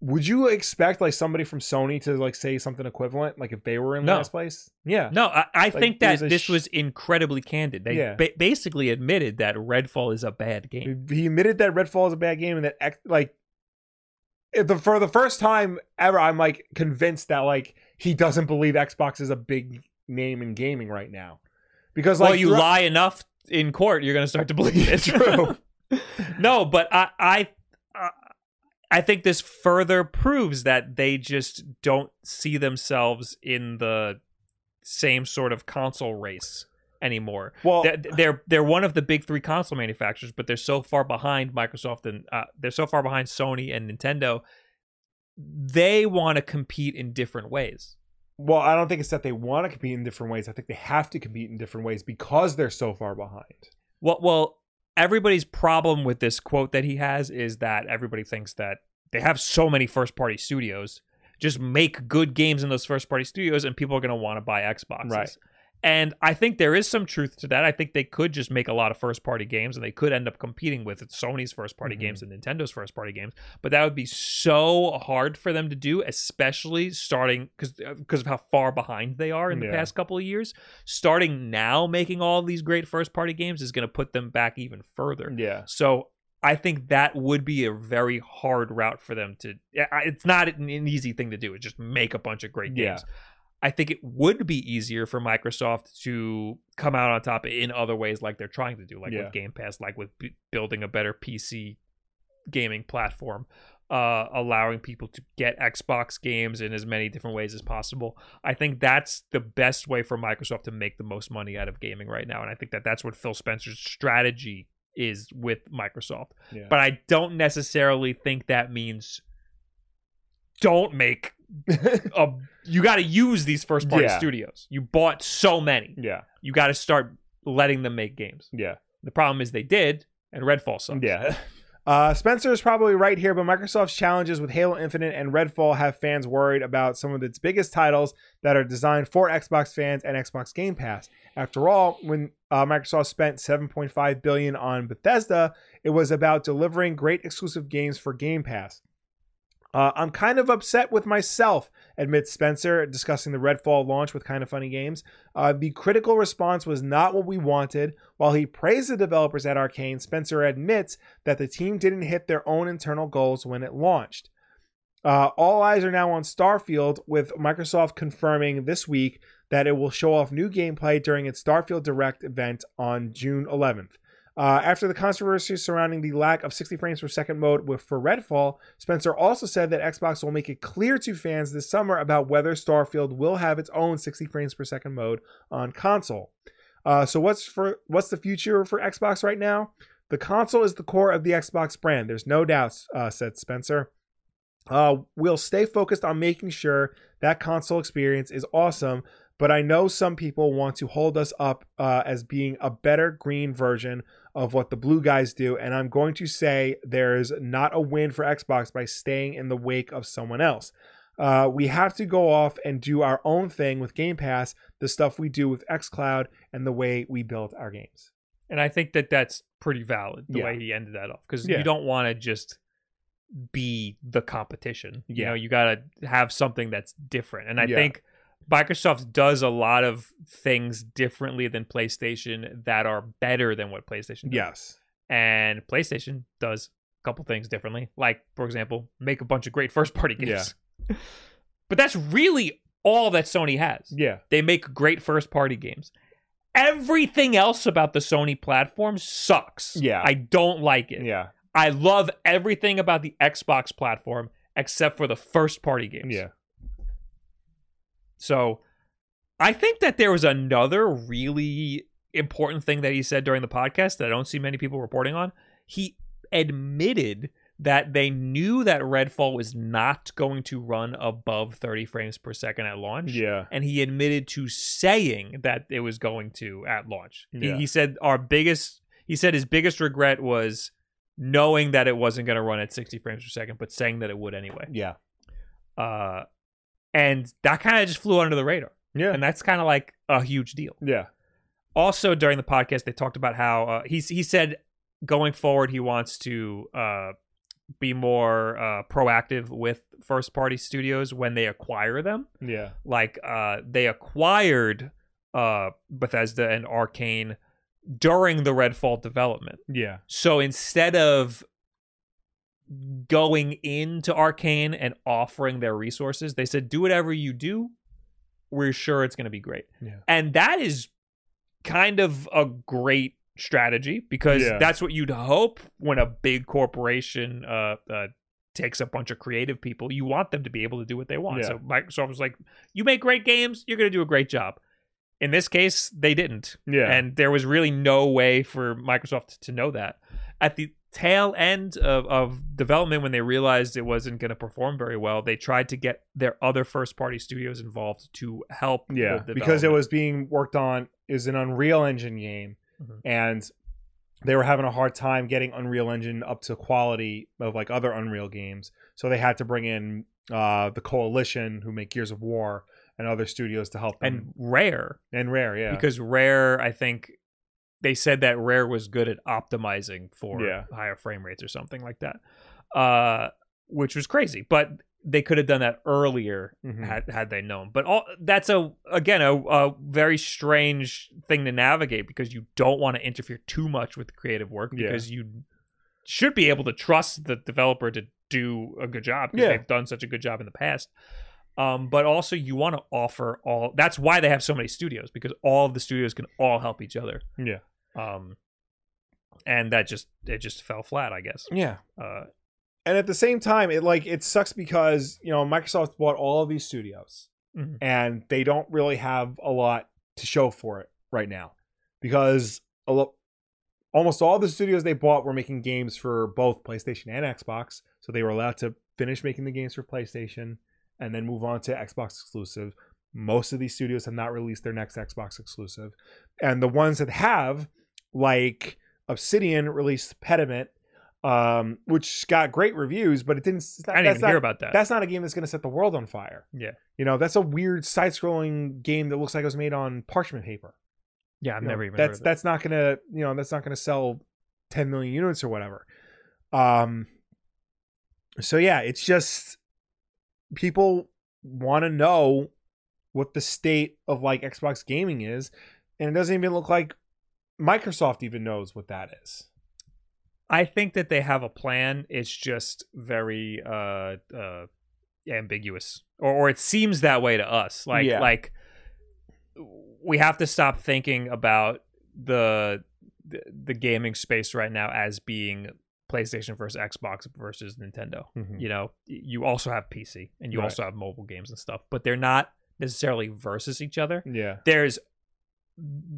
would you expect like somebody from Sony to like say something equivalent like if they were in No. last place? Yeah. no, I, I think that was this sh- was incredibly candid. They Yeah. ba- basically admitted that Redfall is a bad game. He admitted that Redfall is a bad game and that like the, for the first time ever I'm like convinced that like he doesn't believe Xbox is a big name in gaming right now. Because like well, you lie enough in court, you're going to start to believe it. True. no, but I, I- I think this further proves that they just don't see themselves in the same sort of console race anymore. Well, they're, they're they're one of the big three console manufacturers, but they're so far behind Microsoft and uh, they're so far behind Sony and Nintendo. They want to compete in different ways. Well, I don't think it's that they want to compete in different ways. I think they have to compete in different ways because they're so far behind. Well, well, everybody's problem with this quote that he has is that everybody thinks that they have so many first party studios. Just make good games in those first party studios, and people are going to want to buy Xboxes. Right. And I think there is some truth to that. I think they could just make a lot of first party games and they could end up competing with Sony's first party Mhm. games and Nintendo's first party games. But that would be so hard for them to do, especially starting because because of how far behind they are in the Yeah. past couple of years. Starting now making all these great first party games is going to put them back even further. Yeah. So I think that would be a very hard route for them to. It's not an an easy thing to do. It's just make a bunch of great games. Yeah. I think it would be easier for Microsoft to come out on top in other ways, like they're trying to do, like Yeah. with Game Pass, like with b- building a better PC gaming platform, uh, allowing people to get Xbox games in as many different ways as possible. I think that's the best way for Microsoft to make the most money out of gaming right now, and I think that that's what Phil Spencer's strategy is with Microsoft. Yeah. But I don't necessarily think that means don't make a. You got to use these first party Yeah. studios. You bought so many. yeah. You got to start letting them make games. Yeah. The problem is they did, and Redfall sucks. Yeah. Uh, Spencer is probably right here, but Microsoft's challenges with Halo Infinite and Redfall have fans worried about some of its biggest titles that are designed for Xbox fans and Xbox Game Pass. After all, when uh, Microsoft spent 7.5 billion on Bethesda, it was about delivering great exclusive games for Game Pass. Uh, I'm kind of upset with myself, admits Spencer, discussing the Redfall launch with Kind of Funny Games. Uh, the critical response was not what we wanted. While he praised the developers at Arcane, Spencer admits that the team didn't hit their own internal goals when it launched. Uh, all eyes are now on Starfield, with Microsoft confirming this week that it will show off new gameplay during its Starfield Direct event on June 11th. Uh, after the controversy surrounding the lack of 60 frames per second mode with for Redfall, Spencer also said that Xbox will make it clear to fans this summer about whether Starfield will have its own 60 frames per second mode on console. Uh, so what's for what's the future for Xbox right now? The console is the core of the Xbox brand. There's no doubt, uh, said Spencer. Uh, we'll stay focused on making sure that console experience is awesome, but I know some people want to hold us up uh, as being a better green version of what the blue guys do, and I'm going to say there's not a win for Xbox by staying in the wake of someone else. Uh, we have to go off and do our own thing with Game Pass, the stuff we do with xCloud, and the way we build our games. And I think that that's pretty valid the Yeah. way he ended that off because Yeah. you don't want to just be the competition. You know, you got to have something that's different. And I Yeah. think Microsoft does a lot of things differently than PlayStation that are better than what PlayStation does. Yes. And PlayStation does a couple things differently. Like, for example, make a bunch of great first party games. but that's really all that Sony has. Yeah. They make great first party games. Everything else about the Sony platform sucks. Yeah. I don't like it. Yeah. I love everything about the Xbox platform except for the first party games. Yeah. So I think that there was another really important thing that he said during the podcast that I don't see many people reporting on. He admitted that they knew that Redfall was not going to run above 30 frames per second at launch. Yeah. And he admitted to saying that it was going to at launch. He, Yeah. he said our biggest he said his biggest regret was knowing that it wasn't going to run at 60 frames per second, but saying that it would anyway. Yeah. Uh and that kind of just flew under the radar. Yeah. And that's kind of like a huge deal yeah. also during the podcast they talked about how uh, he he said going forward he wants to uh, be more uh, proactive with first party studios when they acquire them Yeah. like uh, they acquired uh, Bethesda and Arcane during the Redfall development Yeah. so instead of going into Arcane and offering their resources, they said, do whatever you do. We're sure it's going to be great. Yeah. And that is kind of a great strategy because Yeah. that's what you'd hope when a big corporation uh, uh, takes a bunch of creative people. You want them to be able to do what they want. Yeah. So Microsoft was like, you make great games, you're going to do a great job. In this case, they didn't Yeah. and there was really no way for Microsoft to know that. At the tail end of, of development, when they realized it wasn't going to perform very well, they tried to get their other first party studios involved to help. Yeah, because it was being worked on is an Unreal Engine game, Mhm. and they were having a hard time getting Unreal Engine up to quality of like other Unreal games. So they had to bring in uh, the Coalition, who make Gears of War, and other studios to help them. and Rare And, Rare, yeah, because Rare, I think they said that Rare was good at optimizing for Yeah. higher frame rates or something like that, uh, which was crazy. But they could have done that earlier Mhm. had had they known. But all that's a again a, a very strange thing to navigate because you don't want to interfere too much with creative work Yeah. because you should be able to trust the developer to do a good job because Yeah. they've done such a good job in the past. Um, but also you want to offer all. That's why they have so many studios because all of the studios can all help each other. yeah, Um, and that just it just fell flat, I guess. yeah. Uh, And at the same time, it like it sucks because you know Microsoft bought all of these studios, Mhm. and they don't really have a lot to show for it right now, because a lo- almost all the studios they bought were making games for both PlayStation and Xbox, so they were allowed to finish making the games for PlayStation and then move on to Xbox exclusive. Most of these studios have not released their next Xbox exclusive, and the ones that have, like Obsidian, released Pentiment um, which got great reviews, but it didn't. not- I didn't that's even hear not- about that. That's not a game that's going to set the world on fire. yeah, You know, that's a weird side-scrolling game that looks like it was made on parchment paper. yeah. I've You know, never even That's heard of that's not to you know that's not going to sell 10 million units or whatever. Um. So yeah, it's just people want to know what the state of like Xbox gaming is, and it doesn't even look like Microsoft even knows what that is. I think that they have a plan. It's just very uh uh ambiguous. Or or it seems that way to us. Like Yeah. like we have to stop thinking about the the, gaming space right now as being PlayStation versus Xbox versus Nintendo. You know, you also have PC and you Right. also have mobile games and stuff, but they're not necessarily versus each other Yeah. there's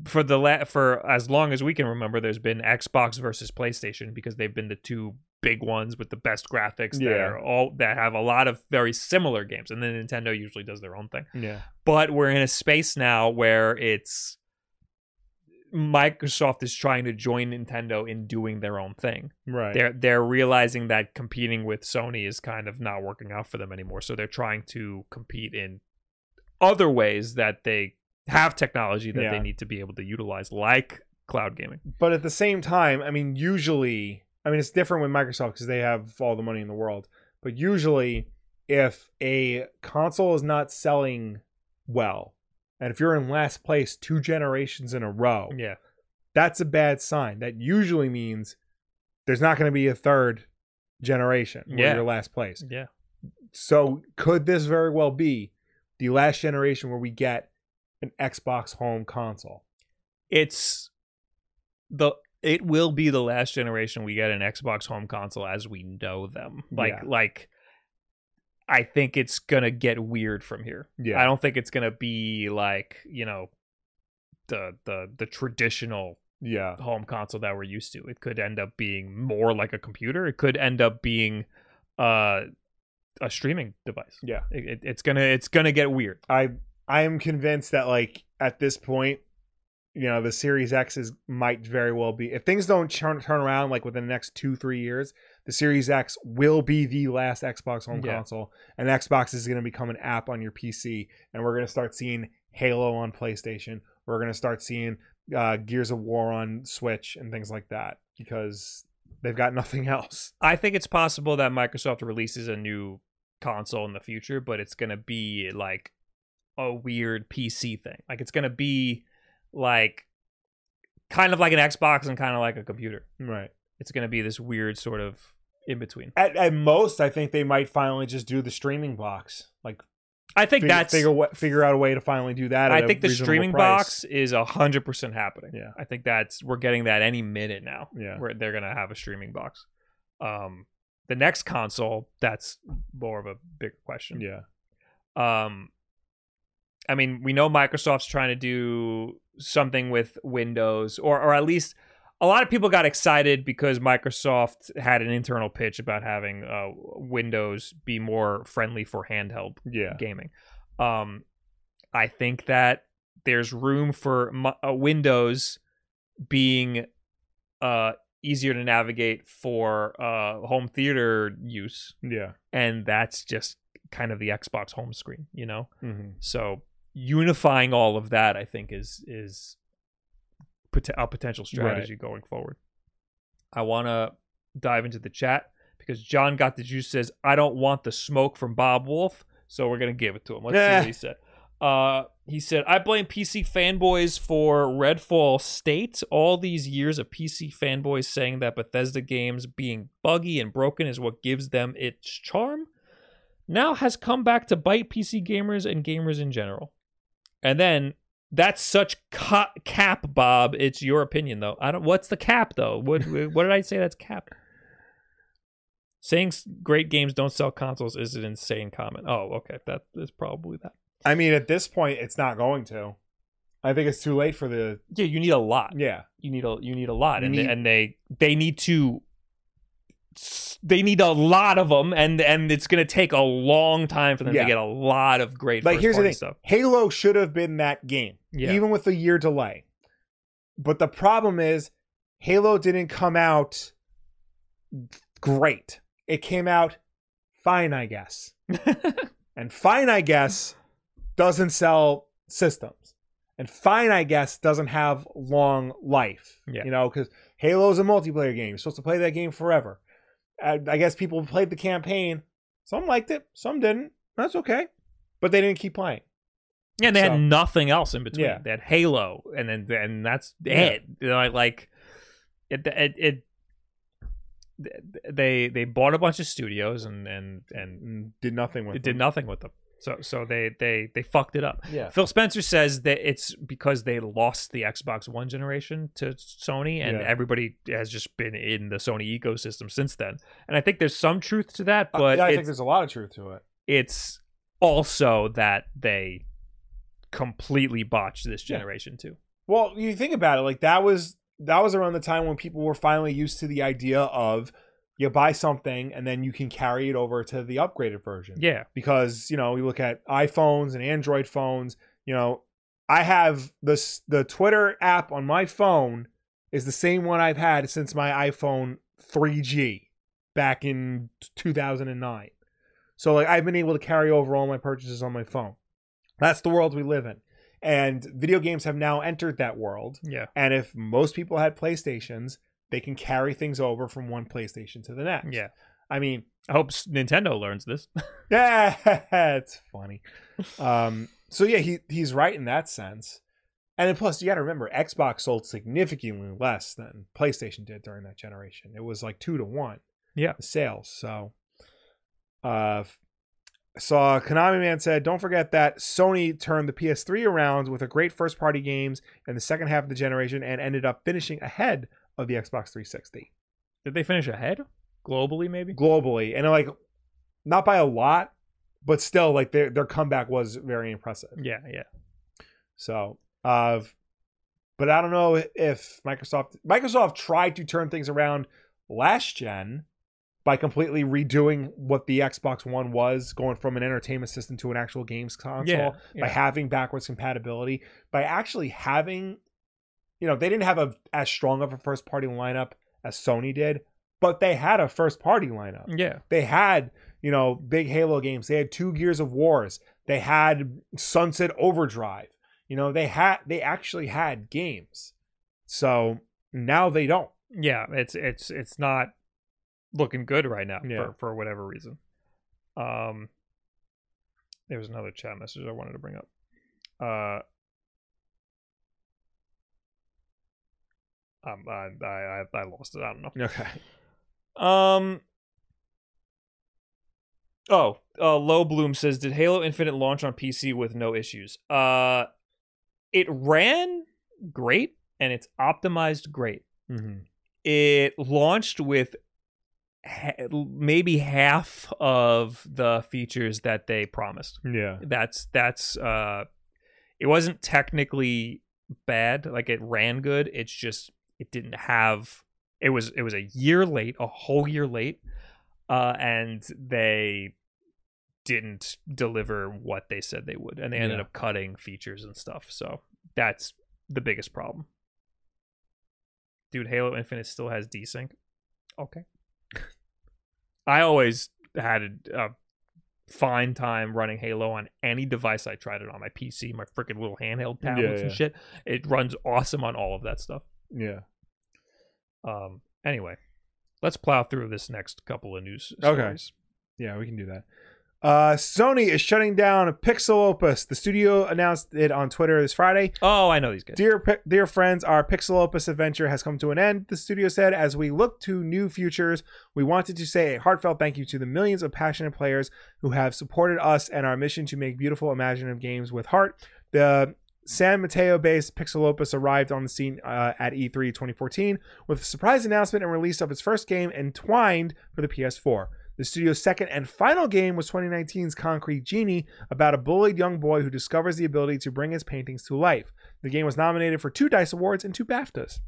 for the la- for as long as we can remember there's been Xbox versus PlayStation because they've been the two big ones with the best graphics that Yeah. are all that have a lot of very similar games and then Nintendo usually does their own thing. Yeah. But we're in a space now where it's Microsoft is trying to join Nintendo in doing their own thing. Right. They're they're realizing that competing with Sony is kind of not working out for them anymore. So they're trying to compete in other ways that they have technology that Yeah. they need to be able to utilize, like cloud gaming. but at the same time, I mean, usually, I mean, it's different with Microsoft because they have all the money in the world. But usually, if a console is not selling well, and if you're in last place two generations in a row, Yeah. that's a bad sign. That usually means there's not going to be a third generation where Yeah. you're last place. Yeah. So could this very well be the last generation where we get an Xbox home console? It's the it will be the last generation we get an Xbox home console as we know them. Like Yeah. like I think it's gonna get weird from here. Yeah. I don't think it's gonna be like you know the the the traditional Yeah. home console that we're used to. It could end up being more like a computer. It could end up being uh, a streaming device. Yeah. It, it, it's gonna it's gonna get weird. I I am convinced that like at this point, you know, the Series X is might very well be if things don't turn turn around like within the next two three years, the Series X will be the last Xbox home Yeah. console, and Xbox is going to become an app on your PC, and we're going to start seeing Halo on PlayStation. We're going to start seeing uh, Gears of War on Switch and things like that because they've got nothing else. I think it's possible that Microsoft releases a new console in the future, but it's gonna be like a weird PC thing. Like it's gonna be like kind of like an Xbox and kind of like a computer. Right. It's gonna be this weird sort of in between. At, at most, I think they might finally just do the streaming box. Like I think figure, that's figure what figure out a way to finally do that. at I think the streaming price. box is a hundred percent happening. Yeah. I think that's we're getting that any minute now. Yeah. where they're gonna have a streaming box. Um, the next console, that's more of a bigger question. Yeah. Um, I mean, we know Microsoft's trying to do something with Windows, or or at least a lot of people got excited because Microsoft had an internal pitch about having uh, Windows be more friendly for handheld Yeah. gaming. Um, I think that there's room for uh, Windows being uh, easier to navigate for uh, home theater use, Yeah. and that's just kind of the Xbox home screen, you know. hmm So unifying all of that, I think, is is pot- a potential strategy going forward. I want to dive into the chat because John got the juice says I don't want the smoke from Bob Wulff, so we're gonna give it to him. Let's see what he said. Uh, he said, "I blame PC fanboys for Redfall State. All these years of PC fanboys saying that Bethesda games being buggy and broken is what gives them its charm, now has come back to bite PC gamers and gamers in general." And then that's such ca- cap, Bob. It's your opinion, though. I don't. What's the cap, though? What what did I say? That's cap. Saying great games don't sell consoles is an insane comment. Oh, okay, that is probably that. I mean, at this point, it's not going to. I think it's too late for the. Yeah, you need a lot. Yeah. You need a you need a lot, You and need- they, and they they need to. They need a lot of them, and and it's gonna take a long time for them Yeah. to get a lot of great. Like, here's the thing stuff. Halo should have been that game, Yeah. even with a year delay. But the problem is, Halo didn't come out great. It came out fine, I guess. and fine, I guess, doesn't sell systems. And fine, I guess, doesn't have long life. Yeah. You know, because Halo is a multiplayer game. You're supposed to play that game forever. I, I guess people played the campaign. Some liked it, some didn't. That's okay. But they didn't keep playing. Yeah, and they So- had nothing else in between. Yeah. They had Halo, and then and that's Yeah. it. You know, like it, it, it, they they bought a bunch of studios and and and And did nothing with it did nothing with them. So so they they they fucked it up. Yeah. Phil Spencer says that it's because they lost the Xbox One generation to Sony, and Yeah. everybody has just been in the Sony ecosystem since then. And I think there's some truth to that, Uh, but yeah, I think there's a lot of truth to it. it's also that they completely botched this Yeah. generation too. Well, you think about it, like that was that was around the time when people were finally used to the idea of you buy something and then you can carry it over to the upgraded version. Yeah, Because, you know, we look at iPhones and Android phones, you know, I have this the Twitter app on my phone is the same one I've had since my iPhone 3G back in 2009. So like I've been able to carry over all my purchases on my phone. That's the world we live in. And video games have now entered that world. yeah, And if most people had PlayStations, they can carry things over from one PlayStation to the next. yeah. I mean, I hope Nintendo learns this. yeah, it's funny. Um, so yeah, he he's right in that sense. And then plus, you got to remember, Xbox sold significantly less than PlayStation did during that generation. It was like two to one. Yeah. sales. So, uh, saw Konami Man said, "Don't forget that Sony turned the PS3 around with a great first-party games in the second half of the generation and ended up finishing ahead of the Xbox 360 Did they finish ahead globally? Maybe. globally, and like not by a lot, but still, like their their comeback was very impressive. Yeah, yeah. So, uh, but I don't know if Microsoft Microsoft tried to turn things around last gen by completely redoing what the Xbox One was, going from an entertainment system to an actual games console, Yeah, by having backwards compatibility, by actually having, you know, they didn't have a as strong of a first party lineup as Sony did, but they had a first party lineup. Yeah. They had, you know, big Halo games. They had two Gears of Wars. They had Sunset Overdrive. You know, they had they actually had games. So now they don't. Yeah, it's it's it's not looking good right now Yeah. for for whatever reason. Um there was another chat message I wanted to bring up. Uh um, I, I I I lost it. I don't know. Okay. Um. Oh, uh, Low Bloom says, "Did Halo Infinite launch on PC with no issues?" Uh, it ran great and it's optimized great. Mm-hmm. It launched with ha- maybe half of the features that they promised. Yeah. That's that's uh, it wasn't technically bad. Like it ran good. It's just it didn't have. It was it was a year late, a whole year late, uh, and they didn't deliver what they said they would, and they ended Yeah. up cutting features and stuff. So that's the biggest problem. Dude, Halo Infinite still has desync. Okay. I always had a, a fine time running Halo on any device I tried it on my PC, my freaking little handheld tablets and yeah. shit. It runs awesome on all of that stuff. Yeah. Um. Anyway, let's plow through this next couple of news Okay. stories. Yeah, we can do that. Uh, Sony is shutting down Pixelopus. The studio announced it on Twitter this Friday. Oh, I know these guys. Dear, dear friends, our Pixelopus adventure has come to an end. The studio said, as we look to new futures, we wanted to say a heartfelt thank you to the millions of passionate players who have supported us and our mission to make beautiful, imaginative games with heart. The San Mateo-based Pixelopus arrived on the scene uh, at E3 2014 with a surprise announcement and release of its first game, Entwined, for the PS4. The studio's second and final game was 2019's Concrete Genie, about a bullied young boy who discovers the ability to bring his paintings to life. The game was nominated for two DICE Awards and two BAFTAs.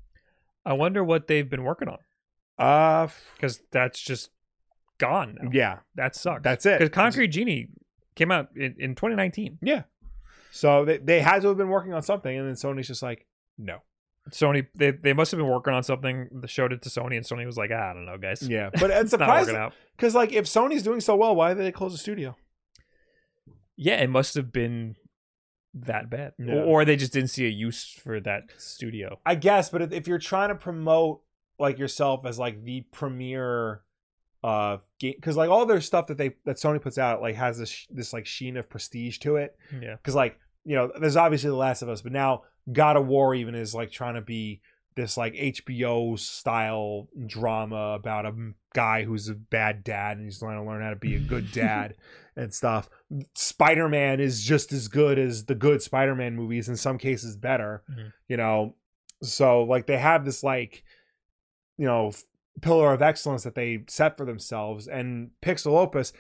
I wonder what they've been working on Uh, because that's just gone now. yeah, That sucks. that's it. Because Concrete Genie came out in, in 2019. Yeah. So they, they had to have been working on something, and then Sony's just like, no. Sony, they, they must have been working on something. They showed it to Sony, and Sony was like, "Ah, I don't know, guys. Yeah, but it's surprising working out. because like if Sony's doing so well, why did they close the studio? Yeah, it must have been that bad, Yeah. or, or they just didn't see a use for that studio. I guess, but if- if you're trying to promote like yourself as like the premier uh game because like all their stuff that they that sony puts out like has this this like sheen of prestige to it. Yeah, because like you know there's obviously the last of us but now god of war even is like trying to be this like hbo style drama about a guy who's a bad dad and he's trying to learn how to be a good dad and stuff. Spider-man is just as good as the good spider-man movies in some cases better Mhm. you know? So like they have this like you know pillar of excellence that they set for themselves and Pixelopus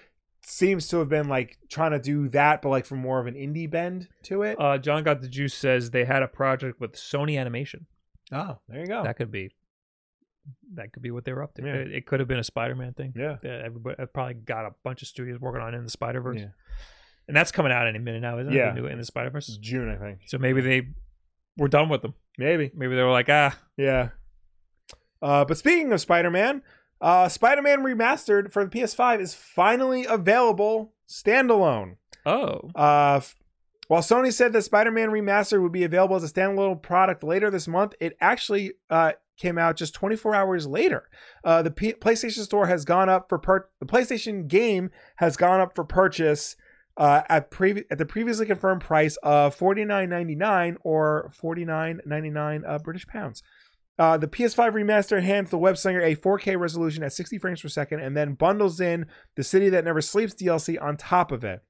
seems to have been like trying to do that but like from more of an indie bend to it uh, John got the juice says they had a project with Sony Animation. oh there you go That could be, that could be what they were up to. Yeah. It, it could have been a Spider-Man thing. yeah Yeah, everybody I probably got a bunch of studios working on it in the Spider Verse, Yeah. and that's coming out any minute now, isn't it? Yeah. The new in the Spider Verse. june i think So maybe they were done with them. maybe Maybe they were like, ah, yeah uh but speaking of spider-man uh spider-man remastered for the ps5 is finally available standalone oh, Uh, while Sony said that Spider-Man Remastered would be available as a standalone product later this month, it actually uh, came out just 24 hours later. Uh, the P- PlayStation Store has gone up for per- the PlayStation game has gone up for purchase uh, at previ- at the previously confirmed price of 49.99 or 49.99 uh, British pounds. Uh, the PS5 remaster hands the web slinger a 4K resolution at 60 frames per second and then bundles in the City That Never Sleeps DLC on top of it.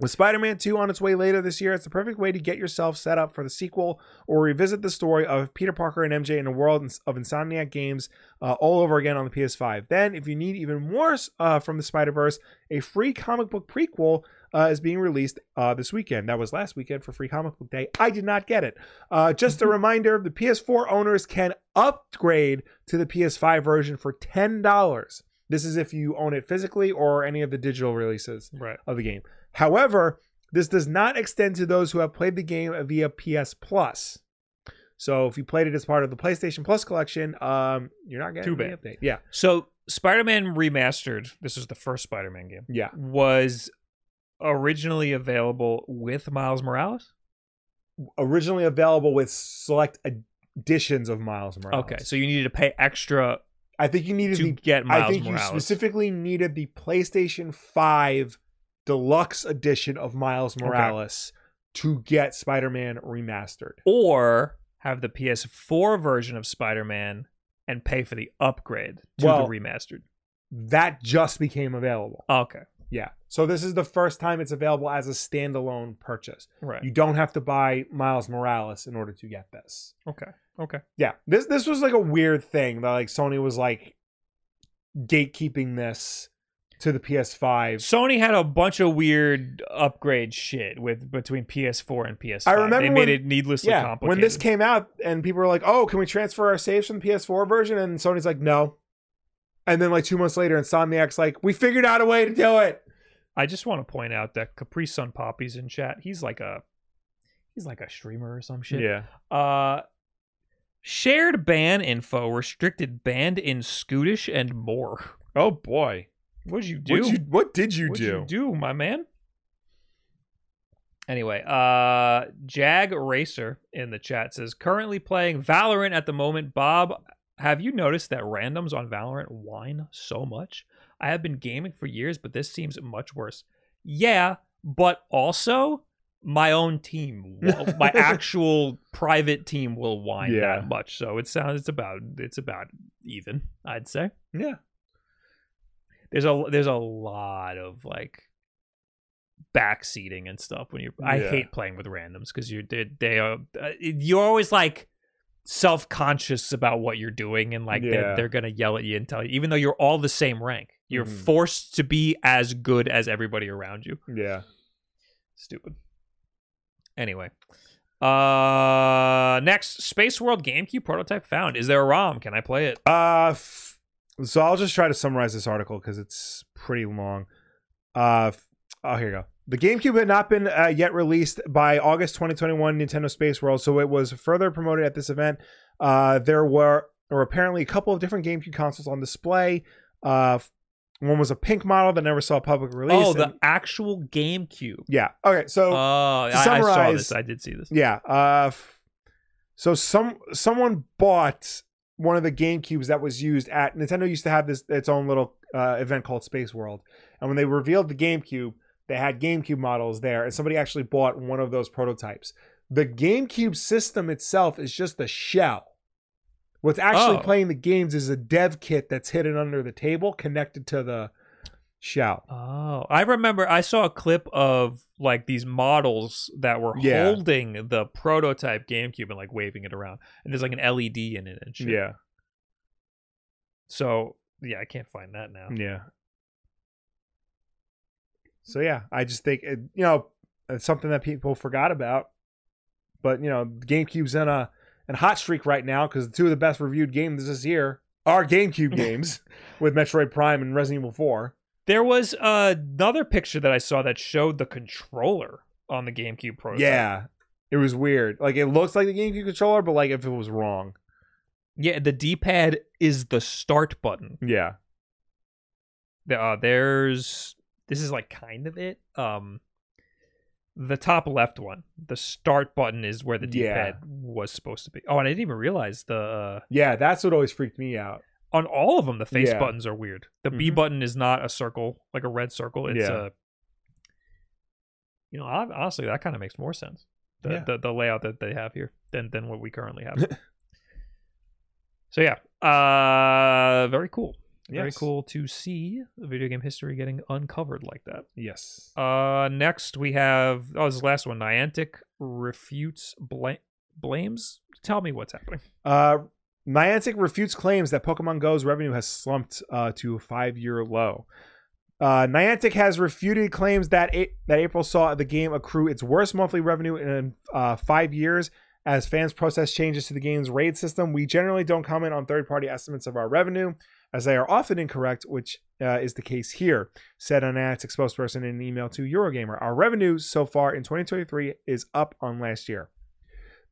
With Spider Man 2 on its way later this year, it's the perfect way to get yourself set up for the sequel or revisit the story of Peter Parker and MJ in a world of Insomniac games uh, all over again on the PS5. Then, if you need even more uh, from the Spider Verse, a free comic book prequel uh, is being released uh, this weekend. That was last weekend for Free Comic Book Day. I did not get it. Uh, just a reminder the PS4 owners can upgrade to the PS5 version for $10. This is if you own it physically or any of the digital releases Right. of the game. However, this does not extend to those who have played the game via PS Plus. So if you played it as part of the PlayStation Plus collection, um, you're not getting Too the bad. update. Yeah, So Spider-Man Remastered, this is the first Spider-Man game, yeah. was originally available with Miles Morales. Originally available with select editions of Miles Morales. Okay, so you needed to pay extra I think you needed to the. get Miles I think Morales. you specifically needed the PlayStation Five Deluxe Edition of Miles Morales to get Spider-Man remastered. or have the PS4 version of Spider-Man and pay for the upgrade to Well- the remastered. That just became available. Okay, Yeah. So this is the first time it's available as a standalone purchase. right. You don't have to buy Miles Morales in order to get this. okay, okay. Yeah. This this was like a weird thing that like Sony was like gatekeeping this to the PS5. Sony had a bunch of weird upgrade shit with between PS4 and PS5. I remember they made when- it needlessly Yeah. complicated. When this came out and people were like, "Oh, can we transfer our saves from the PS4 version?" and Sony's like, "No." And then like 2 months later Insomniac's like, "We figured out a way to do it." I just want to point out that Capri Sun Poppy's in chat. He's like a he's like a streamer or some shit. Yeah. Uh shared ban info, restricted banned in Scootish and more. Oh boy. What'd you do? What you what did you do? What'd do? you do, my man? Anyway, uh Jag Racer in the chat says currently playing Valorant at the moment. Bob, have you noticed that randoms on Valorant whine so much? I have been gaming for years, but this seems much worse. Yeah, but also my own team, my actual private team will whine Yeah. that much. So it sounds it's about it's about even, I'd say Yeah. there's a there's a lot of like backseating and stuff when you I Yeah. hate playing with randoms because you they, they are uh, you're always like self-conscious about what you're doing and like Yeah. they're, they're gonna yell at you and tell you even though you're all the same rank you're Mhm. forced to be as good as everybody around you Yeah. stupid anyway uh next space world gamecube prototype found is there a rom can i play it Uh, f- so I'll just try to summarize this article because it's pretty long. Uh, f- oh, here you go. The GameCube had not been uh, yet released by August 2021 Nintendo Space World, so it was further promoted at this event. Uh, there were, were apparently a couple of different GameCube consoles on display. Uh, one was a pink model that never saw public release. oh the and- actual gamecube yeah. Okay. So oh I, I saw summarize- this i did see this Yeah. Uh, so some someone bought one of the GameCubes that was used at Nintendo used to have this its own little uh, event called Space World, and when they revealed the GameCube, they had GameCube models there, and somebody actually bought one of those prototypes. The GameCube system itself is just a shell. What's actually Oh. playing the games is a dev kit that's hidden under the table, connected to the shell. Oh, I remember I saw a clip of like these models that were Yeah. holding the prototype GameCube and like waving it around. And there's like an LED in it and shit. Yeah. So, yeah, I can't find that now. Yeah. So yeah, I just think it, you know it's something that people forgot about, but you know GameCube's in a in hot streak right now because the two of the best reviewed games this year are GameCube games with Metroid Prime and Resident Evil Four. There was another picture that I saw that showed the controller on the GameCube prototype. Yeah, it was weird. Like it looks like the GameCube controller, but like if it was wrong. Yeah, the D-pad is the start button. Yeah, Uh, there's this is like kind of it. Um the top left one, the start button is where the D-pad was supposed to be. Oh, and I didn't even realize the uh, yeah, that's what always freaked me out. on all of them the face Yeah. buttons are weird. The B Mhm. button is not a circle, like a red circle. It's Yeah. a You know, hon- honestly, that kind of makes more sense. The, Yeah. the the layout that they have here than than what we currently have. so yeah, uh very cool. Very Yes. cool to see video game history getting uncovered like that. Yes. Uh, next we have oh, this is the last one. Niantic refutes bla- blames. Tell me what's happening. Uh, Niantic refutes claims that Pokemon Go's revenue has slumped uh, to a five-year low. Uh, Niantic has refuted claims that a- that April saw the game accrue its worst monthly revenue in uh, five years as fans process changes to the game's raid system. We generally don't comment on third-party estimates of our revenue, as they are often incorrect, which uh, is the case here, said a Niantic spokesperson in an email to Eurogamer. Our revenue so far in 2023 is up on last year.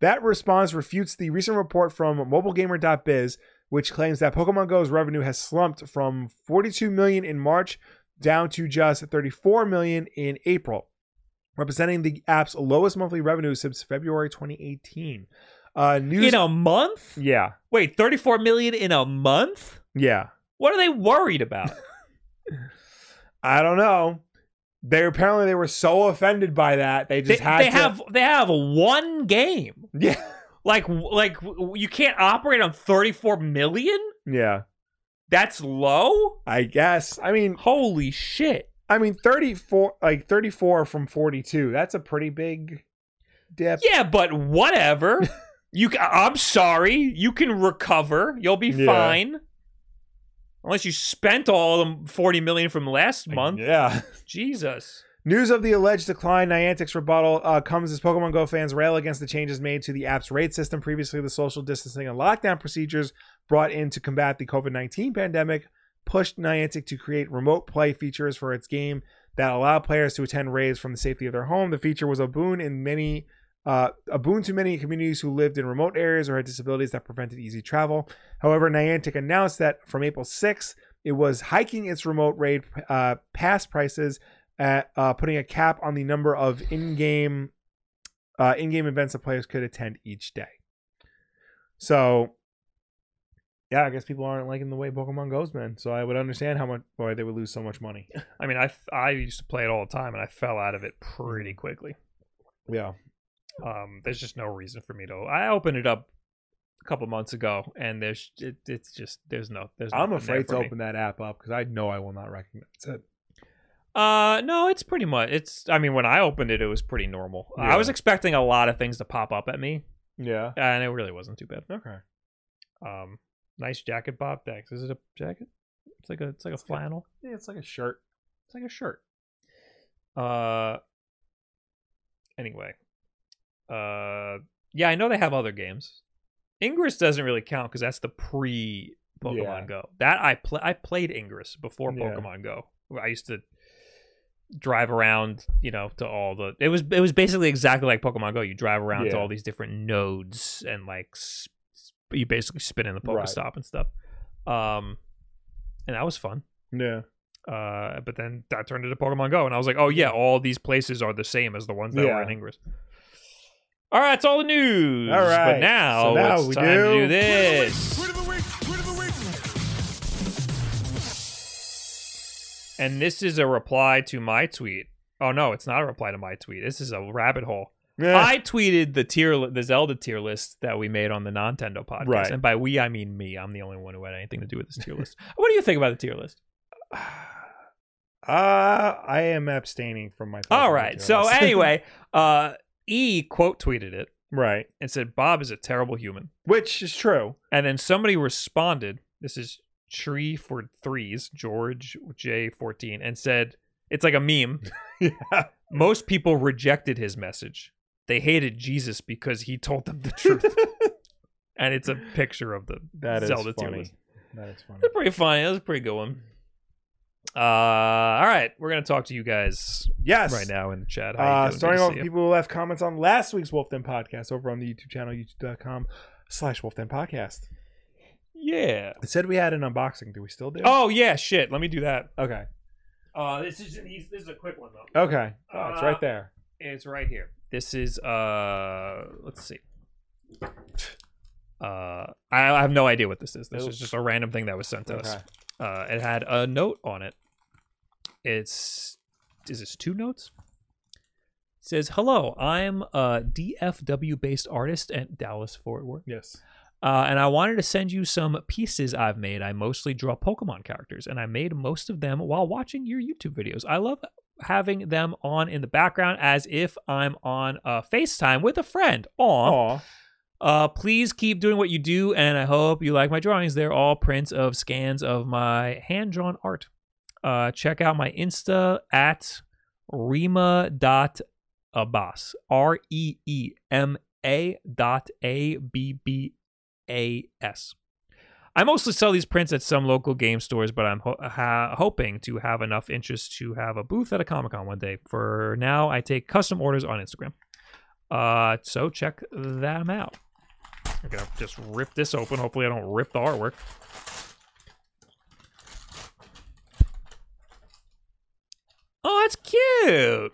That response refutes the recent report from mobilegamer.biz, which claims that Pokemon Go's revenue has slumped from 42 million in March down to just 34 million in April, representing the app's lowest monthly revenue since February 2018. Uh, news, In a month? yeah, Wait, 34 million in a month? Yeah. What are they worried about? I don't know. They apparently they were so offended by that they they just had they to. have they have one game. yeah, Like like you can't operate on 34 million? yeah. That's low? I guess. I mean, Holy shit. I mean, 34, like 34 from 42. That's a pretty big dip. Yeah, but whatever. you I'm sorry. You can recover. You'll be Yeah. fine. Unless you spent all the 40 million from last month. Yeah. Jesus. News of the alleged decline, Niantic's rebuttal uh, comes as Pokemon Go fans rail against the changes made to the app's raid system. Previously, the social distancing and lockdown procedures brought in to combat the COVID 19 pandemic pushed Niantic to create remote play features for its game that allow players to attend raids from the safety of their home. The feature was a boon in many. Uh, a boon to many communities who lived in remote areas or had disabilities that prevented easy travel. However, Niantic announced that from April 6th, it was hiking its remote raid uh, pass prices at uh, putting a cap on the number of in-game uh, in-game events that players could attend each day. So, yeah, I guess people aren't liking the way Pokemon goes, man. So I would understand how much why they would lose so much money. I mean, I I used to play it all the time and I fell out of it pretty quickly. yeah, Um, there's just no reason for me to. I opened it up a couple months ago, and there's it, it's just there's no there's. I'm afraid to me. open that app up because I know I will not recognize it. Uh, no, it's pretty much. It's. I mean, when I opened it, it was pretty normal. Yeah. I was expecting a lot of things to pop up at me, Yeah. and it really wasn't too bad. Okay. Um, nice jacket, Bob. Thanks. Is it a jacket? It's like a it's like a flannel. Yeah, it's like a shirt. It's like a shirt. Uh. Anyway, uh, yeah, I know they have other games. Ingress doesn't really count because that's the pre Pokemon Yeah. Go. That I play. I played Ingress before Yeah. Pokemon Go. I used to drive around, you know, to all the. It was it was basically exactly like Pokemon Go. You drive around to all these different nodes and like s- s- you basically spin in the Right. Pokestop and stuff. Um, and that was fun. Yeah. Uh, but then that turned into Pokemon Go, and I was like, oh yeah, all these places are the same as the ones that were in Ingress. All right, that's all the news. All right, but now, so now it's we time to do- do this. And this is a reply to my tweet. Oh no, it's not a reply to my tweet. This is a rabbit hole. Yeah. I tweeted the tier, li- the Zelda tier list that we made on the Nintendo podcast, Right. and by we I mean me. I'm the only one who had anything to do with this tier list. What do you think about the tier list? Uh, I am abstaining from my. All right. So anyway, uh, E quote tweeted it right, and said Bob is a terrible human, which is true. and then somebody responded. This is Tree for threes, George J fourteen, and said it's like a meme. yeah. Most people rejected his message. They hated Jesus because he told them the truth. and it's a picture of the That is Zelda tier funny. That is funny. That's pretty funny. That was a pretty good one. Uh, all right, we're gonna talk to you guys Yes. right now in the chat. How Uh, starting off with people who left comments on last week's Wulff Den podcast over on the YouTube channel, youtube.com slash Wulff Den podcast. Yeah. It said we had an unboxing. Do we still do? Oh yeah, shit. Let me do that. Okay. Uh, this is this is a quick one though. Okay. Oh, it's right Uh, there. It's right here. This is uh, let's see. Uh, I, I have no idea what this is. This is just a random thing that was sent to us. Uh, it had a note on it. It's is this two notes? It says, "Hello, I'm a DFW based artist at Dallas Fort Worth. Yes. Uh, and I wanted to send you some pieces I've made. I mostly draw Pokemon characters, and I made most of them while watching your YouTube videos. I love having them on in the background as if I'm on a FaceTime with a friend. Aw. Aw. Uh, please keep doing what you do, and I hope you like my drawings. They're all prints of scans of my hand drawn art. Uh, check out my Insta at reema.abbas. R E E M A dot A B B A S. I mostly sell these prints at some local game stores, but I'm ho- ha- hoping to have enough interest to have a booth at a Comic Con one day. For now, I take custom orders on Instagram. Uh, so check them out. I'm gonna just rip this open. Hopefully, I don't rip the artwork. Oh, that's cute.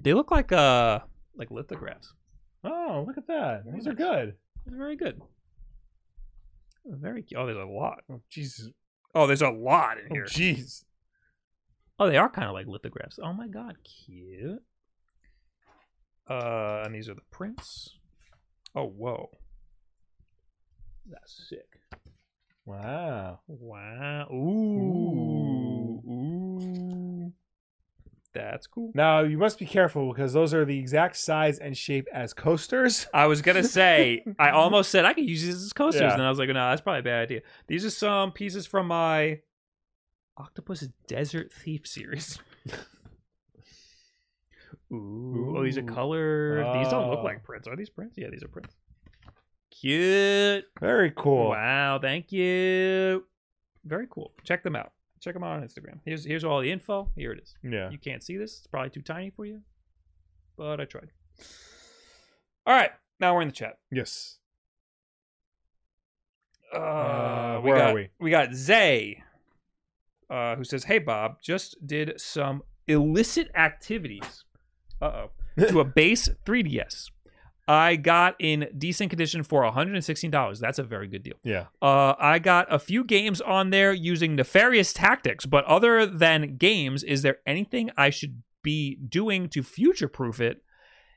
They look like uh like lithographs. Oh, look at that. These are good. They're very good. Very cute. Oh, there's a lot. Oh, Jesus. Oh, there's a lot in Oh, here. jeez. Oh, they are kind of like lithographs. Oh my god, cute. Uh, and these are the prints. Oh, whoa. That's sick. Wow. Wow. Ooh. Ooh. That's cool. Now you must be careful because those are the exact size and shape as coasters. I was gonna say, I almost said I could use these as coasters, Yeah. and I was like, no, that's probably a bad idea. These are some pieces from my Octopus Desert Thief series. Ooh, oh, these are Ooh. colored. These don't look Oh. like prints. Are these prints? Yeah, these are prints. Cute. Very cool. Wow, thank you. Very cool. Check them out. Check them out on Instagram. Here's here's all the info. Here it is. Yeah. You can't see this. It's probably too tiny for you, but I tried. All right, now we're in the chat. Yes. Uh, Uh, we where got, are we? We got Zay, uh, who says, "Hey Bob, just did some illicit activities. Uh oh, to a base 3ds. I got in decent condition for $116. That's a very good deal. Yeah. Uh, I got a few games on there using nefarious tactics, but other than games, is there anything I should be doing to future proof it?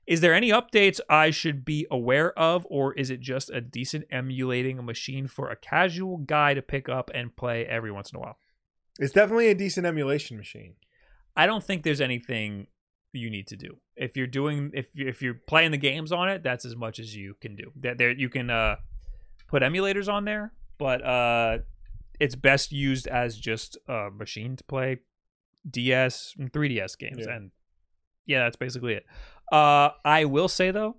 Is there any updates I should be aware of, or is it just a decent emulating machine for a casual guy to pick up and play every once in a while? It's definitely a decent emulation machine. I don't think there's anything you need to do. If you're doing if if you're playing the games on it, that's as much as you can do. That there you can uh put emulators on there, but uh it's best used as just a machine to play DS and 3DS games Yeah. and yeah, that's basically it. Uh I will say though,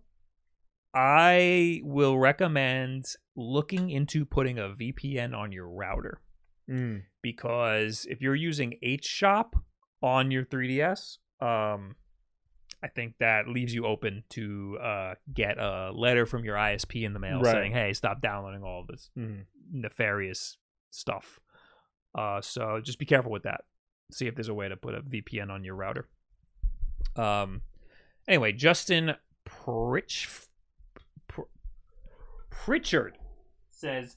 I will recommend looking into putting a VPN on your router Mm. because if you're using hShop on your 3DS, um, I think that leaves you open to uh, get a letter from your ISP in the mail Right. saying, "Hey, stop downloading all of this Mm. nefarious stuff." Uh, so just be careful with that. See if there's a way to put a VPN on your router. Um. Anyway, Justin Pritch, Pr- Pritchard says,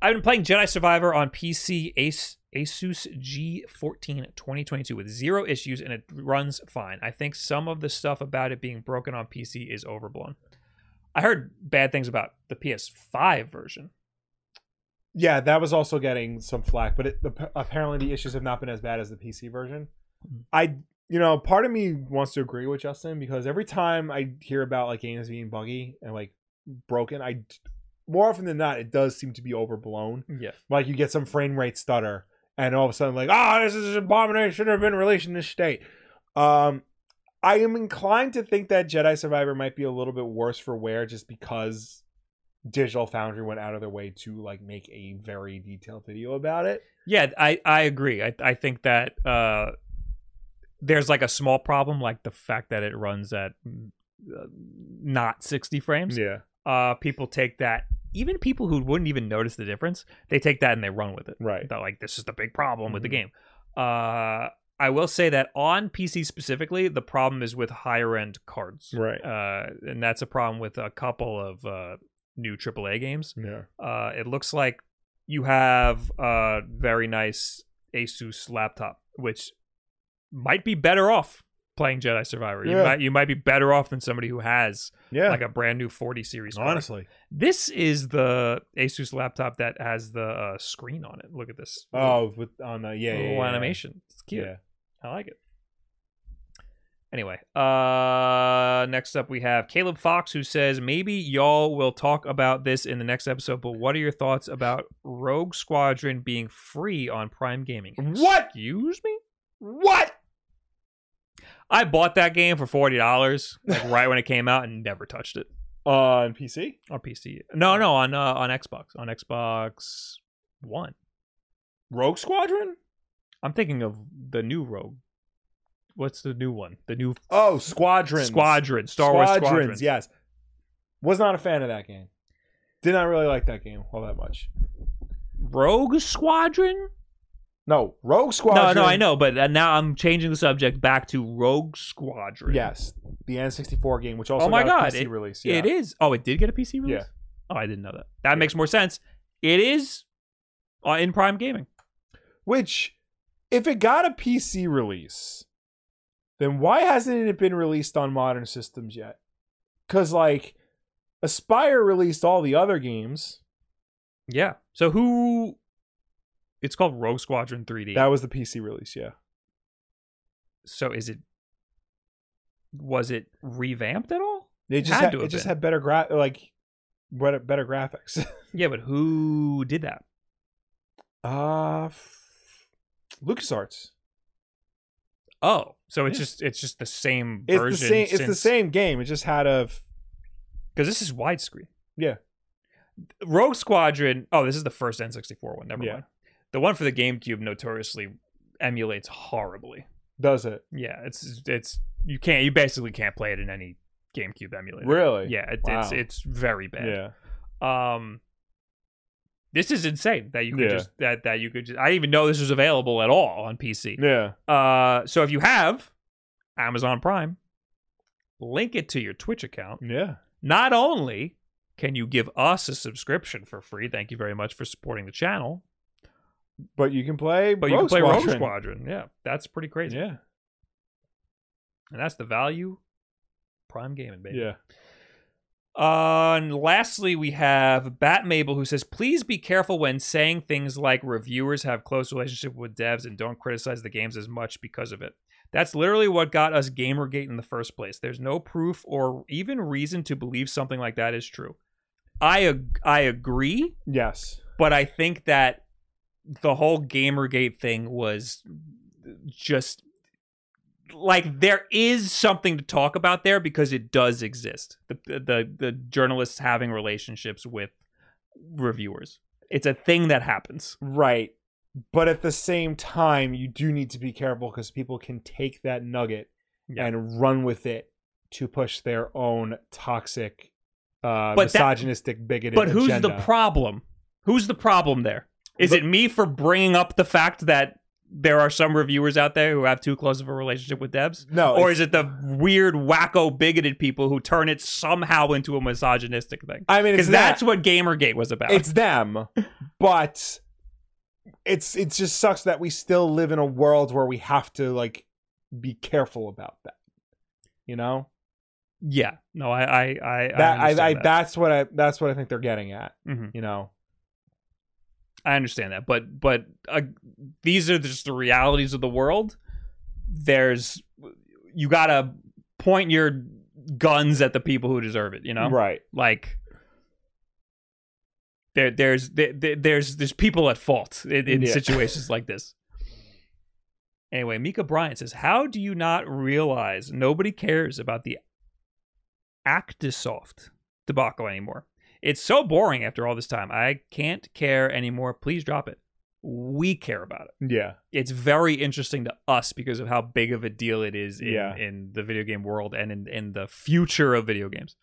I've been playing Jedi Survivor on PC Ace, Asus G14 2022 with zero issues and it runs fine. I think some of the stuff about it being broken on PC is overblown. I heard bad things about the PS5 version. Yeah, that was also getting some flack, but it, the, apparently the issues have not been as bad as the PC version. Mhm. I, you know, part of me wants to agree with Justin because every time I hear about like games being buggy and like broken, I more often than not it does seem to be overblown. Yeah. Like you get some frame rate stutter, and all of a sudden like, ah, this is an abomination. Been released in this state. Um, I am inclined to think that Jedi Survivor might be a little bit worse for wear just because Digital Foundry went out of their way to like make a very detailed video about it. Yeah, I, I agree. I, I think that uh, there's like a small problem, like the fact that it runs at uh, not 60 frames. Yeah. Uh, people take that, even people who wouldn't even notice the difference, they take that and they run with it. Right. They're like, this is the big problem with the Mhm. game. Uh, I will say that on PC specifically, the problem is with higher end cards. Right. Uh, and that's a problem with a couple of uh, new AAA games. Yeah. Uh, it looks like you have a very nice Asus laptop, which might be better off playing Jedi Survivor. You Yeah. might you might be better off than somebody who has Yeah. like a brand new 40 series. card. honestly. this is the Asus laptop that has the uh, screen on it. Look at this. Oh, with on the yeah, yeah, animation. It's cute. I like it. Anyway, uh next up we have Caleb Fox who says maybe y'all will talk about this in the next episode, but what are your thoughts about Rogue Squadron being free on Prime Gaming? What? Excuse me? What? I bought that game for forty dollars, like right when it came out, and never touched it On PC? on PC. No, no, on uh, on Xbox, on Xbox One. Rogue Squadron? I'm thinking of the new Rogue. What's the new one? The new Oh, Squadrons. Squadron, Star Wars Squadrons, Squadron. yes. Was not a fan of that game. Did not really like that game all that much. Rogue Squadron? No, Rogue Squadron. No, no, I know, but uh, now I'm changing the subject back to Rogue Squadron. Yes, the N64 game, which also Oh my got a God, PC release. It yeah. is. Oh, it did get a PC release? Yeah. Oh, I didn't know that. That makes more sense. It is uh, in Prime Gaming. Which, if it got a PC release, then why hasn't it been released on modern systems yet? Because like, Aspyr released all the other games. Yeah. So who? It's called Rogue Squadron 3D. That was the PC release. Yeah. so is it? Was it revamped at all? It just Had had, to it just been. had better gra- like better, better graphics. Yeah, but who did that? uh f- LucasArts. Oh, so it's Yeah. just it's just the same It's version. the same. It's the same game. It just had a because this is widescreen. yeah. Rogue Squadron. Oh, this is the first N64 one. Never Yeah. mind. The one for the GameCube notoriously emulates horribly. Does it Yeah, it's it's you can't you basically can't play it in any GameCube emulator. really? Yeah, it, it's it's very bad. Yeah. Um, this is insane that you could Yeah. just that that you could just. I didn't even know this was available at all on PC. Yeah. Uh, so if you have Amazon Prime, link it to your Twitch account. Yeah. Not only can you give us a subscription for free, thank you very much for supporting the channel, But you can play. but Rogue you can play Squadron. Rogue Squadron. Yeah, that's pretty crazy. Yeah. And that's the value Prime Gaming, baby. Yeah. Uh, and lastly, we have Bat Mabel who says, "Please be careful when saying things like reviewers have close relationship with devs and don't criticize the games as much because of it. That's literally what got us GamerGate in the first place. There's no proof or even reason to believe something like that is true. I ag- I agree, Yes. but I think that the whole GamerGate thing was just like there is something to talk about there because it does exist. The the the journalists having relationships with reviewers. It's a thing that happens. Right. But at the same time, you do need to be careful because people can take that nugget Yeah. and run with it to push their own toxic, uh, But that- misogynistic, bigoted. But who's agenda. the problem? Who's the problem there? Is But- it me for bringing up the fact that there are some reviewers out there who have too close of a relationship with devs? No, or is it the weird, wacko, bigoted people who turn it somehow into a misogynistic thing? I mean, Because that's that. what Gamergate was about. it's them, but it's it just sucks that we still live in a world where we have to like be careful about that. You know yeah. No, I, I, I, that I, I, I, that. that's what I that's what I think they're getting at. Mhm. You know, I understand that, but but uh, these are just the realities of the world. There's you gotta point your guns at the people who deserve it. You know, right? like there there's there, there- there's there's people at fault in, in Yeah. situations like this. Anyway, Mika Bryant says, "How do you not realize nobody cares about the Actisoft debacle anymore? It's so boring after all this time. I can't care anymore. Please drop it. We care about it. Yeah, It's very interesting to us because of how big of a deal it is in, Yeah. in the video game world and in, in the future of video games.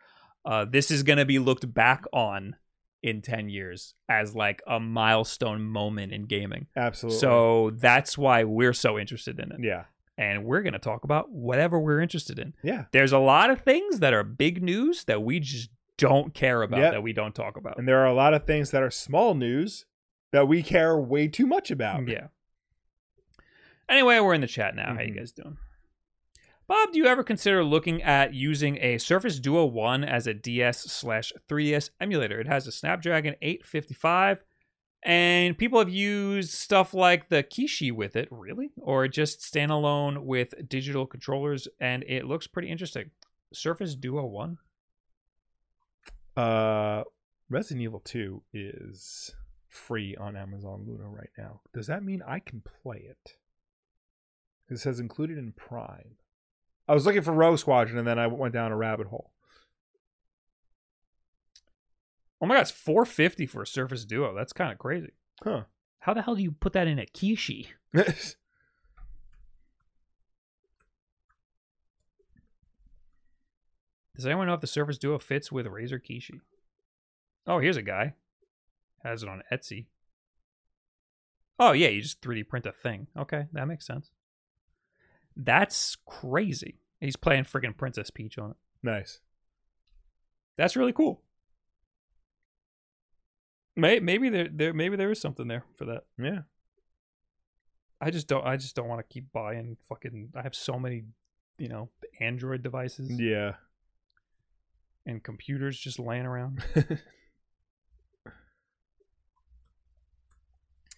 Uh, this is going to be looked back on in 10 years as like a milestone moment in gaming. absolutely. So that's why we're so interested in it. yeah, And we're going to talk about whatever we're interested in. yeah, There's a lot of things that are big news that we just don't care about, Yep. that we don't talk about. and there are a lot of things that are small news that we care way too much about. Yeah. Anyway, we're in the chat now. How you Mhm. guys doing? Bob, do you ever consider looking at using a Surface Duo 1 as a DS slash 3DS emulator? It has a Snapdragon 855, and people have used stuff like the Kishi with it, really? Or just standalone with digital controllers, and it looks pretty interesting. Surface Duo 1? Uh, Resident Evil 2 is free on Amazon Luna right now. Does that mean I can play it? It says included in Prime. I was looking for Rogue Squadron and then I went down a rabbit hole. Oh my god, it's 450 for a Surface Duo. That's kind of crazy. Huh. How the hell do you put that in a Kishi? Does anyone know if the Surface Duo fits with Razer Kishi? Oh, here's a guy. Has it on Etsy. Oh yeah, you just 3D print a thing. Okay, that makes sense. That's crazy. He's playing freaking Princess Peach on it. nice. That's really cool. May, maybe there, there maybe there is something there for that. Yeah. I just don't I just don't want to keep buying fucking I have so many, you know, Android devices Yeah. And computers just laying around.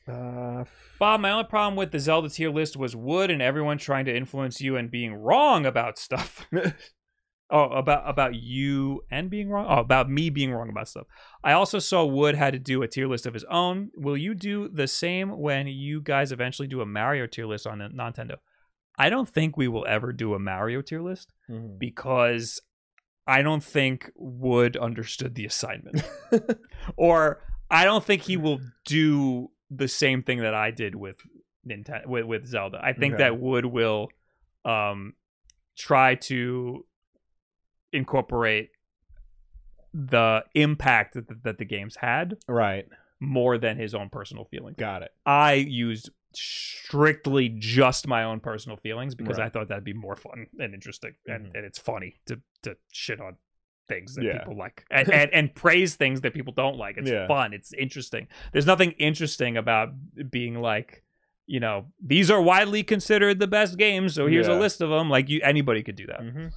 uh, Bob, my only problem with the Zelda tier list was Wood and everyone trying to influence you and being wrong about stuff. oh, about about you and being wrong. Oh, about me being wrong about stuff. I also saw Wood had to do a tier list of his own. Will you do the same when you guys eventually do a Mario tier list on Nintendo? I don't think we will ever do a Mario tier list Mhm. because I don't think Wood understood the assignment. or I don't think he will do the same thing that I did with Nintendo with, with Zelda. I think Okay. that Wood will um try to incorporate the impact that, that the games had right. More than his own personal feelings. Got it. I used strictly just my own personal feelings because I thought that'd be more fun and interesting, and, Mhm. and it's funny to to shit on things that Yeah. people like and, and and praise things that people don't like. It's Yeah. fun. It's interesting. There's nothing interesting about being like. You know, these are widely considered the best games, so here's a list of them. Like you, anybody could do that. Mm-hmm.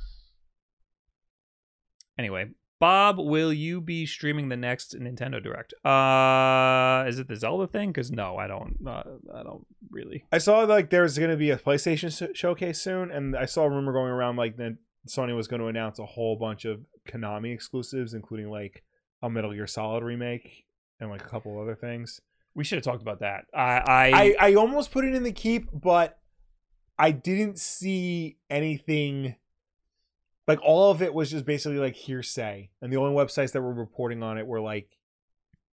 Anyway, Bob, will you be streaming the next Nintendo Direct? Uh, is it the Zelda thing? Because no, I don't. Uh, I don't really. I saw like there's going to be a PlayStation sh- showcase soon, and I saw a rumor going around like that Sony was going to announce a whole bunch of Konami exclusives, including like a Metal Gear Solid remake and like a couple other things. We should have talked about that. I, I, I, I almost put it in the keep, but I didn't see anything. Like all of it was just basically like hearsay, and the only websites that were reporting on it were like,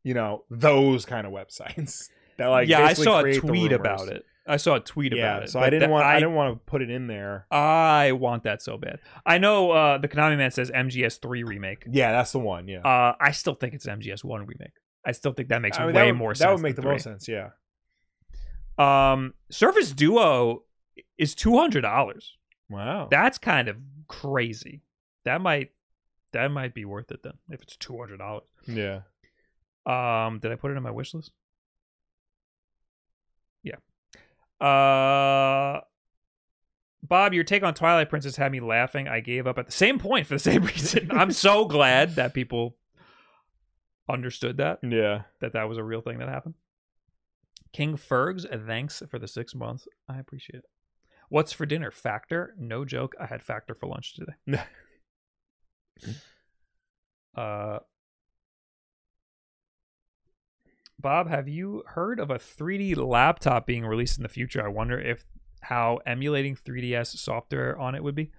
you know, those kind of websites. That like yeah, I saw a tweet about it. I saw a tweet Yeah, about it. so I didn't want I, I, didn't want to put it in there. I want that so bad. I know uh, the Konami man says MGS three remake. Yeah, that's the one. Yeah, Uh, I still think it's MGS one remake. I still think that makes I mean, way that would, more that sense. would make the most sense. Yeah. Um, Surface Duo is two hundred dollars. Wow. That's kind of crazy. That might that might be worth it then if it's two hundred dollars. yeah. Um, did I put it in my wish list? Yeah. Uh, Bob, your take on Twilight Princess had me laughing. I gave up at the same point for the same reason. I'm so glad that people understood that Yeah. that that was a real thing that happened. King Fergs, thanks for the six months. I appreciate it. What's for dinner? Factor? No joke. I had Factor for lunch today. uh, Bob, have you heard of a 3D laptop being released in the future? I wonder if how emulating 3DS software on it would be.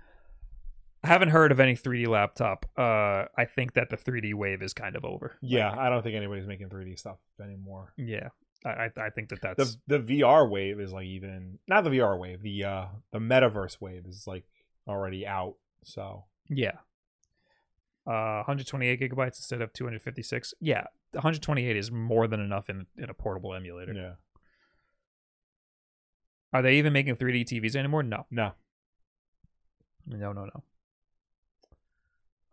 I haven't heard of any 3D laptop. Uh, I think that the 3D wave is kind of over. Yeah. I don't think anybody's making 3D stuff anymore. Yeah, I I, think that that's The the VR wave is like even not the VR wave. The uh the metaverse wave is like already out. So yeah. Uh, 128 gigabytes instead of 256. Yeah, 128 is more than enough in in a portable emulator. yeah. Are they even making 3D TVs anymore? No, No. no, no, no.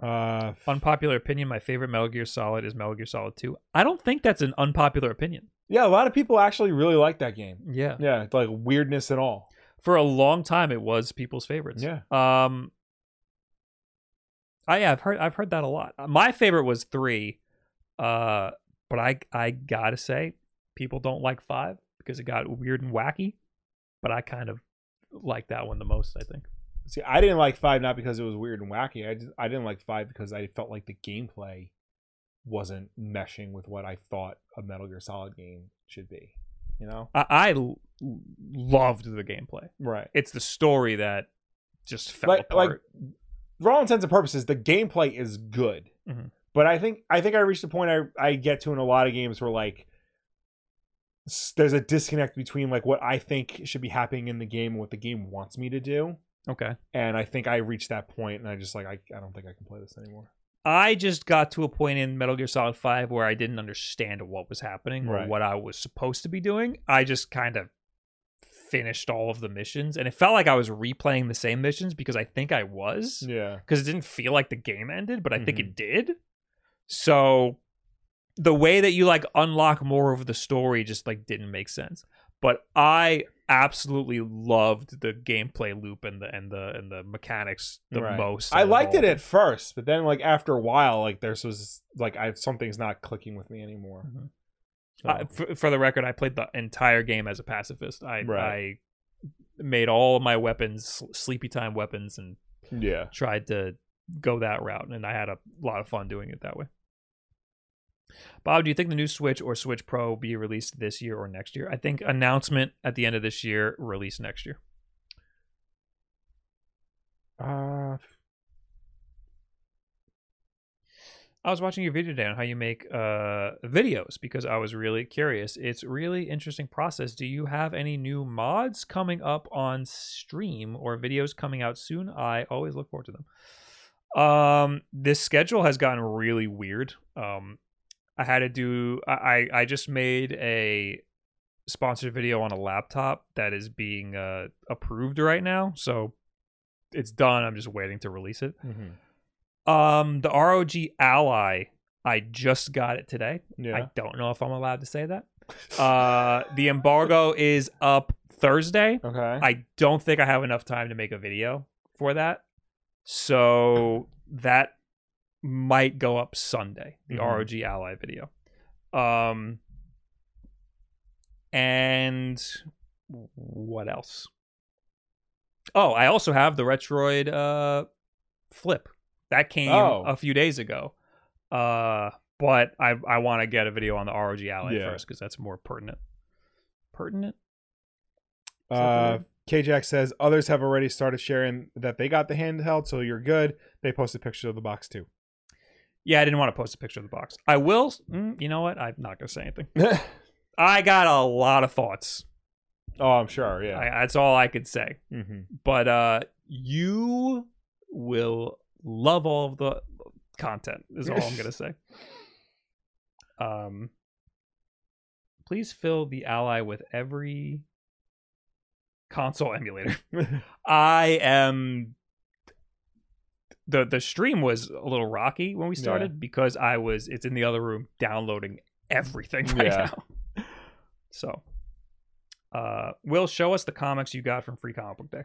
Uh. Unpopular opinion: My favorite Metal Gear Solid is Metal Gear Solid 2. I don't think that's an unpopular opinion. Yeah. A lot of people actually really like that game. Yeah. Yeah. Like weirdness and all. For a long time, it was people's favorites. Yeah. Um. I yeah, I've heard I've heard that a lot. My favorite was three, uh, but I I gotta say, people don't like five because it got weird and wacky. But I kind of like that one the most. I think. See, I didn't like five not because it was weird and wacky. I just, I didn't like five because I felt like the gameplay wasn't meshing with what I thought a Metal Gear Solid game should be. You know? I, I l- loved the gameplay. Right. It's the story that just fell Like like for all intents and purposes, the gameplay is good. Mhm. But I think I think I reached a point I I get to in a lot of games where like there's a disconnect between like what I think should be happening in the game and what the game wants me to do. Okay. And I think I reached that point and I just like I, I don't think I can play this anymore. I just got to a point in Metal Gear Solid 5 where I didn't understand what was happening or Right. what I was supposed to be doing. I just kind of finished all of the missions and it felt like I was replaying the same missions because I think I was Yeah. because it didn't feel like the game ended, but I think Mhm. it did. So the way that you like unlock more of the story just like didn't make sense. But I absolutely loved the gameplay loop and the and the and the mechanics the Right. most. I liked it at first, but then like after a while, like there's was like I something's not clicking with me anymore. Mhm. So, Uh, for, for the record, I played the entire game as a pacifist. I Right. I made all of my weapons sleepy time weapons and yeah. tried to go that route, and I had a lot of fun doing it that way. Bob, do you think the new Switch or Switch Pro will be released this year or next year? I think announcement at the end of this year, release next year. Uh, I was watching your video today on how you make uh, videos because I was really curious. It's really interesting process. Do you have any new mods coming up on stream or videos coming out soon? I always look forward to them. Um, this schedule has gotten really weird. Um, I had to do. I I just made a sponsored video on a laptop that is being uh, approved right now, so it's done. I'm just waiting to release it. mhm. Um, the ROG Ally, I just got it today. Yeah. I don't know if I'm allowed to say that. Uh, the embargo is up Thursday. okay. I don't think I have enough time to make a video for that. So that might go up Sunday, the Mhm. ROG Ally video. Um, and what else? Oh, I also have the Retroid uh, Flip. That came Oh. a few days ago. Uh, but I I want to get a video on the ROG Ally Yeah. first because that's more pertinent. Pertinent? Uh. KJack says others have already started sharing that they got the handheld, so you're good. They posted pictures of the box too. Yeah, I didn't want to post a picture of the box. I will. Mm, you know what? I'm not gonna say anything. I got a lot of thoughts. oh, I'm sure. Yeah. I, that's all I could say. mm-hmm. But uh, you will love all of the content. Is all I'm gonna say. Um, please fill the ally with every console emulator. I am. The The stream was a little rocky when we Yeah. started because I was. It's in the other room downloading everything right Yeah. now. So, uh, Will show us the comics you got from Free Comic Book Day.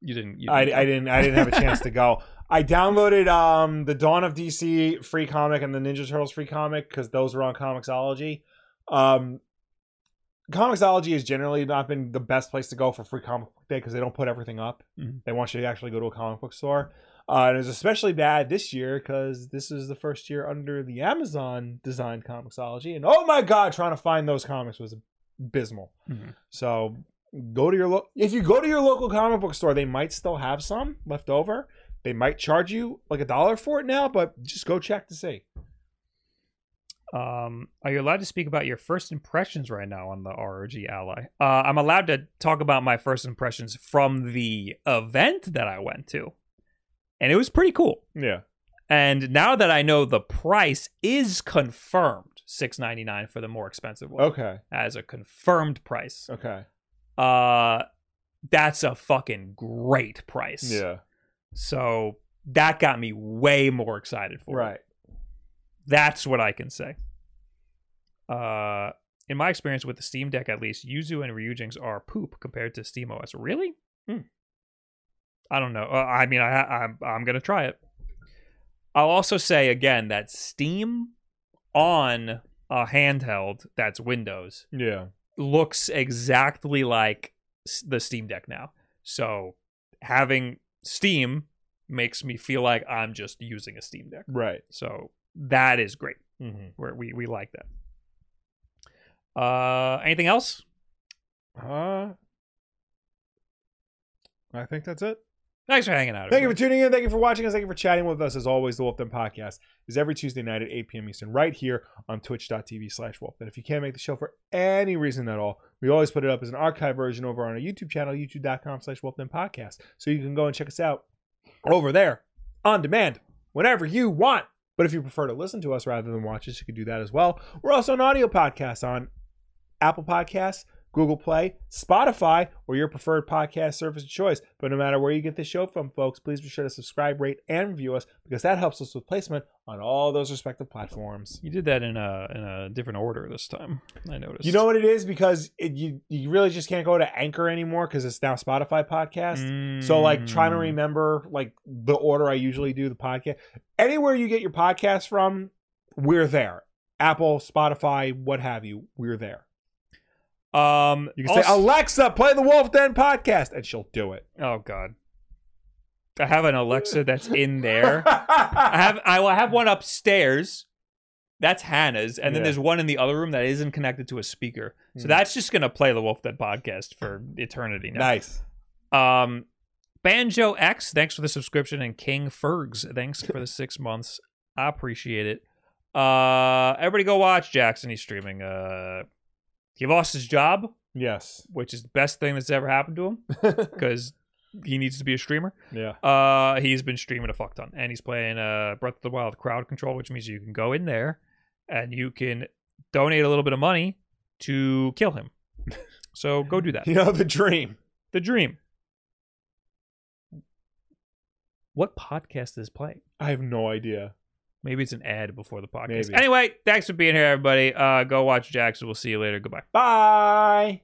You didn't. You I, didn't I go. didn't I didn't have a chance to go. I downloaded um the Dawn of DC free comic and the Ninja Turtles free comic because those were on Comixology. Um, Comixology has generally not been the best place to go for free comic book day because they don't put everything up. Mhm. They want you to actually go to a comic book store. Uh, and it was especially bad this year because this is the first year under the Amazon designed Comixology, and oh my god, trying to find those comics was abysmal. Mhm. So go to your lo- if you go to your local comic book store, they might still have some left over. They might charge you like a dollar for it now, but just go check to see. Um, are you allowed to speak about your first impressions right now on the ROG Ally? Uh, I'm allowed to talk about my first impressions from the event that I went to, and it was pretty cool. Yeah. And now that I know the price is confirmed, six ninety nine for the more expensive one, Okay. as a confirmed price. Okay. Uh, that's a fucking great price. Yeah. So that got me way more excited for it. Right. That's what I can say. Uh, in my experience with the Steam Deck, at least, Yuzu and Ryujinx are poop compared to SteamOS. Really? Hmm. I don't know. Uh, I mean, I, I'm I'm gonna try it. I'll also say again that Steam on a handheld that's Windows Yeah. looks exactly like the Steam Deck now. So having Steam makes me feel like I'm just using a Steam Deck. Right. So that is great. Mm-hmm. Where we we like that. Uh, anything else? Uh, I think that's it. Thanks for hanging out. Thank you for tuning in. Thank you for watching us. Thank you for chatting with us. As always, the Wulff Den Podcast is every Tuesday night at 8 p.m. Eastern, right here on twitch.tv slash wolf. And if you can't make the show for any reason at all, we always put it up as an archive version over on our YouTube channel, youtube.com slash Wulff Den Podcast. So you can go and check us out over there on demand whenever you want. But if you prefer to listen to us rather than watch us, you can do that as well. We're also an audio podcast on Apple Podcasts, Google Play, Spotify, or your preferred podcast service of choice. But no matter where you get this show from, folks, please be sure to subscribe, rate, and review us because that helps us with placement on all those respective platforms. You did that in a in a different order this time. I noticed. You know what it is because it, you you really just can't go to Anchor anymore because it's now Spotify podcast. So like trying to Mm. remember like the order I usually do the podcast. Anywhere you get your podcast from, we're there. Apple, Spotify, what have you, we're there. Um, You can say Alexa, play the Wulff Den podcast, and she'll do it. Oh God. I have an Alexa that's in there. I have I will have one upstairs. That's Hannah's, and then Yeah. there's one in the other room that isn't connected to a speaker. So Hmm. that's just gonna play the Wolf Dead podcast for eternity now. nice. Um, Banjo X, thanks for the subscription, and King Fergs, thanks for the six months. I appreciate it. Uh, everybody go watch Jackson. He's streaming. Uh, he lost his job, Yes. which is the best thing that's ever happened to him because he needs to be a streamer. yeah. Uh, he's been streaming a fuck ton, and he's playing uh Breath of the Wild crowd control, which means you can go in there and you can donate a little bit of money to kill him. So go do that. You know the dream. The dream. What podcast is playing? I have no idea. Maybe it's an ad before the podcast. Maybe. Anyway, thanks for being here, everybody. Uh, go watch Jackson. We'll see you later. Goodbye. Bye.